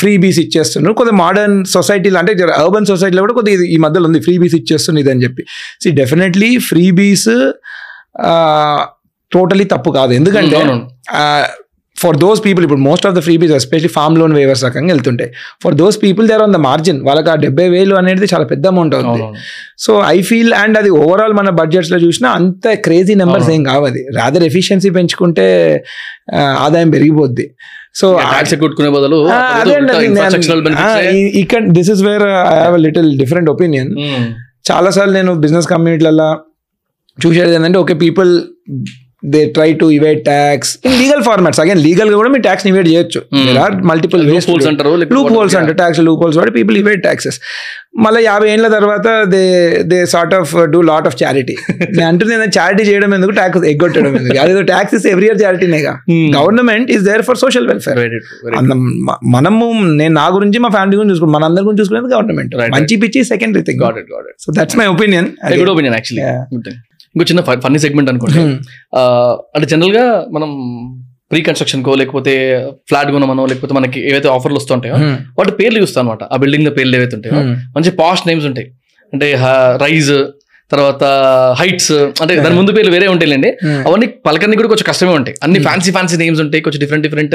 ఫ్రీ బీస్ ఇచ్చేస్తున్నారు కొద్దిగా మోడర్న్ సొసైటీలో అంటే అర్బన్ సొసైటీలో కూడా కొద్దిగా ఇది ఈ మధ్యలో ఉంది ఫ్రీ బీస్ ఇచ్చేస్తుంది ఇది అని చెప్పి. See definitely freebies totally తప్పు కాదు. ఎందుకంటే. ఫర్ దోస్ పీపుల్ ఇప్పుడు most of the freebies especially farm loan waivers రకంగా వెళ్తుంటాయి for those people there on the margin వాళ్ళకి ఆ డెబ్బై వేలు అనేది చాలా పెద్ద అమౌంట్ అవుతుంది సో ఐ ఫీల్ అండ్ అది ఓవరాల్ మన బడ్జెట్స్లో చూసినా అంత క్రేజీ నెంబర్స్ ఏం కావు అది రాదర్ ఎఫిషియన్సీ పెంచుకుంటే ఆదాయం పెరిగిపోద్ది. సో ట్యాక్స్ కొట్టుకునే బదులు ఇక్కడ this is where I have little different opinion చాలాసార్లు నేను బిజినెస్ కమ్యూనిటీలలో చూసేది ఏంటంటే okay people they try to evade tax in legal formats again లీగల్గా కూడా మీరు ట్యాక్స్ ఇవేట్ చేయొచ్చు. దేర్ ఆర్ మల్టిపుల్ holes అంటారు, లూప్ హోల్స్ అంటే ట్యాక్స్ లూప్ హోల్స్ వాడి పీపుల్ ఇవేట్ ట్యాక్సెస్ మళ్ళీ యాభై ఏళ్ళ తర్వాత they they sort of do lot of charity నేను అంటుంది చారిటీ చేయడం ఎందుకు? ట్యాక్స్ ఎగ్గొట్టడం ఎందుకు? అదేదో tax every year చారిటీనేగా. Government is there for social welfare మనము నేను నా గురించి మా ఫ్యామిలీ గురించి చూసుకుంటాం మన అందరి గురించి చూసుకునేది గవర్నమెంట్ మంచి పిచ్చి secondary thing so that's my opinion opinion actually. ఇంకో చిన్న ఫన్నీ సెగ్మెంట్ అనుకోండి. అంటే జనరల్గా మనం ప్రీ కన్స్ట్రక్షన్ కో లేకపోతే ఫ్లాట్ కొనమనో లేకపోతే మనకి ఏవైతే ఆఫర్లు వస్తుంటాయో వాటి పేర్లు చూస్తాం అనమాట ఆ బిల్డింగ్లో పేర్లు ఏవైతే ఉంటాయో మంచి పాస్ట్ నేమ్స్ ఉంటాయి. అంటే రైజ్ తర్వాత హైట్స్ అంటే దాని ముందు పేర్లు వేరే ఉంటాయిలేండి. అవన్నీ పలకన్ని కూడా కొంచెం కష్టమే ఉంటాయి. అన్ని ఫ్యాన్సీ ఫ్యాన్సీ నేమ్స్ ఉంటాయి కొంచెం డిఫరెంట్ డిఫరెంట్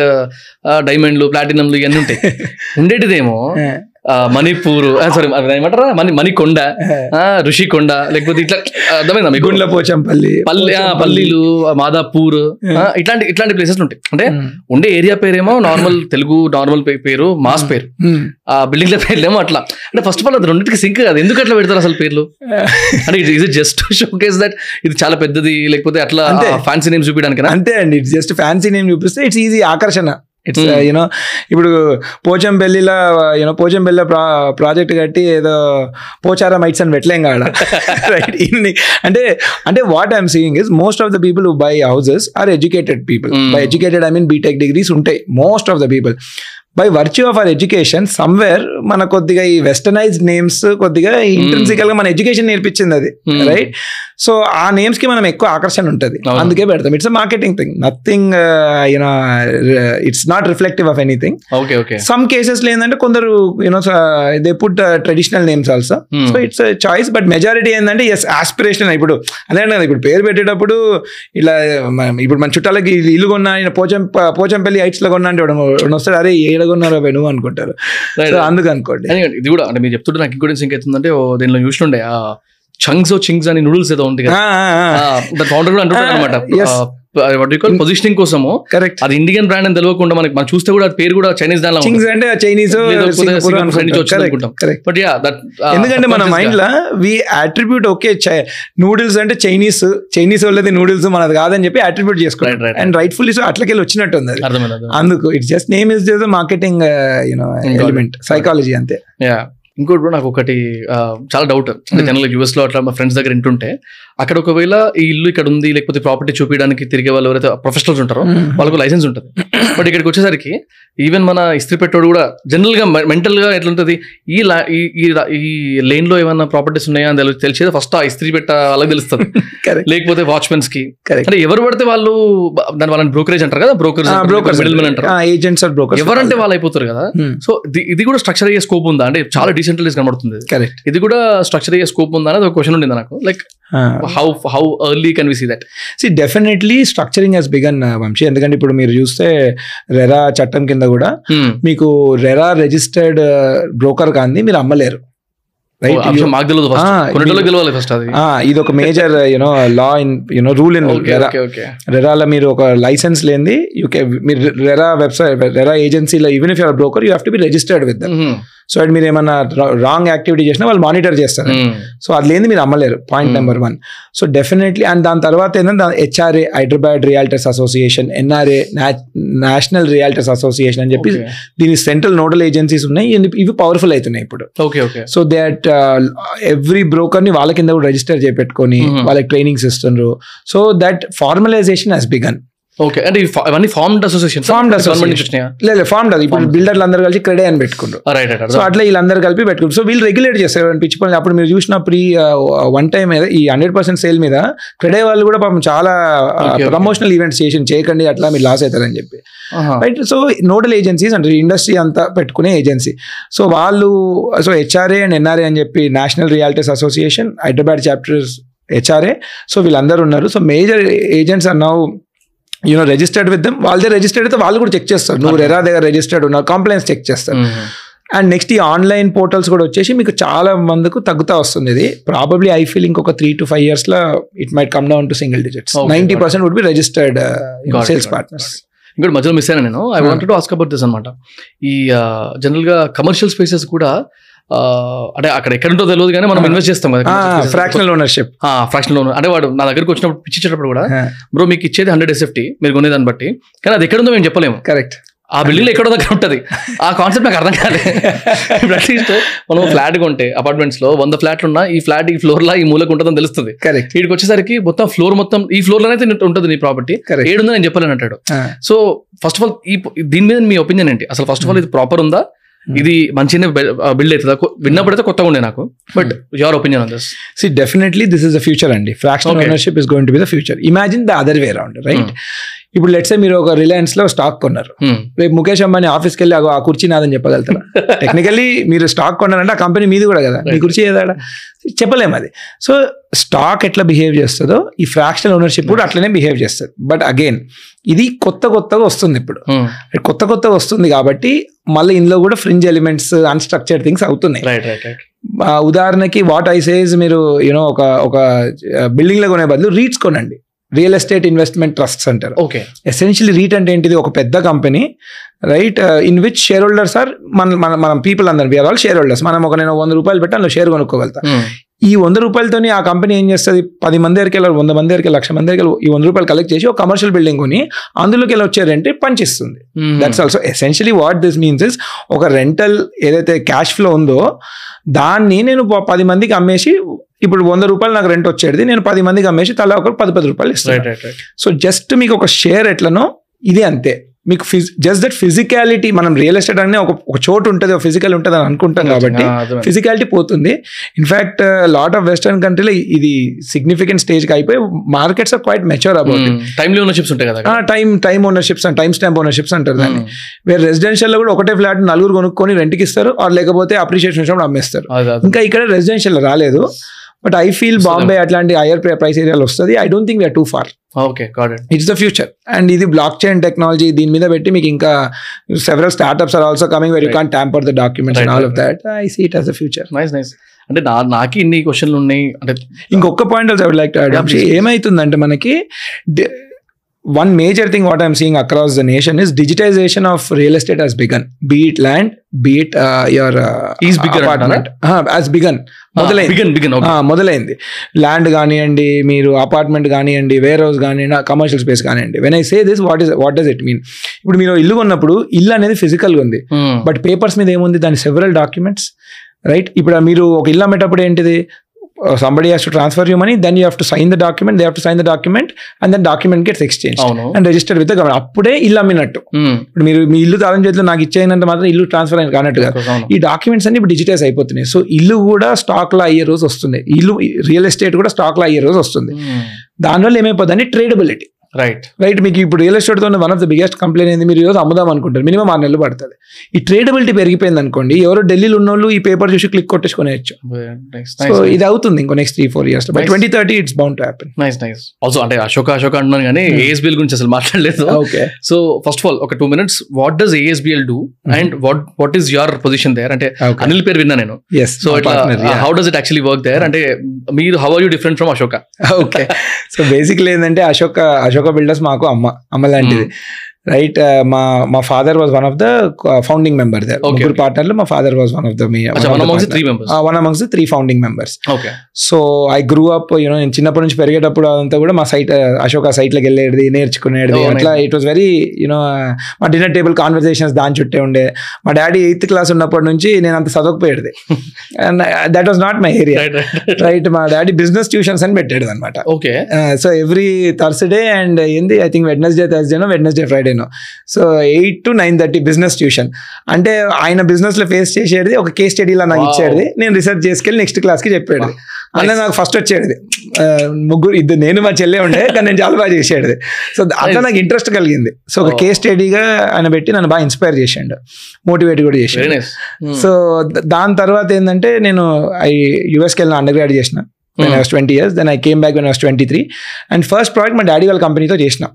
డైమండ్లు ప్లాటినంలు ఇవన్నీ ఉంటాయి. [laughs] ఉండేటిదేమో మణిపూర్ సారీ ఏమంటారా? మణి మణికొండ [laughs] ఆ, ఋషికొండ లేకపోతే ఇట్లా అర్థమైందా మీకు? పోచంపల్లి పల్లి ఆ, పల్లీలు మాదాపూర్ ఇట్లాంటి ఇట్లాంటి ప్లేసెస్ ఉంటాయి. అంటే ఉండే ఏరియా పేరేమో నార్మల్ తెలుగు నార్మల్ పేరు మాస్ పేరు. ఆ బిల్డింగ్ల పేర్లేమో అట్లా. అంటే ఫస్ట్ ఆఫ్ ఆల్ అది రెండింటికి సింక్ కాదు. ఎందుకు అట్లా పెడతారు అసలు పేర్లు? అంటే ఇది జస్ట్ షోకేస్ దట్ ఇది చాలా పెద్దది లేకపోతే అట్లా. ఫ్యాన్సీ నేమ్ చూపించడానికి అంతే అండి. ఇట్స్ జస్ట్ ఫ్యాన్సీ నేమ్ చూపిస్తే ఇట్స్ ఈజీ ఆకర్షణ. It's Hmm. యూనో ఇప్పుడు పోచంపల్లిలో యూనో పోచంపల్లిలో ప్రా ప్రాజెక్ట్ కట్టి ఏదో పోచారా మైట్స్ అని పెట్టలేం కాడ రైట్ [laughs] ఇన్ని అంటే అంటే what I'm seeing is most of the people buy houses are educated people. By educated I mean BTech degrees ఉంటాయి most of the people by virtue of our education somewhere మన కొద్దిగా ఈ వెస్టర్నైజ్డ్ నేమ్స్ కొద్దిగా ఇంటెన్సికల్గా మన education నేర్పించింది అది Hmm. Right so ఆ నేమ్స్కి మనం ఎక్కువ ఆకర్షణ ఉంటుంది. అందుకే పెడతాం. It's marketing thing nothing you know it's not reflective of anything okay okay some cases ఏంటంటే కొందరు you know they put traditional names also Hmm. So it's choice but majority ఏంటంటే ఎస్ ఆస్పిరేషన్ ఇప్పుడు అదే కదా ఇప్పుడు పేరు పెట్టేటప్పుడు ఇలా ఇప్పుడు మన చుట్టాలకి ఇల్లు కొన్నా పోచం పోచంపల్లి హైట్స్లో కొన్నా అంటే వస్తాడు అరే ఏడ అవి నువ్వు అనుకుంటారు. అందుకు అనుకోండి అని ఇది కూడా అంటే మీరు చెప్తుంటే నాకు ఇంకోటి ఓ దీనిలో చూస్తుండే ఆ చంగ్స్ చింగ్స్ అని నూడిల్స్ ఏదో ఉంది కదా. దాని ఫౌండర్ కూడా అంటుంటాడు అనమాట. [laughs] పొజిషనింగ్ కోసము? కరెక్ట్ అది ఇండియన్ బ్రాండ్ అని తెలియకుండా మనకి మనం చూస్తే కూడా పేరు కూడా చైనీస్ దానిలో చింగ్స్ అంటే చైనీస్ బట్ యా దట్ ఎందుకంటే మన మైండ్లో వి అట్రిబ్యూట్ ఓకే నూడిల్స్ అంటే చైనీస్ చైనీస్ వాళ్ళది నూడిల్స్ మనది కాదని చెప్పి అట్రిబ్యూట్ చేసుకుంటాం. అండ్ రైట్ఫుల్లీ సో అట్లకెళ్ళి వచ్చినట్టు ఉంది. అందుకు it's just name is just marketing you know. Element psychology అంతే. యా ఇంకోటి నాకు ఒకటి ఆ, చాలా డౌట్ జనరల్ యూఎస్లో అట్లా మా ఫ్రెండ్స్ దగ్గర వింటుంటే అక్కడ ఒకవేళ ఈ ఇల్లు ఇక్కడ ఉంది లేకపోతే ప్రాపర్టీ చూపించడానికి తిరిగే వాళ్ళు ఎవరైతే ప్రొఫెషనల్స్ ఉంటారో వాళ్ళకు లైసెన్స్ ఉంటుంది. బట్ ఇక్కడికి వచ్చేసరికి ఈవెన్ మన ఇస్త్రీ పెట్టోడు కూడా జనరల్గా మెంటల్గా ఎట్లుంటది? ఈ ఈ- లేన్లో ఏమైనా ప్రాపర్టీస్ ఉన్నాయా అని తెలి- తెలిసేది ఫస్ట్ ఆ ఇస్త్రీ పెట్ట వాళ్ళకి తెలుస్తుంది. లేకపోతే వాచ్మెన్స్కి. అంటే ఎవరు పడితే వాళ్ళు దాని వాళ్ళని బ్రోకరేజ్ అంటారు కదా? బ్రోకర్స్ బ్రోకర్స్ మిడిల్ మెన్ అంటారు. ఏజెంట్స్ ఆర్ బ్రోకర్స్ ఎవరంటే వాళ్ళు అయిపోతారు కదా? సో ఇది- ఇది కూడా స్ట్రక్చర్ అయ్యే స్కోప్ ఉందా? అంటే చాలా డీసెంట్రలైజ్ కనబడుతుంది. ఇది కూడా స్ట్రక్చర్ అయ్యే స్కోప్ ఉందా? అనేది ఒక క్వశ్చన్ ఉండింది నాకు. Like how how early can we see that see definitely structuring has begun Vamshi ఎందుకంటే ఇప్పుడు మీరు చూస్తే రెరా చట్టం కింద కూడా మీకు రెరా రిజిస్టర్డ్ బ్రోకర్ కాంది మీరు అమ్మలేరు. ఇది ఒక major you know law in you know rule in RERA రెరాలో మీరు ఒక లైసెన్స్ లేనిది యూ కే మీరు రెరా వెబ్సైట్ రెరా ఏజెన్సీలో even if your broker you have to be registered with so అది మీరు ఏమన్నా రాంగ్ యాక్టివిటీ చేసినా వాళ్ళు మానిటర్ చేస్తారు. సో అది లేని మీరు అమ్మలేరు. Point Hmm. Number one so definitely and దాని తర్వాత ఏంటంటే HRA Hyderabad realtors association NRA national realtors association అని చెప్పి దీని సెంట్రల్ నోడల్ ఏజెన్సీస్ ఉన్నాయి. ఇవి- పవర్ఫుల్ అవుతున్నాయి ఇప్పుడు. Okay okay so that every బ్రోకర్ని వాళ్ళ కింద కూడా రిజిస్టర్ చేపెట్టుకొని Mhm. వాళ్ళకి trainings ఇస్తుండ్రు. So that formalization has begun okay. అంటే ఇవన్నీ ఫార్మ్డ్ అసోసియేషన్. నుంచి వచ్చినాయా? లేదు ఫార్మ్ అది ఇప్పుడు. బిల్డర్లు అందరూ కలిసి క్రెడే అని రైట్ సో అట్లా వీళ్ళందరూ కలిపి పెట్టుకుంటారు సో వీళ్ళు రెగ్యులేట్ చేస్తారు పిచ్చి పనులు. అప్పుడు మీరు చూసిన ప్రీ వన్ టైం మీద ఈ హండ్రెడ్ పర్సెంట్ సేల్ మీద క్రెడే వాళ్ళు కూడా పాపం చాలా. ప్రమోషనల్ ఈవెంట్స్ చేసి చేయకండి అట్లా మీరు లాస్ అవుతారని చెప్పి. రైట్ సో నోడల్ ఏజెన్సీస్ అంటే ఇండస్ట్రీ అంతా పెట్టుకునే ఏజెన్సీ సో వాళ్ళు సో హెచ్ఆర్ఏ అండ్ ఎన్ఆర్ఏ అని చెప్పి national realities association Hyderabad chapters HRA so వీళ్ళందరూ ఉన్నారు. So major agents now you know registered with them వాళ్ళదే రిజిస్టర్డ్ అయితే వాళ్ళు కూడా చెక్ చేస్తారు. నువ్వు రెరా దగ్గర రిజిస్టర్డ్ ఉన్నారు కంప్లైంట్స్ చెక్ చేస్తారు. అండ్ నెక్స్ట్ ఈ ఆన్లైన్ పోర్టల్స్ కూడా వచ్చేసి మీకు చాలా మందికి తగ్గుతా వస్తుంది. ఇది ప్రాబబ్లీ ఐ ఫీల్ ఇంకొక త్రీ టు ఫైవ్ ఇయర్స్లో it might come down to single digits got percent would be registered sales partners ఇంకోటి మధ్యలో మిస్ అయినా నేను. I. Wanted to ask about this అనమాట ఈ జనరల్గా కమర్షియల్ స్పేసెస్ కూడా అంటే అక్కడ ఎక్కడ ఉంటో తెలియదు కానీ మనం. ఇన్వెస్ట్ చేస్తాం కదా. ఫ్రాక్షనల్ ఓనర్షిప్ ఫ్రాక్షన్ లోన్ అంటే వాడు నా దగ్గరకు వచ్చినప్పుడు పిచ్చి ఇచ్చేటప్పుడు కూడా బ్రో మీకు ఇచ్చేది హండ్రెడ్ ఎస్ఎఫ్టీ మీరు కొనేదాన్ని బట్టి. కానీ అది ఎక్కడ ఉందో మేము చెప్పలేము. కరెక్ట్ ఆ బిల్డింగ్ ఎక్కడో దగ్గర ఉంటది. ఆ కాన్సెప్ట్ నాకు అర్థం కాలేదు ఇప్పుడు అట్లీస్ట్ మనం ఫ్లాట్ కొంటే అపార్ట్మెంట్స్లో వంద ఫ్లాట్లు ఉన్నా ఈ ఫ్లాట్ ఈ ఫ్లోర్ లా ఈ మూలకు ఉంటుందని తెలుస్తుంది. కరెక్ట్ వీడికి వచ్చేసరికి మొత్తం ఫ్లోర్ మొత్తం ఈ ఫ్లోర్ లోనైతే ఉంటుంది నీ ప్రాపర్టీ కరెక్ట్ ఏడుందో నేను చెప్పలేను అంటాడు సో ఫస్ట్ ఆఫ్ ఆల్ ఈ దీని మీద మీ ఒపీనియన్ ఏంటి? అసలు ఫస్ట్ ఆఫ్ ఆల్ ఇది ప్రాపర్ ఉందా? ఇది మంచిగానే బిల్డ్ అవుతుందా? కొ- విన్నప్పుడైతే కొత్తగా ఉండే నాకు but your opinion on this see definitely this is the future అండి. Fractional Okay. Ownership is going to be the future imagine the other way around right ఇప్పుడు లెట్సే మీరు ఒక రిలయన్స్లో స్టాక్ కొన్నారు. రేపు ముఖేష్ అంబానీ ఆఫీస్కి వెళ్ళి "అగో ఆ కుర్చీ నాదని చెప్పగలుగుతారా? [laughs] టెక్నికల్లీ మీరు స్టాక్ కొన్నారంటే ఆ కంపెనీ మీది కూడా కదా. మీ. కుర్చీ ఏదాడా. చెప్పలేము అది. సో స్టాక్ ఎట్లా బిహేవ్ చేస్తుందో ఈ ఫ్రాక్షనల్ ఓనర్షిప్ కూడా అట్లనే బిహేవ్ చేస్తుంది. బట్ అగైన్ ఇది కొత్త కొత్తగా వస్తుంది ఇప్పుడు. కొత్త కొత్తగా వస్తుంది కాబట్టి మళ్ళీ ఇందులో కూడా ఫ్రింజ్ ఎలిమెంట్స్ అన్స్ట్రక్చర్డ్ థింగ్స్ అవుతున్నాయి. ఉదాహరణకి వాట్ ఐ సేజ్ మీరు యూనో ఒక ఒక బిల్డింగ్లో కొనే బదులు రీట్స్ కొనండి. రియల్ ఎస్టేట్ ఇన్వెస్ట్మెంట్ ట్రస్ట్స్ అంటారు. ఓకే. ఎసెన్షియలీ రీట్ అంటే ఏంటిది? ఒక పెద్ద company. Right in which share holders are మన మన మనం పీపుల్ అందరు వీఆర్ ఆల్ షేర్ హోల్డర్స్ మనం ఒక నేను వంద రూపాయలు పెట్టి అందులో షేర్ కొనుక్కోగలుగుతా. ఈ వంద రూపాయలతోని ఆ కంపెనీ ఏం చేస్తుంది? పది మంది దగ్గరికి వెళ్ళి వంద మంది దగ్గరికి లక్ష మంది దగ్గరికి ఈ వంద రూపాయలు కలెక్ట్ చేసి ఒక కమర్షియల్ బిల్డింగ్ కొని అందులోకి వెళ్ళి వచ్చే rent పంచిస్తుంది that's also essentially what this means is ఒక రెంటల్ ఏదైతే క్యాష్ ఫ్లో ఉందో దాన్ని నేను పది మందికి అమ్మేసి ఇప్పుడు వంద రూపాయలు నాకు రెంట్ వచ్చేది నేను పది మందికి అమ్మేసి తలా ఒక పది పది రూపాయలు ఇస్తాను సో జస్ట్ మీకు ఒక షేర్ ఎట్లనో ఇది అంతే. మీకు ఫిజ్ జస్ట్ దట్ ఫిజికాలిటీ మనం రియల్ ఎస్టేట్ అనే ఒక ఒక చోటు ఉంటుంది ఒక ఫిజికల్ ఉంటుంది అని అనుకుంటాం కాబట్టి ఫిజికాలిటీ పోతుంది. ఇన్ఫాక్ట్ లాట్ ఆఫ్ వెస్టర్న్ కంట్రీలో ఇది సిగ్నిఫికెంట్ స్టేజ్కి అయిపోయి markets are quite mature about timely ownerships ఉంటాయి కదా time time ownerships time stamp ownerships అంటారు దాన్ని. వేరే రెసిడెన్షియల్లో కూడా ఒకటే ఫ్లాట్ నలుగురు కొనుక్కొని రెంట్కి ఇస్తారు ఆర్ లేకపోతే అప్రిషియేషన్ వచ్చినప్పుడు అమ్మేస్తారు. ఇంకా ఇక్కడ రెసిడెన్షియల్ రాలేదు. బట్ ఐ ఫీల్ బాంబే అట్లాంటి హైయర్ ప్రైస్ ఏరియాలో వస్తుంది I don't think we're too far okay it's the future and ఇది బ్లాక్ చైన్ టెక్నాలజీ దీని మీద పెట్టి మీకు ఇంకా several startups are also coming where you. Can tamper the documents all of that I see it as the future nice nice అంటే నా నాకు ఇన్ని క్వశ్చన్లు ఉన్నాయి. అంటే ఇంకొక పాయింట్ ఐ లైక్ టు. ఏమైతుందంటే మనకి one major thing what I'm seeing across the nation is digitization of real estate has begun be it land be it your apartment as begun మొదలైంది. బిగన్ బిగన్ ఆ, మొదలైంది. Land కానివ్వండి మీరు apartment కానివ్వండి warehouse కానివ్వండి commercial space కానివ్వండి. When I say this what is what does it mean ఇప్పుడు మీరు ఇల్లు కొన్నప్పుడు ఇల్లు అనేది ఫిజికల్గా ఉంది. బట్ పేపర్స్ మీద ఏముంది? దాని సెవరల్ డాక్యుమెంట్స్ రైట్ ఇప్పుడు మీరు ఒక ఇల్లు అమ్మేటప్పుడు ఏంటిది? Somebody has to transfer you money then you have to sign the document they have to sign the document and then document gets exchange and register with government అప్పుడే ఇల్లు అమ్మినట్టు. Hmm. ఇప్పుడు మీరు మీ ఇల్లు తాళం చేతిలో నాకు ఇచ్చేయనంటే మాత్రం ఇల్లు ట్రాన్స్ఫర్ అయిన కానట్టుగా. ఈ డాక్యుమెంట్స్ అన్ని ఇప్పుడు డిజిటైజ్ అయిపోతున్నాయి. సో ఇల్లు కూడా స్టాక్లో అయ్యే రోజు వస్తుంది. ఇల్లు రియల్ ఎస్టేట్ కూడా స్టాక్లో అయ్యే రోజు వస్తుంది. Hmm. దానివల్ల ఏమైపోతుంది ట్రేడబిలిటీ రైట్ రైట్ మీకు ఇప్పుడు real ఎస్టేట్తో one of the biggest complaint ఏంది? మీరు ఈరోజు అమ్ముదాం అనుకుంటారు. మినిమం ఆరు నెలలు పడుతుంది. ఈ ట్రేడబిలిటీ పెరిగిపోయింది అనుకోండి ఎవరో ఢిల్లీలో ఉన్న వాళ్ళు ఈ పేపర్ చూసి క్లిక్ కొట్టేసుకునేయచ్చు సో ఇది అవుతుంది ఇంకో next three four years by. Twenty thirty it's bound to happen nice nice also అంటే అశోక అశోక అంటున్నాను కానీ Hmm. ఏఎస్బిఎల్ గురించి అసలు మాట్లాడలేదు. Okay so first of all ఒక two minutes what does ASBL do and what what is your position there అంటే అనిల్ పేరు విన్నా నేను. సో ఇట్లా how does it actually work there అంటే మీరు how are you different from Ashoka okay so basically ఏంటంటే Ashoka Ashoka builders మాకు అమ్మ అమ్మ లాంటిది. రైట్ మా మా father was one of the founding member ముగ్గురు okay. పార్ట్నర్లు మా father was one of the. One amongst three founding members okay so I grew up you know నేను చిన్నప్పటి నుంచి పెరిగేటప్పుడు అదంతా కూడా మా సైట్ అశోక సైట్లోకి వెళ్ళేది నేర్చుకునేది Oh, అట్లా. It was very you know మా డిన్నర్ టేబుల్ కాన్వర్సేషన్స్ దాని చుట్టే ఉండే. మా డాడీ ఎయిత్ క్లాస్ ఉన్నప్పటి నుంచి నేను అంత చదవకపోయేది. And that was not my area right మా డాడీ బిజినెస్ ట్యూషన్స్ అని పెట్టాడు అనమాట. Okay so every Thursday and ఏంది ఐ థింక్ వెడ్నెస్డే థర్స్డేనో Wednesday ఫ్రైడేనో so eight to nine thirty business tuition అంటే ఆయన బిజినెస్లో ఫేస్ చేసేది ఒక కేస్ స్టడీలా నాకు. ఇచ్చేది. నేను రీసెర్చ్ చేసుకెళ్ళి నెక్స్ట్ క్లాస్కి చెప్పాడు అందులో నాకు ఫస్ట్ వచ్చేది. ముగ్గురు ఇద్దరు నేను మా చెల్లె ఉండే కానీ నేను చాలా బాగా చేసేది. సో అట్లా నాకు ఇంట్రెస్ట్ కలిగింది. సో ఒక. కేస్ స్టడీగా ఆయన పెట్టి నన్ను బాగా ఇన్స్పైర్ చేసిండు. మోటివేట్ కూడా చేసాడు. సో ద- దాని తర్వాత ఏంటంటే నేను ఐ యుఎస్కి వెళ్ళిన అండర్ గ్రాడ్ చేసిన. Twenty years then I came back when was twenty three and first project మా డాడీ వాళ్ళ కంపెనీతో చేసిన.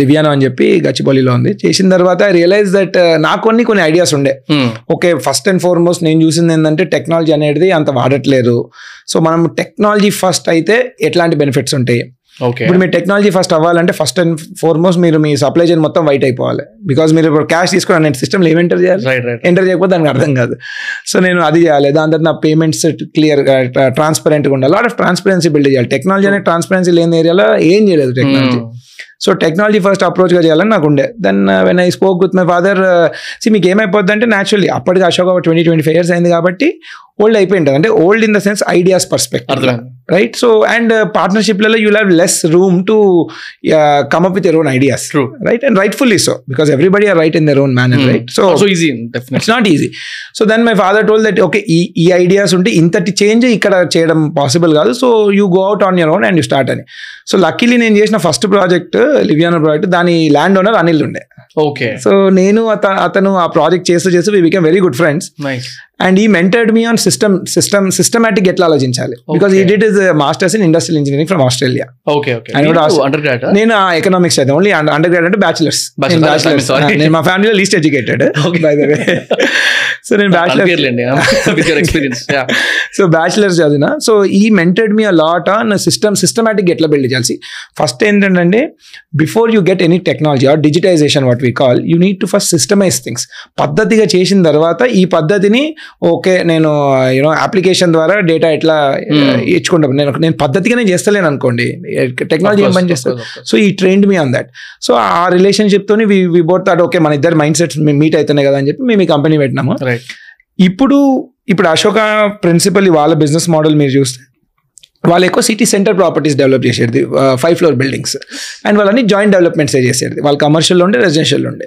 లివియానో అని చెప్పి గచ్చిబౌలిలో ఉంది. చేసిన తర్వాత ఐ రియలైజ్ దట్ నాకు కొన్ని కొన్ని ఐడియాస్ ఉండే. ఓకే ఫస్ట్ అండ్ ఫార్మోస్ట్ నేను చూసింది ఏంటంటే టెక్నాలజీ అనేది అంత వాడట్లేదు. సో మనం టెక్నాలజీ ఫస్ట్ అయితే ఎట్లాంటి బెనిఫిట్స్ ఉంటాయి? ఓకే. ఇప్పుడు మీరు టెక్నాలజీ ఫస్ట్ అవ్వాలంటే ఫస్ట్ అండ్ ఫార్మోస్ట్ మీరు మీ సప్లై చైన్ మొత్తం వైట్ అయిపోవాలి. బికాస్ మీరు ఇప్పుడు క్యాష్ తీసుకుని నేను సిస్టమ్ ఏం ఎంటర్ చేయాలి? ఎంటర్ చేయకపోతే దానికి అర్థం కాదు. సో నేను అది చేయాలి. దాని తర్వాత నా పేమెంట్స్ క్లియర్ ట్రాన్స్పరెంట్గా ఉండాలి. లాట్ ఆఫ్ ట్రాన్స్పరెన్సీ బిల్డ్ చేయాలి. టెక్నాలజీ అనేది ట్రాన్స్పరెన్సీ లేని ఏరియాలో ఏం చేయలేదు టెక్నాలజీ సో టెక్నాలజీ ఫస్ట్ అప్రోచ్గా చేయాలని నాకు ఉండే. Then when I spoke with my father see మీకు ఏమైపోద్ది అంటే న్యాచురల్లీ అప్పటికి Ashok twenty twenty five years అయింది కాబట్టి ఓల్డ్ అయిపోయి ఉంటుంది. అంటే old in the sense ideas perspective right so and పార్ట్నర్షిప్లలో you have less room to come up with your own ideas. Right and rightfully so because everybody are right in their own manner right so so easy it's not easy so then my father told that okay ఈ ఈ ideas ఉంటే ఇంతటి change ఇక్కడ చేయడం possible కాదు. So you go out on your own and you start అని so luckily నేను చేసిన ఫస్ట్ ప్రాజెక్ట్ లివియానో ప్రాజెక్ట్ దాని ల్యాండ్ ఓనర్ అనిల్ ఉండే. ఓకే సో నేను అత అతను ఆ ప్రాజెక్ట్ చేస్తూ చేస్తూ we become very good friends and ఈ mentored me on system system systematic ఎట్లా ఆలోచించాలి? బికాస్ ఈ. Did is masters in industrial engineering from Australia okay okay నేను ఎకనామిక్స్ అయితే ఓన్లీ అండర్ గ్రాడ్ అంటే బ్యాచిలర్స్ sorry. నేను మా ఫ్యామిలీలో least educated by the way so నేను ఎక్స్పీరియన్స్ సో బ్యాచిలర్స్ చదివిన. సో ఈ mentored me lot on system systematic ఎట్లా బిల్డ్ చేయాల్సి ఫస్ట్ ఏంటంటే before you get any technology or digitization what we call you need to first systemize things పద్ధతిగా చేసిన తర్వాత ఈ పద్ధతిని ఓకే నేను యూనో అప్లికేషన్ ద్వారా డేటా ఎట్లా Hmm. ఇచ్చుకుంటాను నేను నేను పద్ధతిగానే చేస్తలేను అనుకోండి. టెక్నాలజీ ఏం పని చేస్తారు సో ఈ trained me on that so ఆ రిలేషన్షిప్ తోని we we both thought okay మన ఇద్దరు మైండ్ సెట్స్ మీట్ అవుతున్నాయి కదా అని చెప్పి మేము ఈ కంపెనీ పెట్టినాము. ఇప్పుడు ఇప్పుడు అశోక ప్రిన్సిపల్ వాళ్ళ బిజినెస్ మోడల్ మీరు చూస్తే వాళ్ళు ఎక్కువ సిటీ సెంటర్ ప్రాపర్టీస్ డెవలప్ చేసేది ఫైవ్ ఫ్లోర్ బిల్డింగ్స్ అండ్ వాళ్ళని జాయింట్ డెవలప్మెంట్స్ చేసేది. వాళ్ళు కమర్షియల్ ఉండే రెసిడెన్షియల్ ఉండే.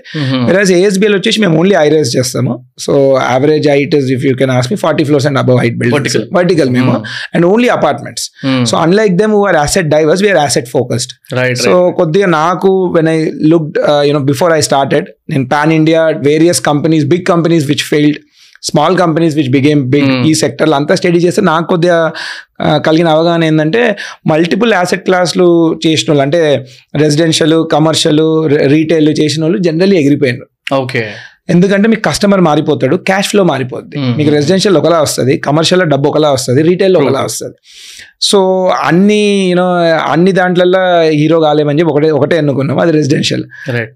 వెరాజ్ ఏఎస్బిఎల్ వచ్చేసి మేము ఓన్లీ ఐ రైజ్ చేస్తాము. So average height is if you can ask me forty floors and above height buildings Vertical. Vertical మేము. And only apartments so unlike them are asset diverse we're asset focused right so కొద్దిగా నాకు when I look you know before I started నేను pan India various companies big companies which failed small companies which became big. ఈ సెక్టర్లో అంతా study చేస్తే నాకు కొద్దిగా కలిగిన అవగాహన ఏంటంటే మల్టిపుల్ యాసెట్ క్లాస్లు చేసిన వాళ్ళు అంటే రెసిడెన్షియల్ కమర్షియల్ రీటైల్ చేసిన వాళ్ళు జనరల్లీ ఎగిరిపోయినారు ఓకే ఎందుకంటే మీకు కస్టమర్ మారిపోతాడు క్యాష్ ఫ్లో మారిపోద్ది. మీకు రెసిడెన్షియల్ ఒకలా వస్తుంది కమర్షియల్ డబ్బు ఒకలా వస్తుంది రీటైల్ ఒకలా వస్తుంది. సో అన్ని యూనో అన్ని దాంట్లలో హీరో కాలేమని చెప్పి ఒకటే ఒకటే ఎన్నుకున్నాం అది రెసిడెన్షియల్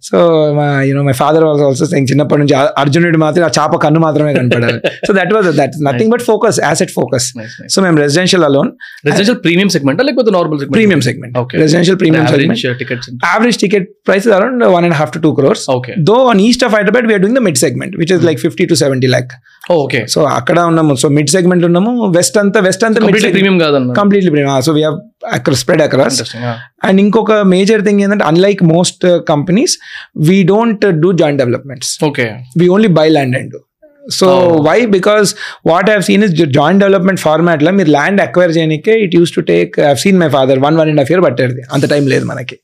సో మా you know my father was also చిన్నప్పటి నుంచి అర్జునుడి మాత్రం ఆ చాప కన్ను మాత్రమే కనపడాలి. So that was that nothing but focus asset focus so మేము residential alone residential premium segment లేకపోతే normal premium segment. Residential premium segment average ticket price around one and half to two crores okay though on east of Hyderabad we're doing the mid segment which is like fifty to seventy lakh okay so అక్కడ ఉన్నాము. So mid segment ఉన్నాము. West అంతా west అంతా premium కాదన్న completely premium so we అక్కడ spread across and ఇంకొక major thing ఏంటంటే unlike most companies we don't do joint developments okay we only buy land and do. So. Why because what have seen is joint development ఫార్మాట్లో మీరు land acquire చేయడానికి it use to take seen my father one one and half year పట్టేది అంత time లేదు మనకి.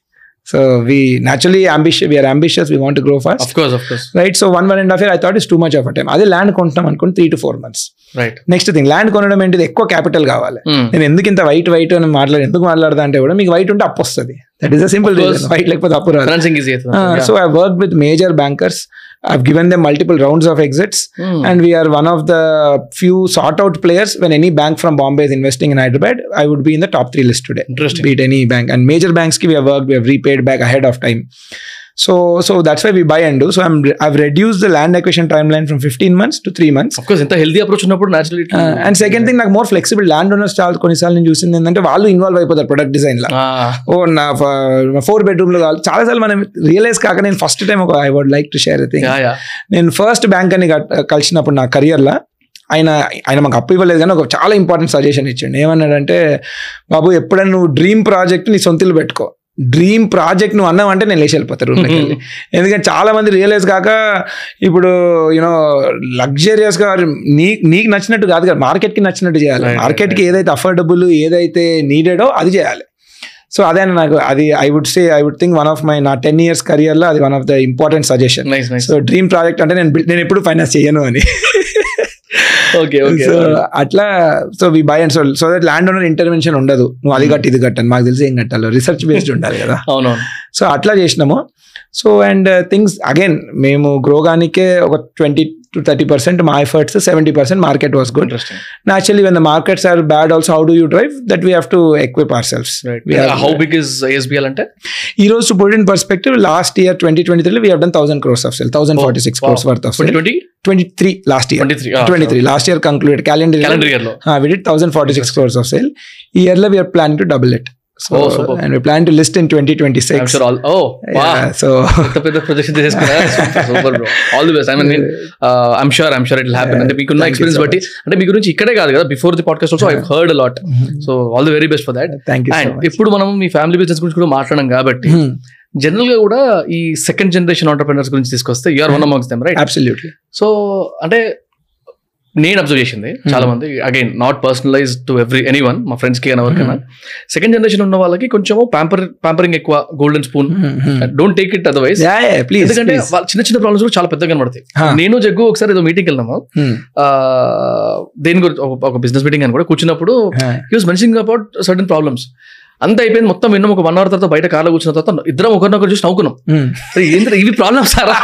So we naturally ambitious we are ambitious we want grow fast of course of course right so one one and half year I thought is too much of time అదే land కొంటున్నాం అనుకోండి three to four months right next thing land కొనడం ఏంటిది? ఎక్కువ capital కావాలి. నేను ఎందుకు ఇంత వైట్ వైట్ అని మాట్లాడు ఎందుకు మాట్లాడదా అంటే కూడా మీకు వైట్ ఉంటే అప్పు వస్తుంది. That is a simple Of course. White లేకపోతే అప్పు రాదు. So I work with major bankers I've given them multiple rounds of exits, hmm. and we are one of the few sought out players. When any bank from Bombay is investing in Hyderabad, I would be in the top three list today. Interesting. Beat any bank. And major banks ki we have worked, we have repaid back ahead of time. So so that's why we buy and I'm I've reduce the land equation timeline from fifteen months to three months of course ఎంత healthy approach ఉన్నప్పుడు natural and second thing నాకు more flexible land owners చాలా కొన్నిసార్లు నేను చూసింది ఏంటంటే వాళ్ళు involve అయిపోతారు ప్రొడక్ట్ డిజైన్లో. ఓ నా ఫోర్ బెడ్రూమ్లో కావాలి. చాలా సార్లు మనం రియలైజ్ కాక నేను ఫస్ట్ టైం ఒక I would like to share thing నేను ఫస్ట్ బ్యాంక్ అని కలిసినప్పుడు నా కెరియర్లో ఆయన ఆయన మాకు అప్పు ఇవ్వలేదు కానీ ఒక చాలా ఇంపార్టెంట్ సజెషన్ ఇచ్చిండు. ఏమన్నాడంటే బాబు ఎప్పుడైనా నువ్వు డ్రీమ్ ప్రాజెక్ట్ నీ సొంతలు పెట్టుకో. డ్రీమ్ ప్రాజెక్ట్ నువ్వు అన్నావంటే నేను లేచి వెళ్ళిపోతాను రూమ్లోకి వెళ్ళి. ఎందుకంటే చాలా మంది రియలైజ్ కాక ఇప్పుడు యూనో లగ్జరియస్గా నీ నీకు నచ్చినట్టు కాదు కదా మార్కెట్కి నచ్చినట్టు చేయాలి. మార్కెట్కి ఏదైతే అఫోర్డబుల్ ఏదైతే నీడెడో అది చేయాలి. సో అదే నాకు అది I would say I would think one of my నా టెన్ ఇయర్స్ కెరియర్లో అది one of the important suggestion so dream project అంటే నేను నేను ఎప్పుడు ఫైనాన్స్ చేయను అని. ఓకే ఓకే సో అట్లా so we buy and so so that land owner intervention ఉండదు. నువ్వు అది కట్టి ఇది కట్టని మాకు తెలిసి ఏం కట్టాలో. రీసెర్చ్ బేస్డ్ ఉండాలి కదా. అవునవును. సో అట్లా చేసినాము. సో అండ్ థింగ్స్ అగైన్ మేము గ్రోగానికే ఒక ట్వంటీ టు థర్టీ పర్సెంట్ మా efforts seventy percent market was good interesting naturally when the markets are bad also how do you drive that we have to equip our self how big is SBL అంటే ఈ రోజు to put in perspective last year twenty twenty త్రీలో we have done thousand crores of sale thousand forty six crores worth of sale twenty twenty three last year twenty three twenty three last year concluded calendar calendar ఇయర్లో we did 1046 crores of sale. ఈ year లో we are planning to double superb. and we plan to list in 2026. I'm sure all ఓ వా so పెద్ద పెద్ద projection చేసేసుకున్నా super bro all the best I mean I'm sure I'm sure it happen అంటే మీకున్న experience బట్టి అంటే మీ గురించి ఇక్కడే కాదు కదా before the podcast also I heard a lot so all the very best for that thank you so and ఇప్పుడు మనం మీ ఫ్యామిలీ బిజినెస్ గురించి కూడా మాట్లాడడం కాబట్టి జనరల్గా కూడా ఈ సెకండ్ జనరేషన్ ఆంటర్ప్రినర్స్ గురించి తీసుకొస్తే you are one amongst them right absolutely so అంటే నేను అబ్జర్వ్ చేసింది. చాలా మంది again not personalise to every any one మా ఫ్రెండ్స్కి కానీ ఎవరికైనా సెకండ్ జనరేషన్ ఉన్న వాళ్ళకి కొంచెం ప్యాంపర్ ప్యాంపరింగ్ ఎక్కువ golden spoon don't take it otherwise please ఎందుకంటే వాళ్ళ చిన్న చిన్న ప్రాబ్లమ్స్ కూడా చాలా పెద్దగా కనబడతాయి. నేను జగ్గు ఒకసారి ఏదో మీటింగ్ వెళ్ళినాము. ఆ, దేని గురించి ఒక- ఒక బిజినెస్ మీటింగ్ అని కూడా కూర్చున్నప్పుడు he was mentioning about certain problems అంత అయిపోయింది మొత్తం విన్నాం ఒక వన్ అవర్ తర్వాత బయట కార్లో కూర్చున్న తర్వాత ఇద్దరం ఒకరినొకరు చూసి నవ్వుకున్నాం. అరే ఏంటి ఇవి ప్రాబ్లమ్స్ సారా?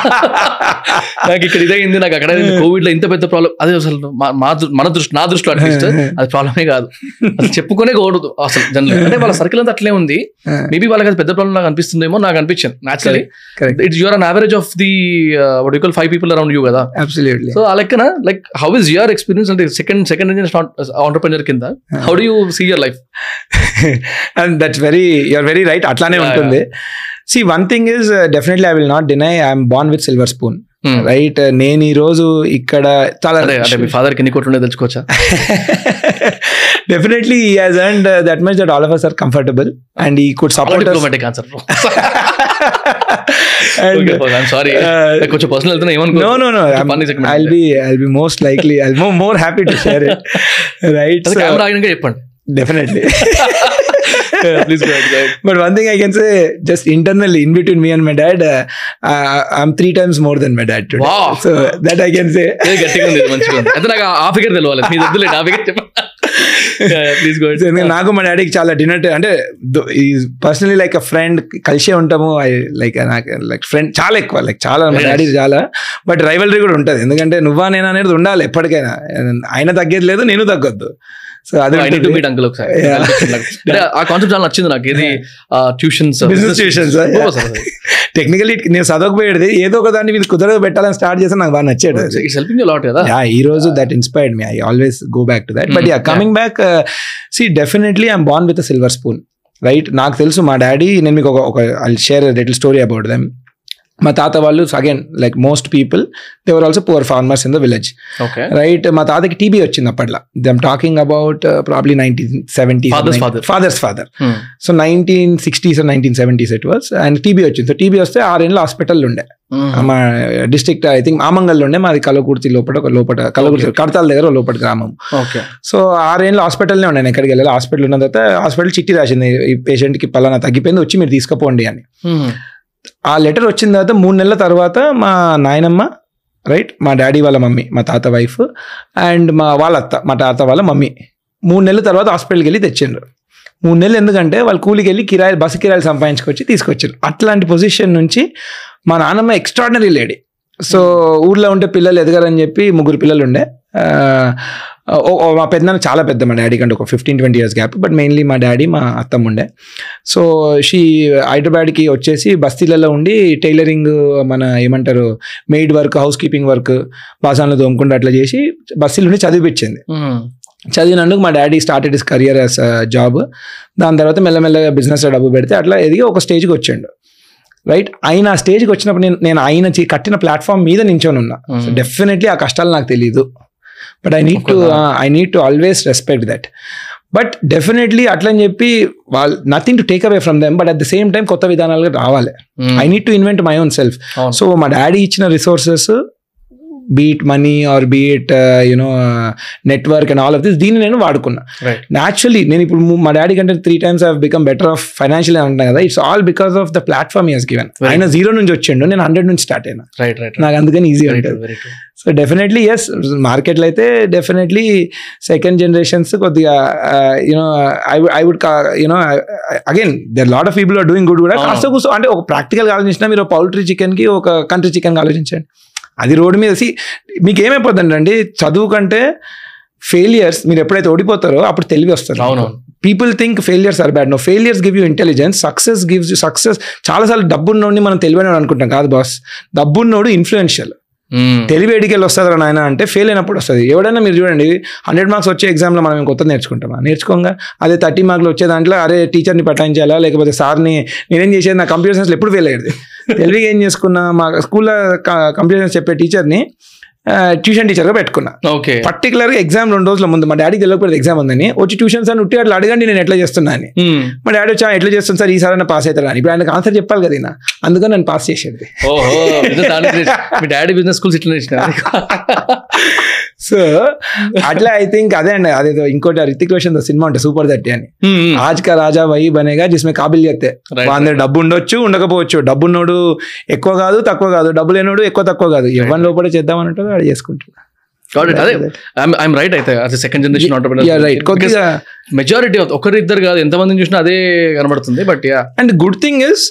నాకు ఇక్కడ ఇదైంది నాకు అక్కడ కోవిడ్లో ఇంత పెద్ద ప్రాబ్లం. అదే అసలు మన దృష్టి నా దృష్టిలో అట్లీస్ట్ అది ప్రాబ్లమే కాదు. అసలు చెప్పుకునే కూడదు అసలు జనరల్ అంటే వాళ్ళ సర్కిల్ అంతా అట్లే ఉంది. మేబీ వాళ్ళకి అది పెద్ద ప్రాబ్లం నాకు అనిపిస్తుందేమో నాకు అనిపించింది naturally it's your an average of the what equal five people around you కదా? సో ఆ లెక్కన like how is your experience అంటే సెకండ్ సెకండ్ ఇంజిన్ ఆంటర్ప్రినర్ కింద. How do you see your life and that's very you are very right అట్లానే ఉంటుంది. See one thing is definitely I will not deny I'm born with silver spoon right నేను ఈ రోజు ఇక్కడ చాలా అంటే మీ ఫాదర్కి ఎన్ని కోట్లు ఉన్నాయో తెలుసుకోవచ్చా? Definitely he has and that much that all of us are comfortable and he could support sorry కొంచెం personal no no I'm, Funny segment. i'll be i'll be most likely i'll be more happy to [laughs] [laughs] ఆగినాక చెప్పండి definitely please but one thing i can say just internally in between me and my dad uh, uh, i'm three times more than my dad today. Wow. so that i can say. అయితే నాకు ఆ figure తెలియాలి మీ వద్దులే ఆ figure చెప్పండి please go నాకు మా డాడీకి చాలా డిన్నర్ అంటే పర్సనలీ లైక్ అ ఫ్రెండ్ కలిసే ఉంటాము. ఐ లైక్ నాకు లైక్ ఫ్రెండ్ చాలా ఎక్కువ లైక్ చాలా మా డాడీ చాలా. బట్ రైవలరీ కూడా ఉంటుంది. ఎందుకంటే నువ్వా నేను అనేది ఉండాలి ఎప్పటికైనా. ఆయన తగ్గేది లేదు నేను తగ్గొద్దు. సో అది అంకుల్ ఒకసారి. ఆ కాన్సెప్ట్ చాలా నచ్చింది నాకు. ఇది ట్యూషన్స్ బిజినెస్ ట్యూషన్స్ టెక్నికల్లీ నేను చదవకపోయేది. ఏదో ఒక దాన్ని మీరు కుదరదు పెట్టాలని స్టార్ట్ చేస్తే నాకు బాగా. ఇట్స్ హెల్పింగ్ లాట్ కదా? ఈ రోజు that inspired me I always go back to that but yeah coming back see definitely I'm born with silver spoon right నాకు తెలుసు మా డాడీ నేను మీకు ఒక ఒక I share little story about them మా తాత వాళ్ళు again like most people they were also poor farmers in the village right మా తాతకి టీబీ వచ్చింది అప్పట్లో. Them talking about probably nineteen seventy. Father's father so nineteen sixties nineteen seventies it was and TB వచ్చింది. So TB వస్తే ఆరేళ్ళు hospital ఉండే. మా district I think Amangal ఉండే. మాది కలకుర్తి లోపల ఒక లోపల కలకుర్తి కడతాల దగ్గర లోపల గ్రామం. ఓకే సో ఆరేళ్ళు హాస్పిటల్నే ఉండే. ఎక్కడికి వెళ్ళాలి? హాస్పిటల్ ఉన్న తర్వాత హాస్పిటల్ చిట్టి రాసింది. ఈ పేషెంట్కి పలానా తగ్గిపోయింది వచ్చి మీరు తీసుకుపోండి అని. ఆ లెటర్ వచ్చిన తర్వాత మూడు నెలల తర్వాత మా నాయనమ్మ రైట్ మా డాడీ వాళ్ళ మమ్మీ మా తాత వైఫ్ అండ్ మా వాళ్ళ అత్త మా తాత వాళ్ళ మమ్మీ. మూడు నెలల తర్వాత హాస్పిటల్కి వెళ్ళి తెచ్చిండ్రు. మూడు నెలలు ఎందుకంటే వాళ్ళు కూలికి వెళ్ళి కిరాయి బస్సు కిరాయిలు సంపాదించుకొచ్చి తీసుకొచ్చారు అట్లాంటి పొజిషన్ నుంచి మా నాన్నమ్మ ఎక్స్ట్రాడినరీ లేడీ సో ఊర్లో ఉంటే పిల్లలు ఎదగరని చెప్పి ముగ్గురు పిల్లలు ఉండే. మా పెద్దనాన్న చాలా పెద్ద మా డాడీ కంటే ఒక fifteen twenty years gap but mainly మా డాడీ మా అత్తమ్మ ఉండే. సో షీ హైదరాబాద్కి వచ్చేసి బస్తీలలో ఉండి టైలరింగ్ మన ఏమంటారు maid work housekeeping work బాసాన్లు తోముకుంటూ అట్లా చేసి బస్తీలో ఉండి చదివిపించింది. చదివినందుకు మా daddy started his career as job దాని తర్వాత మెల్లమెల్లగా బిజినెస్ డబ్బు పెడితే అట్లా ఎదిగి ఒక స్టేజ్కి వచ్చాడు. రైట్ ఆయన ఆ స్టేజ్కి వచ్చినప్పుడు నేను నేను ఆయన కట్టిన ప్లాట్ఫామ్ మీద నించొని ఉన్నా. డెఫినెట్లీ ఆ కష్టాలు నాకు తెలియదు but I need to I need to always respect that but definitely అట్లని చెప్పి వాళ్ళు nothing to take away from them but at the same time కొత్త విధానాలుగా రావాలి. I need to invent my own self. So మా daddy ఇచ్చిన resources be it money or be it you know network and all of this దీన్ని నేను వాడుకున్నా. Naturally నేను ఇప్పుడు ము- డాడీ కంటే three times have become better of financial అంటున్నా కదా it's all because of the platform he's given ఆయన జీరో నుంచి వచ్చిండు నేను హండ్రెడ్ నుంచి స్టార్ట్ అయినా. రైట్ రైట్ నాకు అందుకని ఈజీ ఉంటుంది. సో డెఫినెట్లీ ఎస్ మార్కెట్లో అయితే డెఫినెట్లీ సెకండ్ జనరేషన్స్ కొద్దిగా you know I I would you know again there lot of people are doing good కూడా. కాస్త కూర్చో అంటే ఒక ప్రాక్టికల్ ఆలోచించినా మీరు పౌల్ట్రీ చికెన్కి ఒక కంట్రీ చికెన్ ఆలోచించండి. అది రోడ్డు మీద. మీకు ఏమైపోతుందండి అండి? చదువు కంటే ఫెయిలియర్స్ మీరు ఎప్పుడైతే ఓడిపోతారో అప్పుడు తెలివి వస్తారు అవునవును. People think failures are bad no failures give you intelligence success gives you success చాలాసార్లు డబ్బున్నోడిని మనం తెలివైన అనుకుంటాం. కాదు బాస్. డబ్బున్నోడు ఇన్ఫ్లుయెన్షియల్ తెలివి ఎడికెళ్ళి వస్తుందా నాయన అంటే ఫెయిల్ అయినప్పుడు వస్తుంది. ఎవడైనా మీరు చూడండి హండ్రెడ్ మార్క్స్ వచ్చే ఎగ్జామ్లో మనం కొత్త నేర్చుకుంటామా? నేర్చుకోగా. అదే థర్టీ మార్కులు వచ్చే దాంట్లో అరే టీచర్ని పటాయించాలా? లేకపోతే సార్ని నేనేం చేసేది? నా కంప్యూటర్ సైన్స్లో ఎప్పుడు ఫెయిల్ అయ్యేది? [laughs] తెలివిగా ఏం చేసుకున్నా? మా స్కూల్లో కంప్యూటర్ సైన్స్ చెప్పే టీచర్ని ట్యూషన్ టీచర్గా పెట్టుకున్నా. ఓకే. పర్టికులర్గా ఎగ్జామ్ రెండు రోజుల ముందు మా డాడీకి తెలియకపోతే ఎగ్జామ్ ఉందని వచ్చి ట్యూషన్స్ అని ఉట్టి అట్లా అడగండి నేను ఎట్లా చేస్తున్నా అని. మా డాడీ వచ్చి "ఆ, ఎట్లా చేస్తుంది సార్? ఈసారి పాస్ అవుతారా అని. ఇప్పుడు ఆయనకు ఆన్సర్ చెప్పాలి కదా. అందుకని నేను పాస్ చేసేది. మీ డాడీ బిజినెస్ స్కూల్స్ ఇట్లా సో అట్లా ఐ థింక్ అదే అండి. అదేదో ఇంకోటి రితిక్ రోషన్ సినిమా ఉంటుంది సూపర్ దట్టి అని. ఆజ్ కా రాజా వహి బనేగా జిస్మే కాబిలియత్ దగ్గర డబ్బు ఉండొచ్చు ఉండకపోవచ్చు. డబ్బు ఉన్నోడు ఎక్కువ కాదు తక్కువ కాదు. డబ్బు లేనోడు ఎక్కువ తక్కువ కాదు. ఎవరి లోపల చేద్దామని అది చేసుకుంటున్నా. అదే ఐఎమ్ రైట్ అయితే అది సెకండ్ జనరేషన్. కొద్దిగా మెజారిటీ ఒకరు ఇద్దరు కాదు ఎంతమందిని చూసినా అదే కనబడుతుంది but yeah and good thing is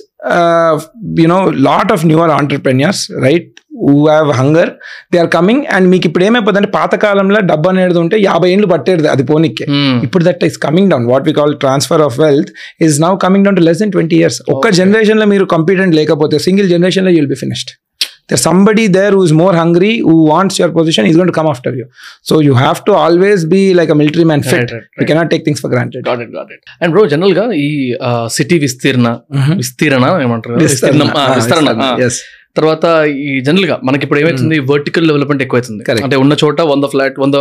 you know lot of newer entrepreneurs right who have hunger they are coming and మీకు ఇప్పుడు ఏమైపోతుందంటే పాతకాలంలో డబ్బు అనేది ఉంటే యాభై ఏళ్ళు పట్టేది అది పోనీకే. ఇప్పుడు that is coming down what we call transfer of wealth is now coming down to less than twenty years ఒక్క జనరేషన్లో మీరు కంపీటెంట్ లేకపోతే సింగిల్ జనరేషన్లో you'll be finished there somebody there who is more hungry who wants your position is going to come after you so you have to always be like a military man Right, fit right, you cannot take things for granted got it got it and bro జనరల్గా ఈ city విస్తీర్ణ విస్తీరణ ఏమంటారు? విస్తీర్ణం. విస్తరణ. Yes తర్వాత ఈ జనరల్గా మనకి ఇప్పుడు ఏమైతుంది వర్టికల్ డెవలప్మెంట్ ఎక్కువైతుంది. అంటే ఉన్న చోట వంద ఫ్లాట్ వంద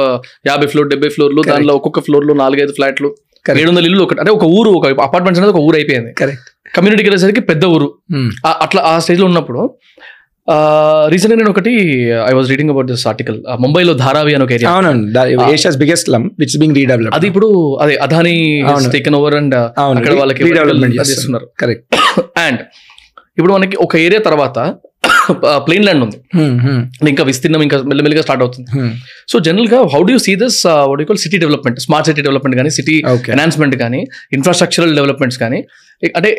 యాభై ఫ్లోర్ డెబ్బై ఫ్లోర్లు. దానిలో ఒక్కొక్క ఫ్లోర్లో నాలుగైదు ఫ్లాట్లు. ఏడు వందల ఇల్లు ఒకటి అంటే ఒక ఊరు ఒక అపార్ట్మెంట్స్ అనేది ఒక ఊరు అయిపోయింది. కరెక్ట్ కమ్యూనిటీకి వెళ్ళేసరికి పెద్ద ఊరు. ఆ- అట్లా ఆ స్టేజ్లో ఉన్నప్పుడు రీసెంట్ నేను ఒకటి I was reading about this article ముంబైలో ధారావి అని ఒక ఏరియా అవునండి. Asia's biggest slum which being redevelop అది ఇప్పుడు అదే అదాని. టేకెన్ ఓవర్ అండ్ అక్కడ వాళ్ళకి రీడెవలప్మెంట్ అది ఇస్తున్నారు. కరెక్ట్ అండ్ [coughs] ఇప్పుడు మనకి ఒక ఏరియా తర్వాత [coughs] ప్లెయిన్ ల్యాండ్ ఉంది. ఇంకా విస్తీర్ణం ఇంకా మెల్లమెల్లగా స్టార్ట్ అవుతుంది. సో జనరల్గా how do see this what call city development smart city development కానీ సిటీ ఎన్హాన్స్మెంట్ కానీ ఇన్ఫ్రాస్ట్రక్చరల్ డెవలప్మెంట్స్ కానీ అంటే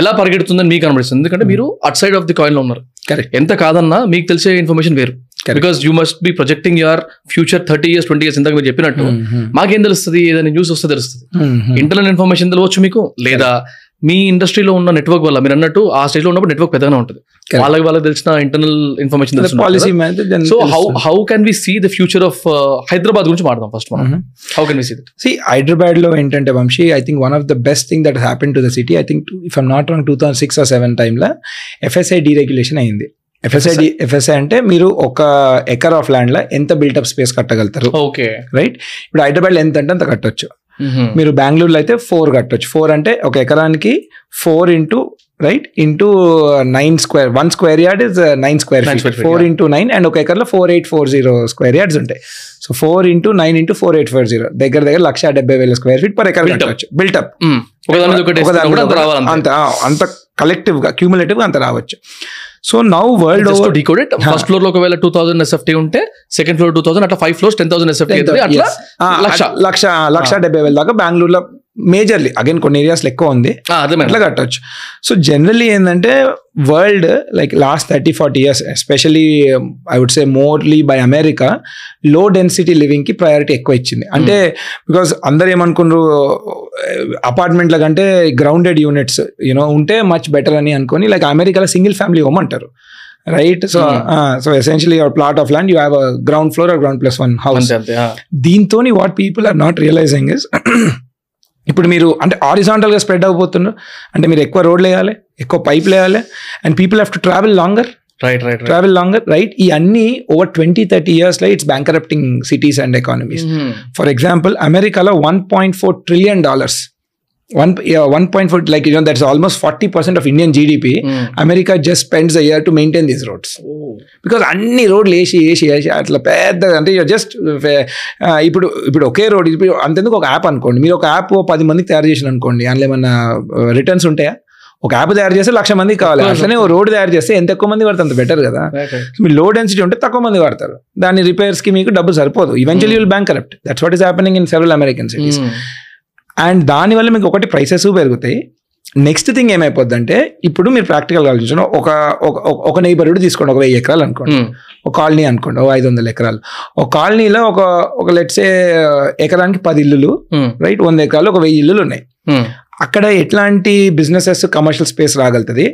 ఎలా పరిగెడుతుందని మీకు కనబడుతుంది ఎందుకంటే మీరు అట్ సైడ్ ఆఫ్ ది కాయిన్లో ఉన్నారు. కరెక్ట్ ఎంత కాదన్నా మీకు తెలిసే ఇన్ఫర్మేషన్ వేరు. Because you must be projecting your future thirty years twenty years ఇంతకు మీరు చెప్పినట్టు. మాకేం తెలుస్తుంది? ఏదైనా న్యూస్ వస్తే తెలుస్తుంది. ఇంటర్నల్ ఇన్ఫర్మేషన్ తెలియవచ్చు మీకు? లేదా మీ ఇండస్ట్రీలో ఉన్న నెట్వర్క్ వల్ల మీరు అన్నట్టు ఆ స్టేజ్లో ఉన్నప్పుడు నెట్వర్క్ పెద్దగానే ఉంటుంది. వాళ్ళకి వాళ్ళకి తెలిసిన internal information policy so how how can we see the future of Hyderabad గురించి మాట్లాడదాం ఫస్ట్ మనం. How can we see see హైదరాబాద్లో ఏంటంటే Vamshi I think one of the best thing that happen to the city I think if I'm not wrong two thousand six or seven టైంలో FSI deregulation అయింది. FSI FSI అంటే మీరు ఒక acre of ల్యాండ్లో ఎంత built up space కట్టగలుగుతారు? Okay right ఇప్పుడు హైదరాబాద్లో ఎంత అంటే అంత కట్టొచ్చు. మీరు బెంగళూరులో అయితే ఫోర్ కట్టొచ్చు. ఫోర్ అంటే ఒక ఎకరానికి four into right? Into nine square one square yard is nine square feet. Four. Into nine and ఒక ఎకర్లో four eight four zero square yards ఉంటాయి. So four into nine into four eight four zero. దగ్గర దగ్గర లక్ష డెబ్బై వేల square feet per acre. కట్టవచ్చు built up అంత రావాలంతే. అంత. ఆ, అంత కలెక్టివ్గా క్యూములేటివ్గా అంత రావచ్చు. So now world over decoded first ఫ్లోర్లో ఒకవేళ టూ థౌసండ్ ఎస్ఎఫ్టీ ఉంటే సెకండ్ ఫ్లోర్ టూ థౌసండ్ అట్లా five floors ten thousand SFT అవుతుంది అట్లా లక్ష. లక్ష లక్ష డెబ్బై వేల దాకా బెంగళూరులో మేజర్లీ అగైన్ కొన్ని ఏరియాస్లో ఎక్కువ ఉంది. అట్లా కట్టవచ్చు సో జనరలీ ఏంటంటే world like last thirty forty years especially I would say మోర్లీ by America లో డెన్సిటీ లివింగ్కి ప్రయారిటీ ఎక్కువ ఇచ్చింది. అంటే బికాస్ అందరు ఏమనుకున్నారు అపార్ట్మెంట్ల కంటే గ్రౌండెడ్ యూనిట్స్ యూనో ఉంటే మచ్ బెటర్ అని అనుకొని లైక్ అమెరికాలో సింగిల్ ఫ్యామిలీ హోమ్ అంటారు. Right so so essentially your plot of land you have ground floor ground plus one house. దీంతో what people are not realising is ఇప్పుడు మీరు అంటే హారిజాంటల్గా spread అయిపోతున్నారు అంటే మీరు ఎక్కువ రోడ్లు వేయాలి ఎక్కువ పైపులు వేయాలి and people have to travel longer right right travel longer right ఈ అన్ని ఓవర్ ట్వంటీ థర్టీ ఇయర్స్లో it's bankrupting cities and economies for example అమెరికాలో one point four trillion dollars one one point four like you that's almost forty percent of Indian GDP America just spends a year to maintain these roads because అన్ని రోడ్లు వేసి వేసి వేసి అట్లా పెద్ద అంటే just ఇప్పుడు ఇప్పుడు ఒకే రోడ్ ఇప్పుడు అంతెందుకు ఒక యాప్ అనుకోండి. మీరు ఒక యాప్ పది మందికి తయారు చేసిన అనుకోండి అందులో ఏమన్నా రిటర్న్స్ ఉంటాయా? ఒక యాప్ తయారు చేస్తే లక్ష మందికి కావాలి. అట్లనే ఓ రోడ్ తయారు చేస్తే ఎంత ఎక్కువ మంది పడితే అంత బెటర్ కదా. మీరు లో డెన్సిటీ ఉంటే తక్కువ మంది వాడతారు. దాని రిపేర్స్కి మీకు డబ్బు సరిపోదు. Eventually will bankrupt that's what is happening in several American cities and దానివల్ల మీకు ఒకటి ప్రైసెస్ పెరుగుతాయి. నెక్స్ట్ థింగ్ ఏమైపోద్ది అంటే ఇప్పుడు మీరు ప్రాక్టికల్ ఆలోచించండి. ఒక ఒక- నైబర్హుడ్ తీసుకోండి. ఒక వెయ్యి ఎకరాలు అనుకోండి. ఒక కాలనీ అనుకోండి. ఒక ఐదు వందల ఎకరాలు. ఒక కాలనీలో ఒక ఒక లెట్సే ఎకరానికి పది ఇల్లులు. రైట్ వంద ఎకరాలు ఒక వెయ్యి ఇల్లులు ఉన్నాయి. అక్కడ ఎట్లాంటి బిజినెసెస్ కమర్షియల్ స్పేస్ రాగలుగుతుంది?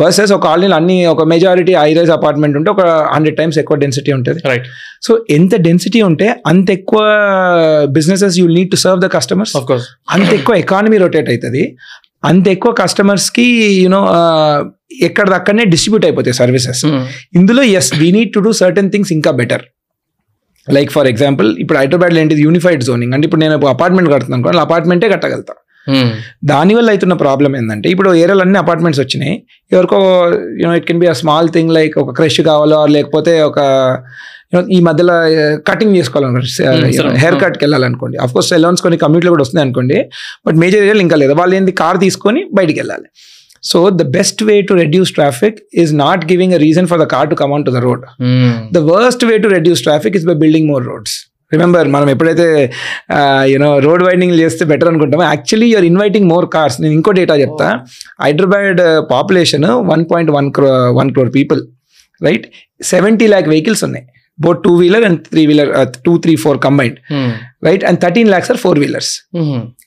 వర్సెస్ ఒక కాలనీలో అన్ని ఒక మెజారిటీ ఐరైజ్ అపార్ట్మెంట్ ఉంటే ఒక హండ్రెడ్ టైమ్స్ ఎక్కువ డెన్సిటీ ఉంటుంది. రైట్ సో ఎంత డెన్సిటీ ఉంటే అంత ఎక్కువ businesses you need to serve the customers అంత ఎక్కువ ఎకానమీ రొటేట్ అవుతుంది. అంత ఎక్కువ కస్టమర్స్కి యూనో ఎక్కడ దక్కడనే డిస్ట్రిబ్యూట్ అయిపోతాయి సర్వీసెస్ ఇందులో yes we need to do certain things ఇంకా బెటర్ లైక్ ఫర్ ఎగ్జాంపుల్ ఇప్పుడు హైదరాబాద్లో ఏంటిది? యూనిఫైడ్ జోనింగ్ అంటే ఇప్పుడు నేను అపార్ట్మెంట్ కడుతున్నాను అనుకోండి అపార్ట్మెంటే కట్టగలుగుతా. దానివల్ల అవుతున్న ప్రాబ్లం ఏంటంటే ఇప్పుడు ఏరియాలో అన్ని అపార్ట్మెంట్స్ వచ్చినాయి. ఎవరికో you know it can be a small thing like ఒక క్రష్ కావాలో లేకపోతే ఒక ఈ మధ్యలో కటింగ్ చేసుకోవాలనుకోండి. హెయిర్ కట్కి వెళ్ళాలనుకోండి. అఫ్ కోర్స్ సెలూన్స్ కొన్ని కమ్యూనిటీలో కూడా వస్తున్నాయి అనుకోండి బట్ మేజర్ ఏరియాలో ఇంకా లేదు. వాళ్ళు ఏంది కార్ తీసుకొని బయటికి వెళ్ళాలి. So the best way to reduce traffic is not giving a reason for the car to come on to the road the worst way to reduce traffic is by building more roads remember మనం ఎప్పుడైతే you know road widening చేస్తే better అనుకుంటామో actually you're inviting more cars నేను ఇంకో data చెప్తా. Hyderabad population one point one crore one crore people right seventy lakh vehicles ఉన్నాయి. Both two wheeler and three wheeler two three four combined right and thirteen lakhs are four wheelers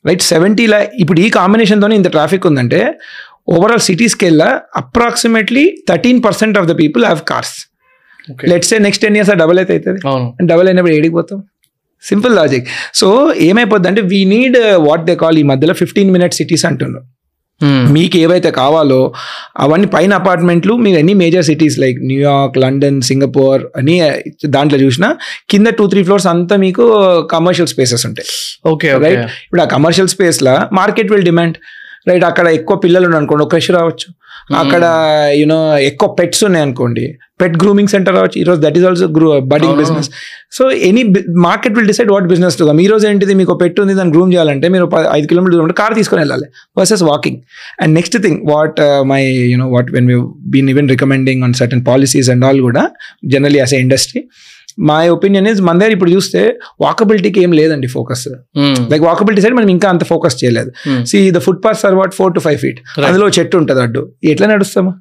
right seventy lakh ఇప్పుడు ఈ కాంబినేషన్తోనే ఇంత traffic ఉందంటే overall సిటీస్కి వెళ్ళా approximately thirteen percent of the people have cars let's next ten years double అయితే అవుతుంది. Double అయినప్పుడు ఏడికి పోతాం? సింపుల్ లాజిక్ సో ఏమైపోద్ది అంటే we need what they call ఈ మధ్యలో ఫిఫ్టీన్ మినిట్ సిటీస్ అంటున్నారు. మీకు ఏవైతే కావాలో అవన్నీ పైన అపార్ట్మెంట్లు మీరు ఎన్ని major cities like New York London Singapore అని దాంట్లో చూసినా కింద టూ త్రీ ఫ్లోర్స్ అంతా మీకు కమర్షియల్ స్పేసెస్ ఉంటాయి. ఓకే రైట్ ఇప్పుడు ఆ కమర్షియల్ స్పేస్ లా మార్కెట్ విల్ డిమాండ్ రైట్ అక్కడ ఎక్కువ పిల్లలు ఉన్నాయి అనుకోండి ఒక రావచ్చు. అక్కడ యూనో ఎక్కువ పెట్స్ ఉన్నాయి అనుకోండి పెట్ గ్రూమింగ్ సెంటర్ రావచ్చు ఈ రోజు that is also గ్రూ budding. Business so any market will decide what business to ఈ రోజు ఏంటిది? మీకు పెట్ ఉంది దాన్ని గ్రూమ్ చేయాలంటే మీరు ఐదు కిలోమీటర్ దూరం కార్ తీసుకొని వెళ్ళాలి versus walking and next thing what my you know what when we been even recommending on certain policies and all కూడా generally as a industry my opinion is మన దగ్గర ఇప్పుడు చూస్తే వాకబిలిటీకి ఏం లేదండి ఫోకస్ లైక్ వాకబిలిటీ సైడ్ మనం ఇంకా అంత ఫోకస్ చేయలేదు. See the footpaths are what four to five feet అందులో చెట్టు ఉంటుంది అడ్డు. ఎట్లా నడుస్తాము?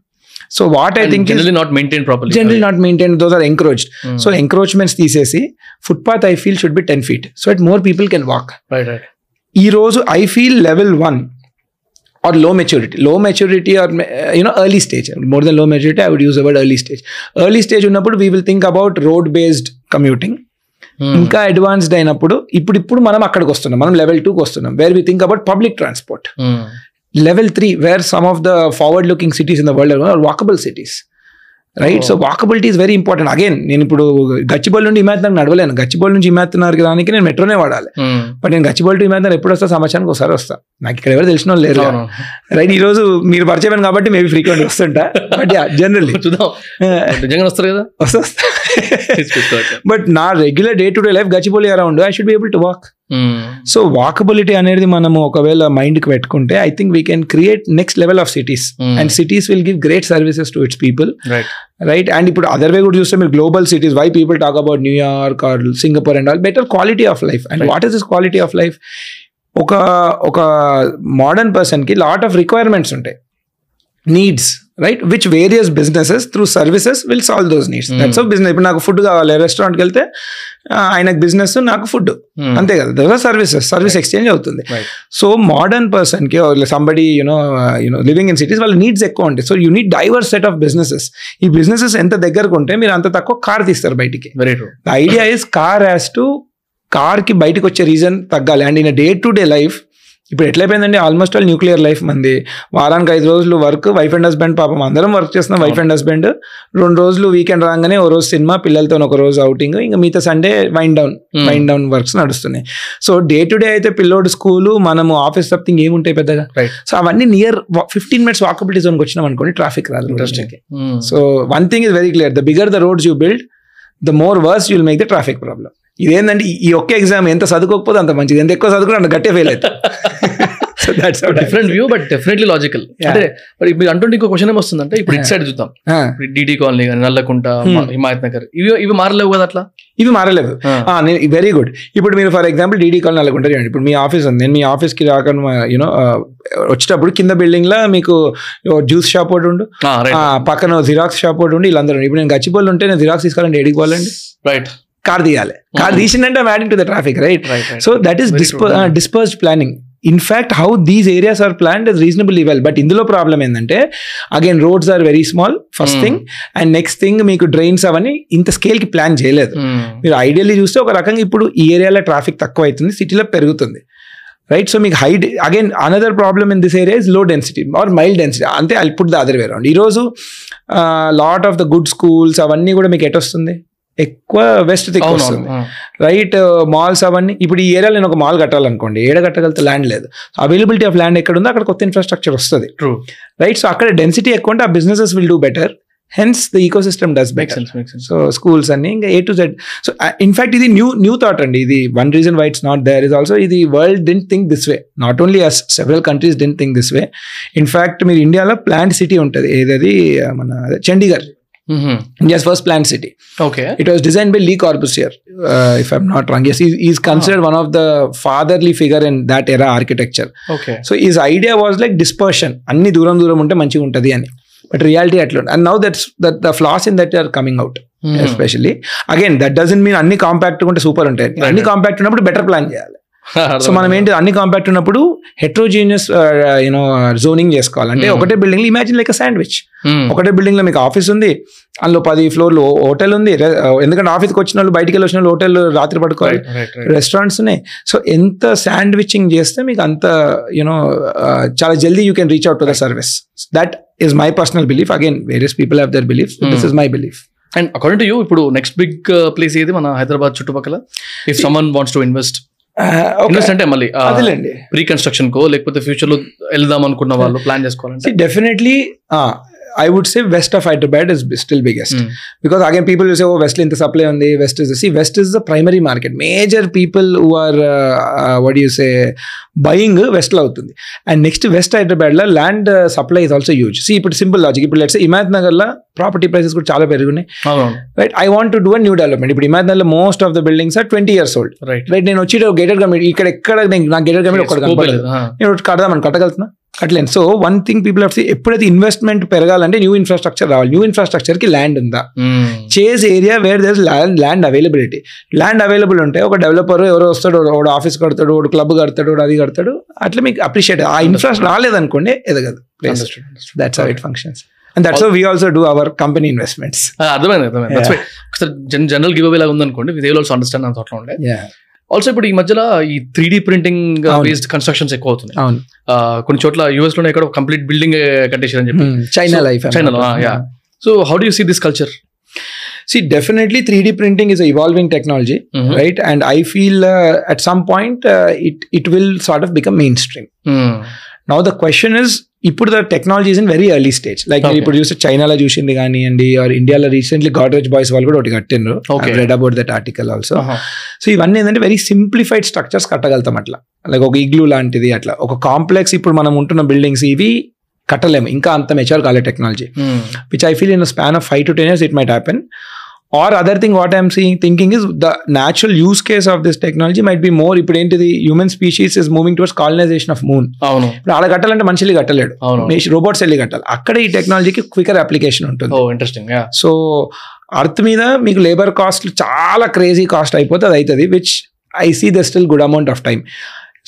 So what I think generally not maintain properly general not maintain those are encroached so encroachments తీసేసి footpath I feel should be ten feet so it more people can walk ఈ రోజు I feel level one ఆర్లో maturity లో maturity are you know early stage more దెన్లో maturity I would use about early stage early stage ఉన్నప్పుడు we will think about road based commuting ఇంకా advanced అయినప్పుడు ఇప్పుడు ఇప్పుడు మనం అక్కడికి వస్తున్నాం. మనం లెవెల్ టూకి వస్తున్నాం where we think about public transport level three where some of the forward looking cities in the world walkable cities right so walkability is very important again నేను ఇప్పుడు గచ్చిబౌల్ నుండి హిమాయత్ నడవలేను. గచ్చిబౌల్ నుంచి హిమాయత్ రానికి నేను మెట్రోనే వాడాలి. బట్ నేను గచ్చిబౌల్ టు హిమాయత్ ఎప్పుడు వస్తా? సంవత్సరానికి ఒకసారి వస్తా. నాకు ఇక్కడ ఎవరు తెలిసిన వాళ్ళు లేరు. రైట్ ఈ రోజు మీరు పరిచయం కాబట్టి మేబీ ఫ్రీక్వెంట్ వస్తుంటా. బట్ యా జనరల్లీ చూద్దాం. నిజంగా వస్తారు కదా? వస్తా. [laughs] బట్ నా regular day to day life Gachibowli around. I should be able to walk so walkability అనేది మనము ఒకవేళ మైండ్కి పెట్టుకుంటే I think we can create next level of cities and cities will give great services to its people right and ఇప్పుడు other way కూడా చూస్తే మీరు global cities why people talk about New York or Singapore and all better quality of life and. What is this quality of life ఒక ఒక modern పర్సన్కి lot of requirements ఉంటాయి. Needs right which various businesses through services will solve those needs that's of business ఇప్పుడు నాకు food కావాలి రెస్టారెంట్కి వెళ్తే ఆయనకు బిజినెస్ నాకు ఫుడ్ అంతే కదా? Those are services service exchange అవుతుంది. సో మోడర్న్ పర్సన్కి somebody you know you know living in cities వాళ్ళ నీడ్స్ ఎక్కువ ఉంటాయి. So you need diverse set of businesses ఈ బిజినెసెస్ ఎంత దగ్గరకు ఉంటే మీరు అంత తక్కువ కార్ తీస్తారు బయటికి. Idea is car has to కార్కి బయటకు వచ్చే రీజన్ తగ్గాలి. And in day to day life ఇప్పుడు ఎట్లయిపోయిందండి? ఆల్మోస్ట్ ఆల్ న్యూక్లియర్ లైఫ్ మంది. వారానికి ఐదు రోజులు వర్క్ వైఫ్ అండ్ హస్బెండ్ పాపం అందరం వర్క్ చేస్తున్నాం. వైఫ్ అండ్ హస్బెండ్ రెండు రోజులు వీకెండ్ రాగానే ఓ రోజు సినిమా పిల్లలతో ఒక రోజు అవుటింగ్ ఇంకా మిగతా Sunday wind down wind down works నడుస్తున్నాయి. సో డే టు డే అయితే పిల్లోడు స్కూలు మనము ఆఫీస్ తప్పింగ్ ఏముంటాయి పెద్దగా? సో అవన్నీ నియర్ ఫిఫ్టీన్ మినిట్స్ వాకబిలిటీ జోన్కి వచ్చినాం అనుకోండి ట్రాఫిక్ రాదు interesting so one thing is very clear the bigger the roads you build the more worse you'll make the traffic problem ఇదేంటంటే ఈ- ఈ ఒక్క ఎగ్జామ్ ఎంత చదువుకోకపోతే అంత మంచిది. ఎంత ఎక్కువ చదువుకుంటే అంత గట్టే ఫెయిల్ అవుతుంది [laughs] so that's different view but definitely logical. అంటే మరి మీరు అంటుంటే ఇంకో క్వశ్చన్ ఏమొస్తుందంటే ఇప్పుడు ఇటు సైడ్ చూద్దాం. డిడి కాలనీ కానీ నల్లకుంట Hmm. హిమాయత్ నగర్ ఇవి ఇవి మారలేవు కదా అట్లా? ఇవి మారలేదు. వెరీ గుడ్ ఇప్పుడు మీరు ఫర్ ఎగ్జాంపుల్ డీడీ కాల్ నెలకొంటారు చూడండి. ఇప్పుడు మీ ఆఫీస్ ఉంది. నేను మీ ఆఫీస్కి రాకుండా యూనో వచ్చేటప్పుడు కింద బిల్డింగ్లో మీకు జ్యూస్ షాప్ ఒకటి ఉండు. పక్కన జిరాక్స్ షాప్ ఒకటి ఉండి. వీళ్ళందరూ ఇప్పుడు నేను గచ్చిపోలు ఉంటే నేను జిరాక్స్ తీసుకోవాలంటే ఎడికి పోవాలండి? రైట్ కార్ తీయాలి. Car తీసిందంటే adding to the traffic right so that is. Dispersed planning in fact how these areas are planned is reasonably well but ఇందులో ప్రాబ్లం ఏంటంటే again roads are very small first Hmm. Thing and next thing మీకు drains అవన్నీ ఇంత స్కేల్కి plan చేయలేదు. మీరు ideally చూస్తే ఒక రకంగా ఇప్పుడు ఈ ఏరియాలో ట్రాఫిక్ తక్కువ అవుతుంది సిటీలో పెరుగుతుంది. రైట్ సో మీకు high again another problem in this area ఇస్లో density are mild density అంతే పుట్ ద అదర్ వే ఈరోజు lot of the good schools అవన్నీ కూడా మీకు ఎటు వస్తుంది ఎక్కువ వెస్ట్ దిక్కు వస్తుంది. రైట్ మాల్స్ అవన్నీ ఇప్పుడు ఈ ఏరియాలో నేను ఒక మాల్ కట్టాలనుకోండి ఏడ కట్టగలితే ల్యాండ్ లేదు. అవైలబిలిటీ ఆఫ్ ల్యాండ్ ఎక్కడ ఉందో అక్కడ కొత్త ఇన్ఫ్రాస్ట్రక్చర్ వస్తుంది. ట్రూ రైట్ సో అక్కడ డెన్సిటీ ఎక్కువ ఉంటే ఆ businesses will do better hence the ecosystem does better so schools అన్ని ఇంకా A to Z so in fact ఇది న్యూ న్యూ థాట్ అండి. ఇది one reason why it's not there is also ఇది world didn't think this way not only us several countries didn't think this way in fact మీరు ఇండియాలో planned city ఉంటుంది. ఏదది uh, మన అదే Chandigarh India's first planned city okay it was design by Le Corbusier if I'm not wrong as is considered one of the fatherly figure in that era architecture okay so is idea was like dispersion అన్ని దూరం దూరం ఉంటే మంచిగా ఉంటుంది అని. But reality అట్లా and now that's that the flaws in that are coming out especially again that doesn't mean అన్ని compact ఉంటే సూపర్ ఉంటాయి. అన్ని కాంపాక్ట్ ఉన్నప్పుడు బెటర్ ప్లాన్ చేయాలి. సో మనం ఏంటి అన్ని కాంపాక్ట్ ఉన్నప్పుడు హెట్రోజీనియస్ యూనో జోనింగ్ చేసుకోవాలి. అంటే Hmm. ఒకటే బిల్డింగ్ ఇమాజిన్ లైక్ శాండ్విచ్ ఒకటే బిల్డింగ్లో మీకు ఆఫీస్ ఉంది అందులో పది ఫ్లోర్లు హోటల్ ఉంది రె- ఎందుకంటే ఆఫీస్కి వచ్చిన వాళ్ళు బయటికి వెళ్ళి వచ్చిన వాళ్ళు హోటల్ రాత్రి పడుకోవాలి. రెస్టారెంట్స్ ఉన్నాయి. సో ఎంత శాండ్విచింగ్ చేస్తే మీకు అంత యూనో చాలా జల్దీ you can reach out to the service that is my personal belief again various people have their belief this is my belief and according to you ఇప్పుడు నెక్స్ట్ బిగ్ ప్లేస్ ఏది మన హైదరాబాద్ చుట్టుపక్కల? If someone wants to invest invest అంటే మళ్ళీ అదేలేండి. Pre construction కో లేకపోతే ఫ్యూచర్లో వెళ్దాం అనుకున్న వాళ్ళు ప్లాన్ చేసుకోవాలంటే? Definitely I would say west of Hyderabad is still biggest. Because again people say oh west ఇంత సప్లై ఉంది west is west is the primary market major people who are what you say buying వెస్ట్లో అవుతుంది. And next west హైదరాబాద్లో land supply is also huge see ఇప్పుడు simple logic ఇప్పుడు let's ఇమాద్ నగర్లో property prices కూడా చాలా పెరుగున్నాయి right I want to do a new development ఇప్పుడు ఇమాద్ నగర్లో most of the buildings are twenty years old right right నేను వచ్చి గేటెడ్ కమ్యూనిటీ ఇక్కడ ఎక్కడ నేను నాకు గేటెడ్ కమ్యూనిటీ ఒక్కడ నేను కడదామని కట్టగలుగుతున్నా? కట్టలేను so one thing people of ఎప్పుడైతే ఇన్వెస్ట్మెంట్ పెరగాలంటే న్యూ ఇన్ఫ్రాస్ట్రక్చర్ రావాలి. న్యూ ఇన్ఫ్రాస్ట్రక్చర్కి ల్యాండ్ ఉందా? Chase area where there land land availability land available ఉంటే ఒక డెవలపర్ ఎవరో వస్తాడు ఒకడు ఆఫీస్ కడతాడు ఒకడు క్లబ్ కడతాడు అది కడతాడు. అట్లా మీకు అప్రిషియేట్ ఆ ఇన్ఫ్రాస్ట్రక్చర్ రాలేదనుకోండి ఎదగదు. That's it functions and that's we also do our company investments అర్థమైంది అర్థమైంది. జనరల్ గివ్ అవే లాగా ఉందనుకోండి దే ఆల్సో అండర్స్టాండ్ అంత అట్లా ఉండే. ఆల్సో ఇప్పుడు ఈ మధ్యలో ఈ three three D printing based constructions ఎక్కువ అవుతున్నాయి కొన్ని చోట్ల యుఎస్లో ఎక్కడ కంప్లీట్ బిల్డింగ్ కట్టేసారని చెప్పి. చైనా లైఫ్ చైనాలో so how you see this culture see definitely three D printing is evolving technology right and I feel at some point it it will sort of become mainstream Now the question is, ఇప్పుడు the technology is in very early stage like. ఇప్పుడు చూస్తే చైనాలో చూసింది కానివ్వండి are ఇండియాలో recently Godrej boys వాళ్ళు కూడా ఒకటి కట్టిండ్రు. Read about that article also so ఇవన్నీ ఏంటంటే వెరీ సింప్లిఫైడ్ స్ట్రక్చర్స్ కట్టగలుగుతాం అట్లా. లైక్ ఒక ఇగ్లూ లాంటిది అట్లా. ఒక కాంప్లెక్స్ ఇప్పుడు మనం ఉంటున్న బిల్డింగ్స్ ఇవి కట్టలేము. ఇంకా అంత మెచ్యూర్ కాలే technology which I feel in span of five to ten years it might happen or other thing what I'm seeing thinking is the natural use case of this technology might be more ఇప్పుడు ఏంటిది? Human species is moving towards colonisation of moon అవును. ఇప్పుడు ఆడ కట్టాలంటే మనుషులు కట్టలేడు. Robots వెళ్ళి కట్టాలి. అక్కడ ఈ టెక్నాలజీకి క్వికర్ అప్లికేషన్ ఉంటుంది. ఇంట్రెస్టింగ్ సో అర్త్ మీద మీకు లేబర్ కాస్ట్ చాలా క్రేజీ కాస్ట్ అయిపోతే అది అవుతుంది which I see the still good amount of time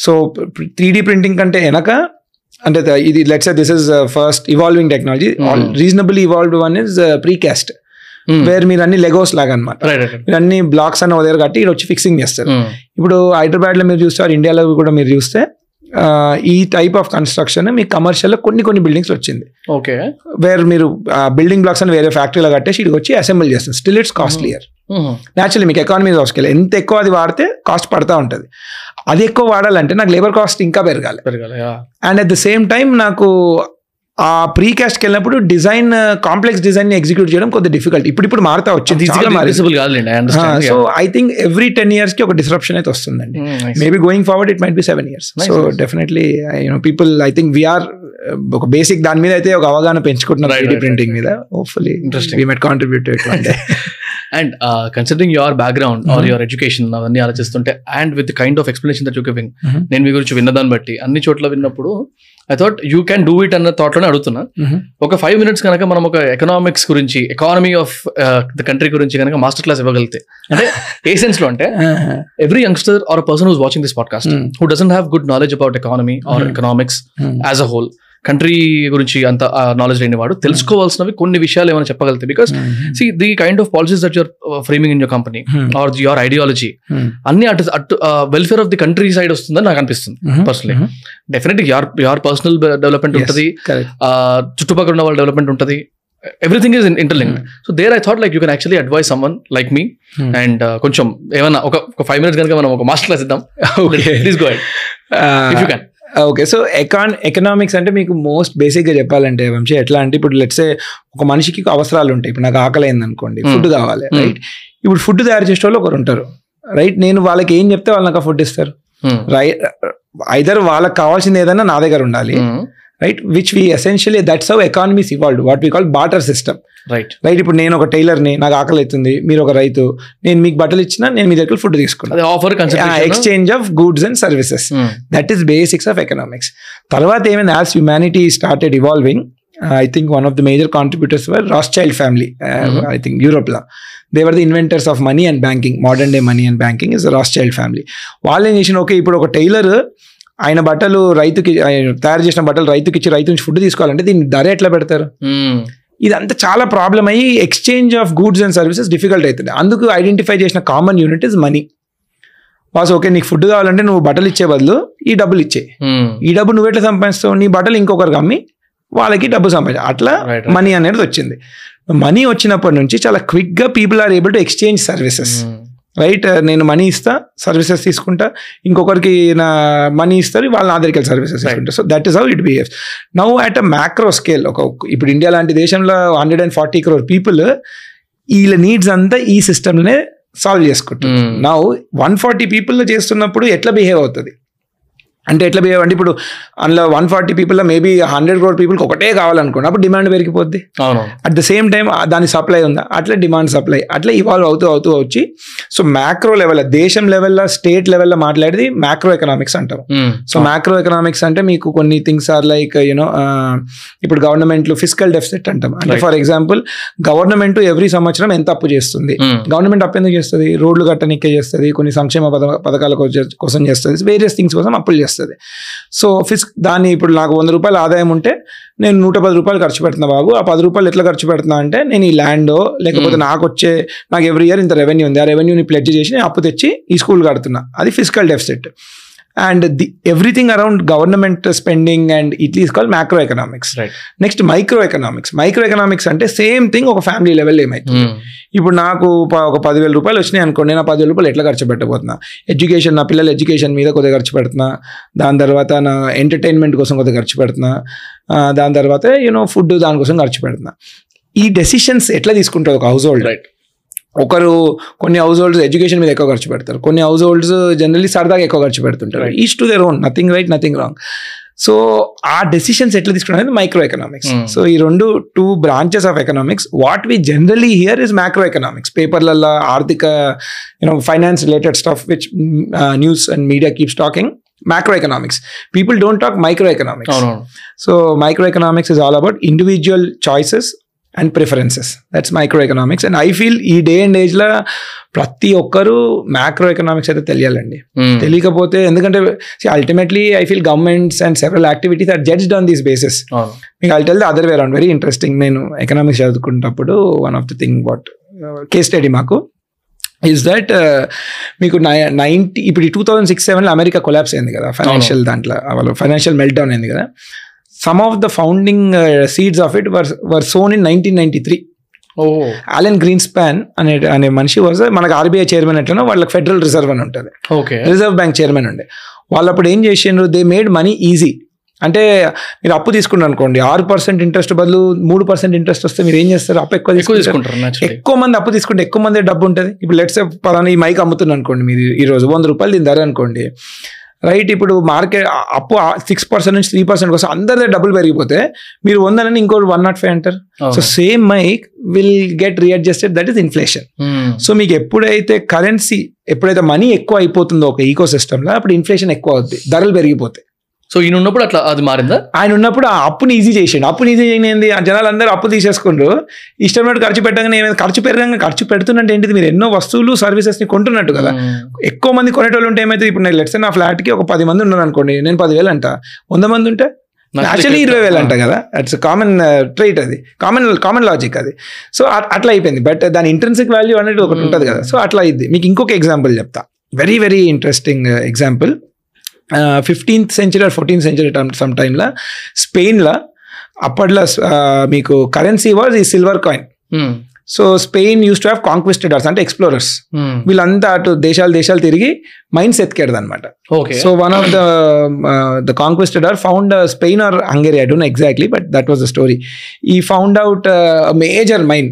so three D printing కంటే వెనక అంటే ఇది let's this is first evolving technology. Reasonable evolved one is precast where మీరు అన్ని లెగోస్ లాగా అనమాట మీరు అన్ని బ్లాక్స్ అన్న దగ్గర కట్టి ఇక్కడ వచ్చి ఫిక్సింగ్ చేస్తారు ఇప్పుడు హైదరాబాద్లో మీరు చూస్తే ఇండియాలో కూడా మీరు చూస్తే ఈ టైప్ ఆఫ్ కన్స్ట్రక్షన్ మీకు కమర్షియల్ కొన్ని కొన్ని బిల్డింగ్స్ వచ్చింది. ఓకే. వేర్ మీరు బిల్డింగ్ బ్లాక్స్ అని వేరే ఫ్యాక్టరీలో కట్టేసి ఇక్కడికి వచ్చి అసెంబుల్ చేస్తారు. స్టిల్ ఇట్స్ కాస్ట్లియర్ న్యాచురల్లీ మీకు ఎకానమీ స్కేల్ ఎంత ఎక్కువ అది వాడితే కాస్ట్ పడతా ఉంటుంది. అది ఎక్కువ వాడాలంటే నాకు లేబర్ కాస్ట్ ఇంకా పెరగాలి. పెరగాలి and at the same time నాకు ఆ ప్రీ కాస్ట్కి వెళ్ళినప్పుడు డిజైన్ కాంప్లెక్స్ డిజైన్ ఎగ్జిక్యూట్ చేయడం కొద్దిగా డిఫికల్ట్ ఇప్పుడు ఇప్పుడు మారుతా వచ్చింది. So I think every ten ఇయర్స్కి ఒక డిస్రప్షన్ అయితే వస్తుందండి. Maybe going forward it might be seven years so. Definitely you know people I think we are ఒక బేసిక్ దాని మీద అయితే ఒక అవగాహన పెంచుకుంటున్నారు right, ప్రింటింగ్ మీద. Hopefully. We might contribute and considering your background or. Your education అవన్నీ ఆలోచిస్తుంటే and with kind of explanation that you giving. నేను మీ గురించి విన్నదాన్ని బట్టి అన్ని చోట్ల విన్నప్పుడు I thought you can do it అన్న థాట్లోనే అడుగుతున్నా ఒక ఫైవ్ మినిట్స్ కనుక మనం ఒక ఎకనామిక్స్ గురించి ఎకానమీ ఆఫ్ ద కంట్రీ గురించి కనుక మాస్టర్ క్లాస్ ఇవ్వగలిగితే అంటే ఏ సెన్స్లో అంటే every youngster or person who's watching this podcast. Who doesn't have good knowledge about economy or. Economics as a whole country గురించి అంత నాలెడ్జ్ లేని వాడు తెలుసుకోవాల్సినవి కొన్ని విషయాలు ఏమైనా చెప్పగలిగితే because see the kind of policies that you're framing in your company or your ideology అన్ని అటు అటు welfare of the country side వస్తుందని నాకు అనిపిస్తుంది personally definitely your your personal development ఉంటుంది. చుట్టుపక్కల ఉన్న వాళ్ళ డెవలప్మెంట్ ఉంటుంది. Everything is interlink so there I thought like you can actually advise someone like me and కొంచెం ఏమన్నా ఒక ఫైవ్ మినిట్స్ కనుక మనం ఒక మాస్టర్ క్లాస్ ఇద్దాం. Please go you can okay so econ economics అంటే మీకు మోస్ట్ బేసిక్గా చెప్పాలంటే వంశీ ఎట్లా అంటే ఇప్పుడు లెట్సే ఒక మనిషికి అవసరాలు ఉంటాయి. ఇప్పుడు నాకు ఆకలి అయింది అనుకోండి Hmm. ఫుడ్ కావాలి Hmm. రైట్ ఇప్పుడు ఫుడ్ తయారు చేసే వాళ్ళు ఒకరు ఉంటారు రైట్ నేను వాళ్ళకి ఏం చెప్తే వాళ్ళు నాకు ఫుడ్ ఇస్తారు. రైట్ ఐదర్ వాళ్ళకి కావాల్సింది ఏదైనా నా దగ్గర ఉండాలి right which we essentially that's how economies evolve what we call barter system right right ఇప్పుడు నేను ఒక టైలర్ని నాకు ఆకలి అవుతుంది మీరు ఒక రైతు నేను మీకు బట్టలు ఇచ్చినా నేను మీ దగ్గర ఫుడ్ తీసుకున్నాను offer exchange of goods and services that is basics of economics తర్వాత ఏమైంది as humanity started evolving I think one of the major contributors were Rothschild family. I think యూరోప్లో they were the inventors of money and banking modern day money and banking is Rothschild family వాళ్ళు ఏం చేసిన okay ఇప్పుడు ఒక tailor ఆయన బట్టలు రైతుకి తయారు చేసిన బట్టలు రైతుకి ఇచ్చి రైతు నుంచి ఫుడ్ తీసుకోవాలంటే దీని ధర ఎట్లా పెడతారు? ఇదంతా చాలా ప్రాబ్లం అయ్యి exchange of goods and services difficult అవుతుంది అందుకు ఐడెంటిఫై చేసిన common unit is money was okay నీకు ఫుడ్ కావాలంటే నువ్వు బట్టలు ఇచ్చే బదులు ఈ డబ్బులు ఇచ్చే. ఈ డబ్బు నువ్వు ఎట్లా సంపాదిస్తావు? నీ బట్టలు ఇంకొకరికి అమ్మి వాళ్ళకి డబ్బు సంపాదించు. అట్లా. మనీ అనేది వచ్చింది. మనీ వచ్చినప్పటి నుంచి చాలా క్విక్గా people are able to exchange services right నేను మనీ ఇస్తా సర్వీసెస్ తీసుకుంటా ఇంకొకరికి నా మనీ ఇస్తారు వాళ్ళు నా దగ్గరికి సర్వీసెస్ తీసుకుంటారు so that is how it behaves now at a macro scale ఒక ఇప్పుడు ఇండియా లాంటి దేశంలో hundred and forty crore people వీళ్ళ నీడ్స్ అంతా ఈ సిస్టమ్లోనే సాల్వ్ చేసుకుంటారు Hmm. Now one forty people చేస్తున్నప్పుడు ఎట్లా బిహేవ్ అవుతుంది? అంటే ఎట్లా బిహేవ్ అంటే ఇప్పుడు అందులో వన్ ఫార్టీ పీపుల్లో మేబీ హండ్రెడ్ క్రోర్ పీపుల్కి ఒకటే కావాలనుకోండి అప్పుడు డిమాండ్ పెరిగిపోద్ది. అవును. అట్ ద సేమ్ టైం దాని సప్లై ఉందా? అట్లా డిమాండ్ సప్లై అట్లా ఇవాల్వ్ అవుతూ అవుతూ వచ్చి సో మ్యాక్రో లెవెల్ దేశం లెవెల్లో స్టేట్ లెవెల్లో మాట్లాడేది మ్యాక్రో ఎకనామిక్స్ అంటారు. సో మ్యాక్రో ఎకనామిక్స్ అంటే మీకు కొన్ని థింగ్స్ ఆర్ లైక్ యూనో ఇప్పుడు గవర్నమెంట్లు ఫిజికల్ డెఫిసిట్ అంటాం. అంటే. ఫర్ ఎగ్జాంపుల్ గవర్నమెంట్ ఎవ్రీ సంవత్సరం ఎంత అప్పు చేస్తుంది? గవర్నమెంట్ అప్పు ఎందుకు చేస్తుంది? రోడ్లు కట్టనికే చేస్తుంది? కొన్ని సంక్షేమ పథ పథకాల కోసం- కోసం చేస్తుంది? వేరియస్ థింగ్స్ కోసం అప్పులు చేస్తుంది. సో ఫిస్ దాన్ని ఇప్పుడు నాకు వంద రూపాయల ఆదాయం ఉంటే నేను నూట పది రూపాయలు ఖర్చు పెడుతున్నా బాబు. ఆ పది రూపాయలు ఎట్లా ఖర్చు పెడుతున్నా అంటే నేను ఈ ల్యాండ్ లేకపోతే నాకు వచ్చే నాకు ఎవ్రీ ఇయర్ ఇంత రెవెన్యూ ఉంది. ఆ రెవెన్యూని ప్లెడ్జ్ చేసి నేను అప్పు తెచ్చి ఈ స్కూల్ కడుతున్నా. అది physical deficit. And the everything around government spending and it is call macroeconomics next microeconomics microeconomics అంటే సేమ్ థింగ్ ఒక ఫ్యామిలీ లెవెల్ ఏమైతుంది? ఇప్పుడు నాకు ఒక పదివేల రూపాయలు వచ్చినాయి అనుకోండి నేను ఆ పదివేల రూపాయలు ఎట్లా ఖర్చు పెట్టబోతున్నా? ఎడ్యుకేషన్ నా పిల్లల ఎడ్యుకేషన్ మీద కొద్దిగా ఖర్చు పెడుతున్నా. దాని తర్వాత నా ఎంటర్టైన్మెంట్ కోసం కొద్దిగా ఖర్చు పెడుతున్నా. దాని తర్వాత యూనో ఫుడ్ దానికోసం ఖర్చు పెడుతున్నా. ఈ డెసిషన్స్ ఎట్లా తీసుకుంటుంది ఒక హౌస్ హోల్డ్ రైట్ ఒకరు కొన్ని హౌస్ హోల్డ్స్ ఎడ్యుకేషన్ మీద ఎక్కువ ఖర్చు పెడతారు. కొన్ని హౌస్ హోల్డ్స్ జనరల్లీ సరదాగా ఎక్కువ ఖర్చు పెడుతుంటారు. Each to their own nothing right nothing wrong so ఆ డెసిషన్స్ ఎట్లా తీసుకున్నది మైక్రో ఎకనామిక్స్. సో ఈ రెండు two branches of economics what we generally hear is macroeconomics పేపర్లలో ఆర్థిక you know finance related stuff which news and media keeps talking macroeconomics people don't talk microeconomics so microeconomics is all about individual choices and preferences that's microeconomics and I feel ఈ day and ఏజ్లో ప్రతి ఒక్కరు macro economics అయితే తెలియాలండి. Hmm. తెలియకపోతే ఎందుకంటే ultimately I feel governments and several activities are judged on these basis మీకు I tell the other where on very interesting నేను ఎకనామిక్స్ చదువుకున్నప్పుడు one of the thing what case study మాకు is that మీకు ninety ఇప్పుడు two thousand six సెవెన్లో America collapse అయింది కదా financial దాంట్లో వాళ్ళు ఫైనాన్షియల్ మెల్ట్ డౌన్ అయింది కదా. Some of the founding seeds of it were were sown in nineteen ninety three oh. Alan Greenspan అనే అనే మనిషి వాజ్ మనకు ఆర్బీఐ చైర్మన్ ఎట్లనో వాళ్ళకి ఫెడరల్ రిజర్వ్ అని ఉంటుంది. ఓకే. రిజర్వ్ బ్యాంక్ చైర్మన్ ఉండే. వాళ్ళు అప్పుడు ఏం చేసిండ్రు? దే మేడ్ మనీ ఈజీ అంటే మీరు అప్పు తీసుకున్నారు అనుకోండి ఆరు పర్సెంట్ ఇంట్రెస్ట్ బదులు మూడు పర్సెంట్ ఇంట్రెస్ట్ వస్తే మీరు ఏం చేస్తారు? అప్పు ఎక్కువ ఎక్కువ తీసుకుంటారు. ఎక్కువ మంది అప్పు తీసుకుంటే ఎక్కువ మంది డబ్బు ఉంటుంది. ఇప్పుడు లెట్స్ పలానా ఈ మైక్ అమ్ముతున్నారు అనుకోండి మీరు ఈ రోజు వంద రూపాయలు దీని ధర అనుకోండి. రైట్ ఇప్పుడు మార్కెట్ అప్పు సిక్స్ పర్సెంట్ నుంచి త్రీ పర్సెంట్ కోసం అందరి డబ్బులు పెరిగిపోతే మీరు వందనని ఇంకోటి వన్ నాట్ ఫైవ్ అంటారు. So same mike will get readjusted that is inflation. So మీకు ఎప్పుడైతే కరెన్సీ ఎప్పుడైతే మనీ ఎక్కువ అయిపోతుందో ఒక ఈకో సిస్టంలో అప్పుడు ఇన్ఫ్లేషన్ ఎక్కువ అవుద్ది ధరలు పెరిగిపోతాయి సో ఈయన ఉన్నప్పుడు అట్లా అది మారిందా? ఆయన ఉన్నప్పుడు ఆ అప్పుని ఈజీ చేసిండు. అప్పుని ఈజీ చేయండి ఆ జనాలు అందరూ అప్పు తీసేసుకుండ్రు ఇష్టమైనట్టు ఖర్చు పెట్టగానే ఏమైంది? ఖర్చు పెరగంగా ఖర్చు పెడుతున్నట్టు ఏంటిది? మీరు ఎన్నో వస్తువులు సర్వీసెస్ని కొంటున్నట్టు కదా. Hmm. ఎక్కువ మంది కొనేటోళ్ళు ఉంటే ఏమైతే ఇప్పుడు నేను లెట్స్ నా ఫ్లాట్కి ఒక పది మంది ఉన్నారు అనుకోండి. నేను పదివేలు అంట. వంద మంది ఉంటే? యాక్చువల్లీ ఇరవై వేలు అంట కదా. అట్స్ కామన్ ట్రైట్ అది. కామన్ కామన్ లాజిక్ అది. సో అట్లా అయిపోయింది. బట్ దాని ఇంట్రెన్సిక్ వాల్యూ అనేది ఒకటి ఉంటుంది కదా. సో అట్లా అయింది. మీకు ఇంకొక ఎగ్జాంపుల్ చెప్తా. Very very interesting example fifteenth century or fourteenth century some టైంలో స్పెయిన్లో అప్పట్లో మీకు కరెన్సీ వాజ్ ఈ silver coin. So Spain used to have conquistadors అంటే ఎక్స్ప్లోరర్స్ Hmm. వీళ్ళంతా అటు దేశాలు దేశాలు తిరిగి మైండ్స్ ఎత్తికేడదు అనమాట okay so one of the the conquistador found Spain or Hungary I don't exactly but that was the story he found out major mine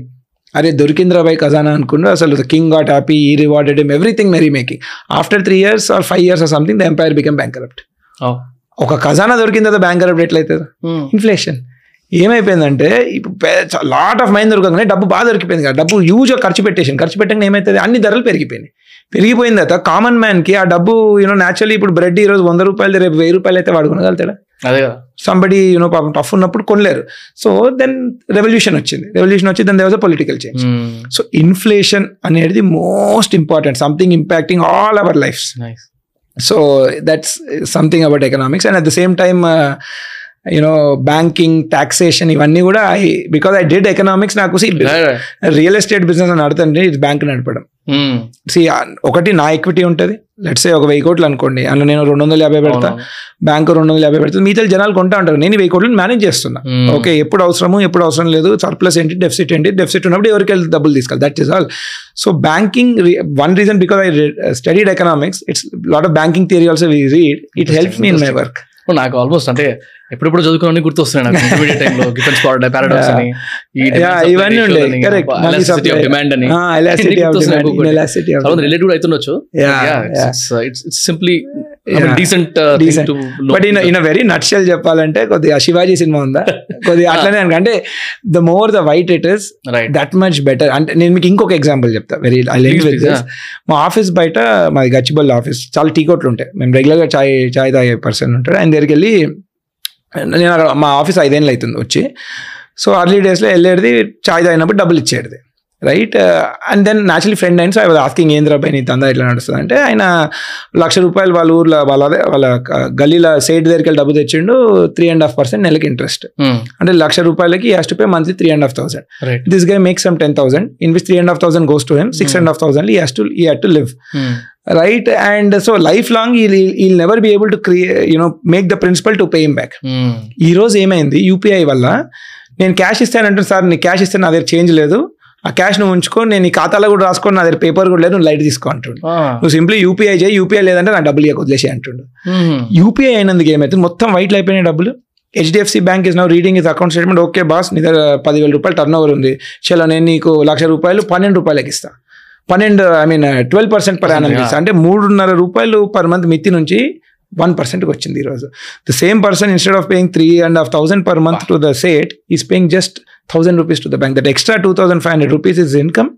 అరే దొరికింద్రా బై ఖజానా అనుకున్నారు అసలు the king got happy he rewarded them everything merry making after three years or five years or something the empire become bankrupt. ఒక ఖజానా దొరికిన తర్వాత బ్యాంక్ కరప్ట్ ఎట్లయితుంది. ఇన్ఫ్లేషన్ ఏమైపోయిందంటే ఇప్పుడు లాట్ ఆఫ్ మైండ్ దొరకగానే డబ్బు బాగా దొరికిపోయింది కదా డబ్బు యూజ్గా ఖర్చు పెట్టేసింది. ఖర్చు పెట్టగానే ఏమవుతుంది అన్ని ధరలు పెరిగిపోయినాయి. పెరిగిపోయిన తర్వాత కామన్ మ్యాన్కి ఆ డబ్బు యూనో న్యాచురల్లీ ఇప్పుడు బ్రెడ్ ఈ రోజు వంద రూపాయలు రేపు వెయ్యి రూపాయలు అయితే వాడుకోగలుగుతాడా అదే కదా. సంబడి యూనో పాపం టఫ్ ఉన్నప్పుడు కొనలేరు. సో దెన్ రెవల్యూషన్ వచ్చింది. రెవల్యూషన్ వచ్చి then there was political change. So inflation అనేది most important something impacting all our life. So that's something about economics and at the same time you know banking taxation ఇవన్నీ కూడా I because I did economics నాకు. Real estate business నడుతుంటే ఇది bank నడపడం Hmm. C ఒకటి నా equity ఉంటుంది let's ఒక వెయ్యి కోట్లు అనుకోండి అందులో నేను రెండు వందల యాభై పెడతా. బ్యాంకు రెండు వందల యాభై పెడతా మిగతా జనాలు కొంటా ఉంటారు నేను వెయ్యి కోట్లను మేనేజ్ చేస్తున్నా Hmm. ఓకే ఎప్పుడు అవసరము ఎప్పుడు అవసరం లేదు సర్ప్లస్ ఏంటి డెఫిసిట్ ఏంటి డెఫిసిట్ ఉన్నప్పుడు ఎవరికి వెళ్ళి డబ్బులు తీసుకోవాలి that is all so banking one reason because I studied economics it's lot of banking theory also we read it help me in my work నాకు ఆల్మోస్ట్ అంటే ఎప్పుడెప్పుడు చదువుకున్నా గుర్తొస్తున్నాయి నాకు. ఇంటర్మీడియట్ టైంలో గిఫెన్స్ పారాడాక్స్ అని ఈ ఇవన్నీ ఉండే కరెక్ట్ డిమాండ్ అని. Elasticity of demand elasticity of relative అవుతుండొచ్చు. It's simply. Decent. But in in very nutshell చెప్పాలంటే కొద్దిగా శివాజీ సినిమా ఉందా? [laughs] కొద్దిగా అట్లనే అనుకో. అంటే the more the white it is right that much better అంటే నేను మీకు ఇంకొక ఎగ్జాంపుల్ చెప్తా. Very I Please, with this మా ఆఫీస్ బయట మాది గచ్చిబల్ ఆఫీస్ చాలా టీ కోట్లు ఉంటాయి. మేము రెగ్యులర్గా చాయ్ చాయ్ తాగే పర్సన్ ఉంటాడు ఆయన దగ్గరికి వెళ్ళి నేను అక్కడ మా ఆఫీస్ ఐదేళ్ళు అవుతుంది వచ్చి. సో అర్లీ డేస్లో వెళ్ళేది చాయ్ తాగినప్పుడు డబ్బులు ఇచ్చేది right and then naturally friend అయిన సో ఐ వాజ్ ఆస్కింగ్ ఏంద్రా పై నీ తందా ఎట్లా నడుస్తుంది? అంటే ఆయన లక్ష రూపాయలు వాళ్ళ ఊర్లో వాళ్ళ వాళ్ళ గల్లీలో సేట్ దగ్గరికి వెళ్ళి డబ్బు తెచ్చిండు త్రీ అండ్ హాఫ్ పర్సెంట్ నెలకి ఇంట్రెస్ట్ అంటే లక్ష రూపాయలకి has to pay monthly three and half thousand this guy makes some 10,000, in which three and a half thousand goes to him, six and a half thousand he has to, he had so lifelong he'll, he'll never be able to create, you know, make the principal to pay him back. ఈ రోజు ఏమైంది? UPI వల్ల నేను cash ఇస్తానంటే sir నీ cash ఇస్తే నా దగ్గర చేంజ్ లేదు. ఆ క్యాష్ నువ్వు ఉంచుకో నేను ఈ ఖాతాలో కూడా రాసుకో నా దగ్గర పేపర్ కూడా లేదు నువ్వు లైట్ తీసుకో అంటుండు. నువ్వు సింప్లీ యూపీఐ చేయి యూపీఐ లేదంటే నా డబ్బులు ఇవ్వక వదిలేసి అంటుండు. యూపీఐ అయినందుకు ఏమైతుంది? మొత్తం వైట్లు అయిపోయినాయి డబ్బులు. HDFC bank is now reading is account statement okay boss నీ దగ్గర పదివేల రూపాయలు టర్న్ ఓవర్ ఉంది. చలో నేను నీకు లక్ష రూపాయలు పన్నెండు రూపాయలకి ఇస్తా. పన్నెండు I mean twelve percent per annum అంటే మూడున్నర రూపాయలు పర్ మంత్ మిత్తి నుంచి వన్ పర్సెంట్కి వచ్చింది ఈరోజు. The same person instead of paying three and half thousand per month to the seth is paying just thousand rupees to the bank that extra two thousand five hundred rupees is income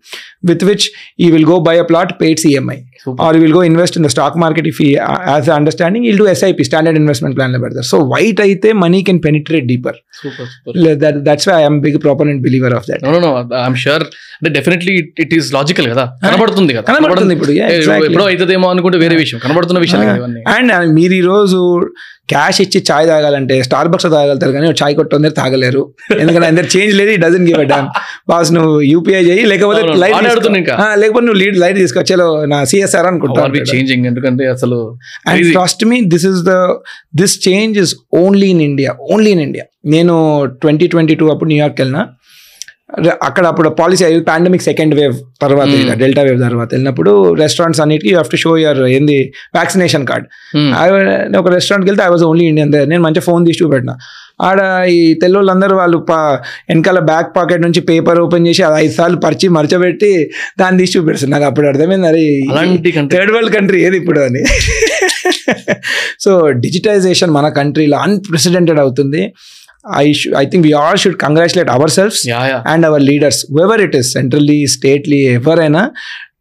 with which he will go by a plot paid EMI or will go invest in the stock market if as understanding he'll do SIP standard investment ప్లాన్లో పెడతారు so white అయితే money can penetrate deeper super super that's why I'm big proponent believer of that no no I'm sure అంటే definitely it is logical కదా. కనబడుతుంది కదా. కనబడుతుంది ఇప్పుడు. ఎప్పుడో అవుతుందేమో అనుకుంటే వేరే విషయం. కనబడుతున్న విషయం అండ్ మీరు ఈ రోజు క్యాష్ ఇచ్చి చాయ్ తాగాలంటే స్టార్ బక్స్ చాయ్ కానీ చాయ్ కొట్టం దగ్గర తాగలేరు. ఎందుకంటే అందరు చేంజ్ లేదు డజన్ గివ్ డామ్ బాస్ నువ్వు యూపీఐ చేయి లేకపోతే లైట్. లేకపోతే నువ్వు లీడ్ లైట్ తీసుకొచ్చేలో నా సిఎస్ఆర్ అనుకుంటా ఆర్ బి చేంజింగ్ ఎందుకంటే అసలు and. Trust me this is the this change is only in India only in India నేను ట్వంటీ ట్వంటీ టూ అప్పుడు న్యూయార్క్ వెళ్ళినా అక్కడ అప్పుడు పాలసీ పాండమిక్ సెకండ్ వేవ్ తర్వాత Hmm. డెల్టా వేవ్ తర్వాత వెళ్ళినప్పుడు రెస్టారెంట్స్ అన్నిటికీ you have to show your ఏంది వ్యాక్సినేషన్ కార్డ్ Hmm. నేను ఒక రెస్టారెంట్కి వెళ్తే ఐ వాజ్ ఓన్లీ ఇండియన్ దగ్గర నేను మంచిగా ఫోన్ తీసి చూపెట్టిన. ఆడ ఈ తెల్లోళ్ళందరూ వాళ్ళు పా వెనకాల బ్యాక్ పాకెట్ నుంచి పేపర్ ఓపెన్ చేసి అది ఐదు సార్లు పరిచి మరచబెట్టి దాన్ని తీసి చూపెడుతుంది నాకు అప్పుడు అర్థమైంది అరే థర్డ్ వరల్డ్ కంట్రీ ఏది ఇప్పుడు అని. [laughs] సో డిజిటైజేషన్ మన కంట్రీలో అన్ప్రెసిడెంటెడ్ అవుతుంది. I I think we all should congratulate our selfs yeah yeah and our leaders ever it is centrally stately ఎవరైనా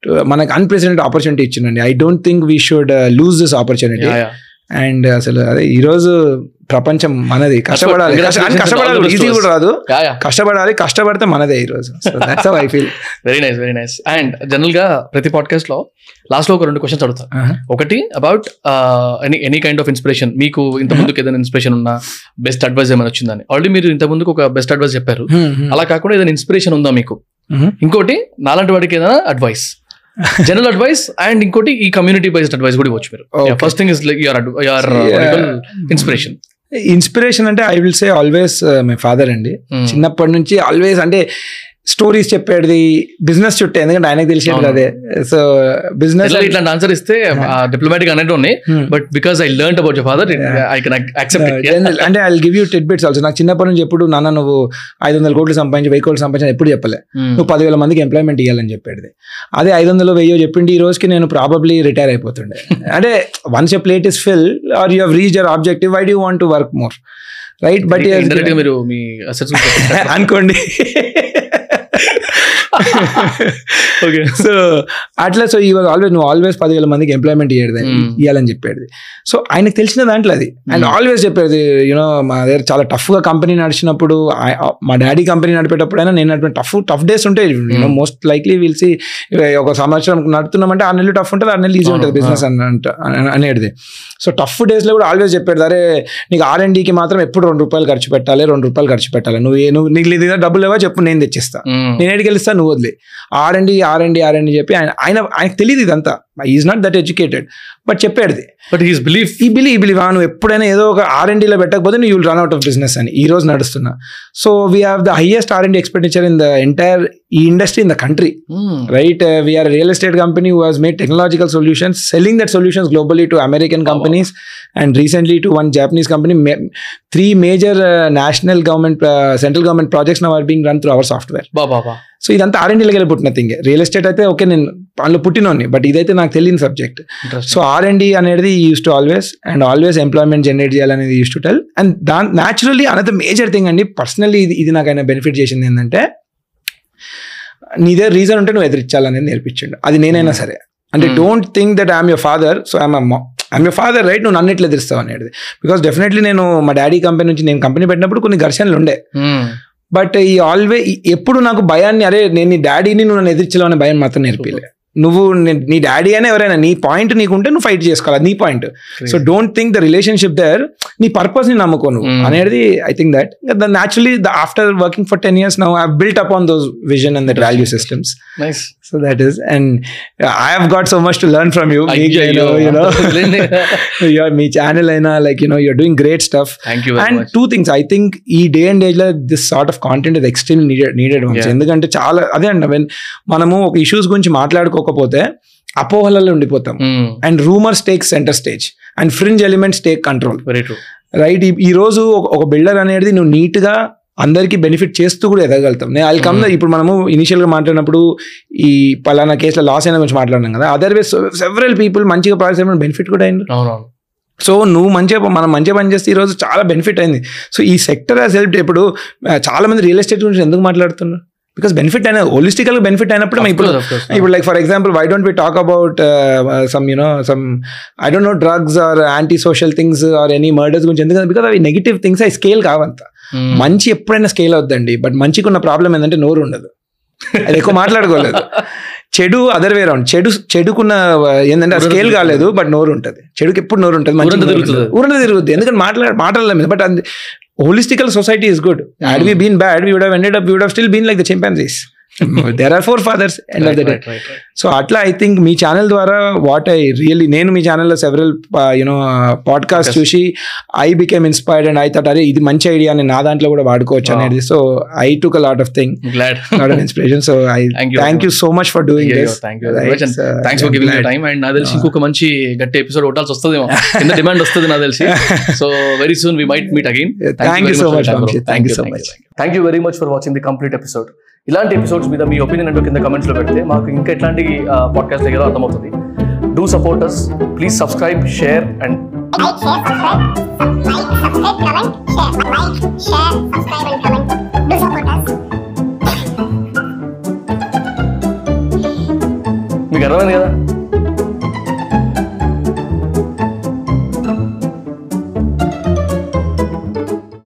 to- మనకు unprecedented opportunity ఇచ్చిందండి I don't think we should lose this opportunity yeah yeah and అసలు అదే ఈరోజు ప్రపంచం మనది. కష్టపడాలి. కష్టపడాలి easy. కూడా రాదు. కష్టపడాలి కష్టపడితే మనదే ఈరోజు I feel very nice very nice and జనరల్గా ప్రతి పాడ్కాస్ట్లో లాస్ట్లో ఒక రెండు క్వశ్చన్స్ అడుగుతా. ఒకటి about any any kind of inspiration మీకు ఇంత ముందుకు ఏదైనా ఇన్స్పిరేషన్ ఉన్నా బెస్ట్ అడ్వైస్ ఏమైనా వచ్చిందని ఆల్రెడీ మీరు ఇంత ముందుకు ఒక బెస్ట్ అడ్వైస్ చెప్పారు. అలా కాకుండా ఏదైనా ఇన్స్పిరేషన్ ఉందా మీకు? Mhm. ఇంకోటి నాలాంటి వాడికి ఏదైనా అడ్వైస్ జనరల్ అడ్వైస్ అండ్ ఇంకోటి ఈ కమ్యూనిటీ బేస్డ్ అడ్వైస్ కూడా ఇవ్వచ్చు మీరు. First thing is like your your. Inspiration inspiration అంటే I will say always my father అండి చిన్నప్పటి నుంచి ఆల్వేస్ అంటే స్టోరీస్ చెప్పేది బిజినెస్ చుట్టే ఎందుకంటే ఆయనకు తెలిసేది. అదే సో బిజినెస్ ఇట్లాంటి ఆన్సర్ ఇస్తే డిప్లొమాటిక్ అనేది ఉన్నాయి. But because I learn about your father I can accept అంటే I give you tidbits also నాకు చిన్నప్పటి నుంచి ఎప్పుడు నాన్న నువ్వు ఐదు వందల కోట్లు సంపాదించి వెయ్యి కోట్లు సంపాదించి ఎప్పుడు చెప్పలే. నువ్వు పదివేల మందికి ఎంప్లాయ్మెంట్ ఇవ్వాలని చెప్పేది అదే ఐదు వందలు వెయ్యో చెప్పిండి ఈ రోజుకి నేను ప్రాబబ్లీ రిటైర్ అయిపోతుండే. అంటే once a plate is fill or you reach your objective why do want to work more right but మీరు మీ [laughs] అనుకోండి. [laughs] ఓకే సో అట్లా సో ఈ ఆల్వేస్ నువ్వు ఆల్వేస్ పదివేల మందికి ఎంప్లాయ్మెంట్ ఇయ్యడు Hmm. ఇవ్వాలని చెప్పేది. సో ఆయనకు తెలిసిన దాంట్లో అది. And Hmm. ఆల్వేస్ చెప్పేది యూనో మా దగ్గర చాలా టఫ్గా కంపెనీ నడిచినప్పుడు ఆ- ఆ- మా డాడీ కంపెనీ నడిపేటప్పుడైనా నేను నడిపిన టఫ్ టఫ్ డేస్ ఉంటాయి యూనో Hmm. మోస్ట్ లైక్లీ విల్సి ఒక సంవత్సరం నడుతున్నామంటే ఆరు నెలలు టఫ్ ఉంటుంది ఆరు నెలలు ఈజీ ఉంటుంది బిజినెస్ అంట అన- అనేది సో టఫ్ డేస్లో కూడా ఆల్వేస్ చెప్పాడు అరే నీకు ఆర్ అండ్కి మాత్రం ఎప్పుడు రెండు రూపాయలు ఖర్చు పెట్టాలి రెండు రూపాయలు ఖర్చు పెట్టాలి. నువ్వు నువ్వు నీకు దగ్గర డబ్బులు లేవా చెప్పు నేను తెచ్చిస్తా. నేను ఎడికి వెళ్తా నువ్వు వదిలే. ఆరండి ఆరండి ఆరండి చెప్పి ఆయన ఆయన ఆయనకు తెలియదు ఇదంతా. Is not that educated but చెప్పాడుది but is belief ఈ బిలీ ఈ బిలీవ్ నువ్వు ఎప్పుడైనా ఏదో ఒక ఆర్ అండ్ పెట్టకపోతే నువ్వు రన్ అవుట్ ఆఫ్ బిజినెస్ అని ఈ రోజు నడుస్తున్నా. So we have the highest or expenditure in the entire ఈ industry in the country right we're real estate company who has made technological solutions selling that solutions globally to American companies and recently to one Japanese company three major national government central government projects now are being run through our software Baba so ఇదంతా R and D లెగల పుట్టిన thing real estate అయితే okay నేను అందులో పుట్టినోని but ఇదైతే నాకు తెలియని సబ్జెక్ట్ సో ఆర్ అండ్ అనేది used to always and always employment generate చేయాలనేది యూస్ టు టెల్ అండ్ దాని న్యాచురల్లీ అనదర్ మేజర్ థింగ్ అండి పర్సనల్లీ ఇది ఇది నాకు ఆయన బెనిఫిట్ చేసింది ఏంటంటే నీదే రీజన్ ఉంటే నువ్వు ఎదిరించాలనేది నేర్పించండు. అది నేనైనా సరే. అంటే Hmm. Don't think that I'm your father so I'm I'm your father right నువ్వు నన్ను ఎట్లా ఎదిరిస్తావు అనేది. బికాస్ డెఫినెట్లీ నేను మా డాడీ కంపెనీ నుంచి నేను కంపెనీ పెట్టినప్పుడు కొన్ని ఘర్షణలు ఉండే. బట్ ఈ ఆల్వే ఎప్పుడు నాకు భయాన్ని అరే నేను డాడీని నువ్వు నన్ను ఎదిరించలేవు అనే భయం మాత్రం నేర్పిలే. నువ్వు నీ- డాడీ అనే ఎవరైనా నీ పాయింట్ నీకుంటే నువ్వు ఫైట్ చేసుకోవాలి. నీ point so don't think the relationship there నీ పర్పస్ని నమ్ముకో నువ్వు. Mm. అనేది I think that the naturally the after working for ten years now I built up on those vision and that value systems so that is and I have got so much to learn from you me channel అయినా like you know you're doing great stuff and two things I think the day and ఏజ్లో this sort of content is extreme needed needed. ఎందుకంటే చాలా అదే అండి మనము ఒక issues గురించి మాట్లాడుకోకపోతే అపోహలలో ఉండిపోతాం. And rumours take centre stage and fringe elements take control right ఈ రోజు ఒక- బిల్డర్ అనేది నువ్వు నీట్గా అందరికి బెనిఫిట్ చేస్తూ కూడా ఎదగలుగుతాం. నేను అది కమ్ ఇప్పుడు మనము ఇనిషియల్గా మాట్లాడినప్పుడు ఈ పలానా కేసులో లాస్ అయిన గురించి మాట్లాడినాం కదా. అదర్ వే సెవరల్ పీపుల్ మంచిగా ప్రాసెస్ బెనిఫిట్ కూడా అయింది. సో నువ్వు మంచిగా మనం మంచిగా పని చేస్తే ఈరోజు చాలా బెనిఫిట్ అయింది. సో ఈ సెక్టర్ హెల్ప్ ఇప్పుడు ఆ, చాలా మంది రియల్ ఎస్టేట్ గురించి ఎందుకు మాట్లాడుతున్నారు? బికాస్ బెనిఫిట్ అయిన హోలిస్టికల్ బెనిఫిట్ అయినప్పుడు ఇప్పుడు. ఇప్పుడు like for example why don't we talk about some you know some I don't know drugs or anti social things or any murders గురించి ఎందుకంటే బికాస్ అవి నెగిటివ్ థింగ్స్ అవి స్కేల్ కావంత Hmm. మంచి ఎప్పుడైనా స్కేల్ అవుద్దండి బట్ మంచికి ఉన్న ప్రాబ్లం ఏంటంటే నోరు ఉండదు అది ఎక్కువ మాట్లాడుకోలేదు చెడు అదర్ వే రౌండ్ చెడు చెడుకున్న uh, ఏంటంటే స్కేల్. కాలేదు బట్ నోరు ఉంటుంది చెడుకి ఎప్పుడు నోరు ఉంటుంది మంచికి ఊరంతా తిరుగుతుంది. ఎందుకంటే మాట్లాడ మాట్లాడలేము but holistical society is good. Had mm. we hmm. been bad, we would have ended up, we would have still been like the chimpanzees. There are four fathers end of the day. So అట్లా I think మీ channel ద్వారా what I really నేను మీ ఛానల్లో several you know podcast చూసి I became inspired and I thought అరే ఇది మంచి ఐడియా నేను నా దాంట్లో కూడా వాడుకోవచ్చు. అనేది. So I took a lot of thing. Lot of inspiration so I Thank you thank you so much for doing this thanks for giving time and నాకు తెలిసి ఇంకొక మంచి గట్టి ఎపిసోడ్ కొట్టాల్సి వస్తుందేమో కింద డిమాండ్ వస్తుంది నాకు తెలిసి so very soon we might meet again you so much, [laughs] Vamshi. Thank you so much. Thank you very much for watching the complete episode ఇలాంటి ఎపిసోడ్స్ మీద మీ ఒపీనియన్ అంటూ కింద కమెంట్స్లో పెడితే మాకు ఇంకా ఎట్లాంటి పాడ్కాస్ట్ దగ్గర అర్థమవుతుంది do support us please subscribe share and like, share, subscribe, like, subscribe, comment, share, like, share, subscribe, and comment. Do support us. మీకు అర్థమైంది కదా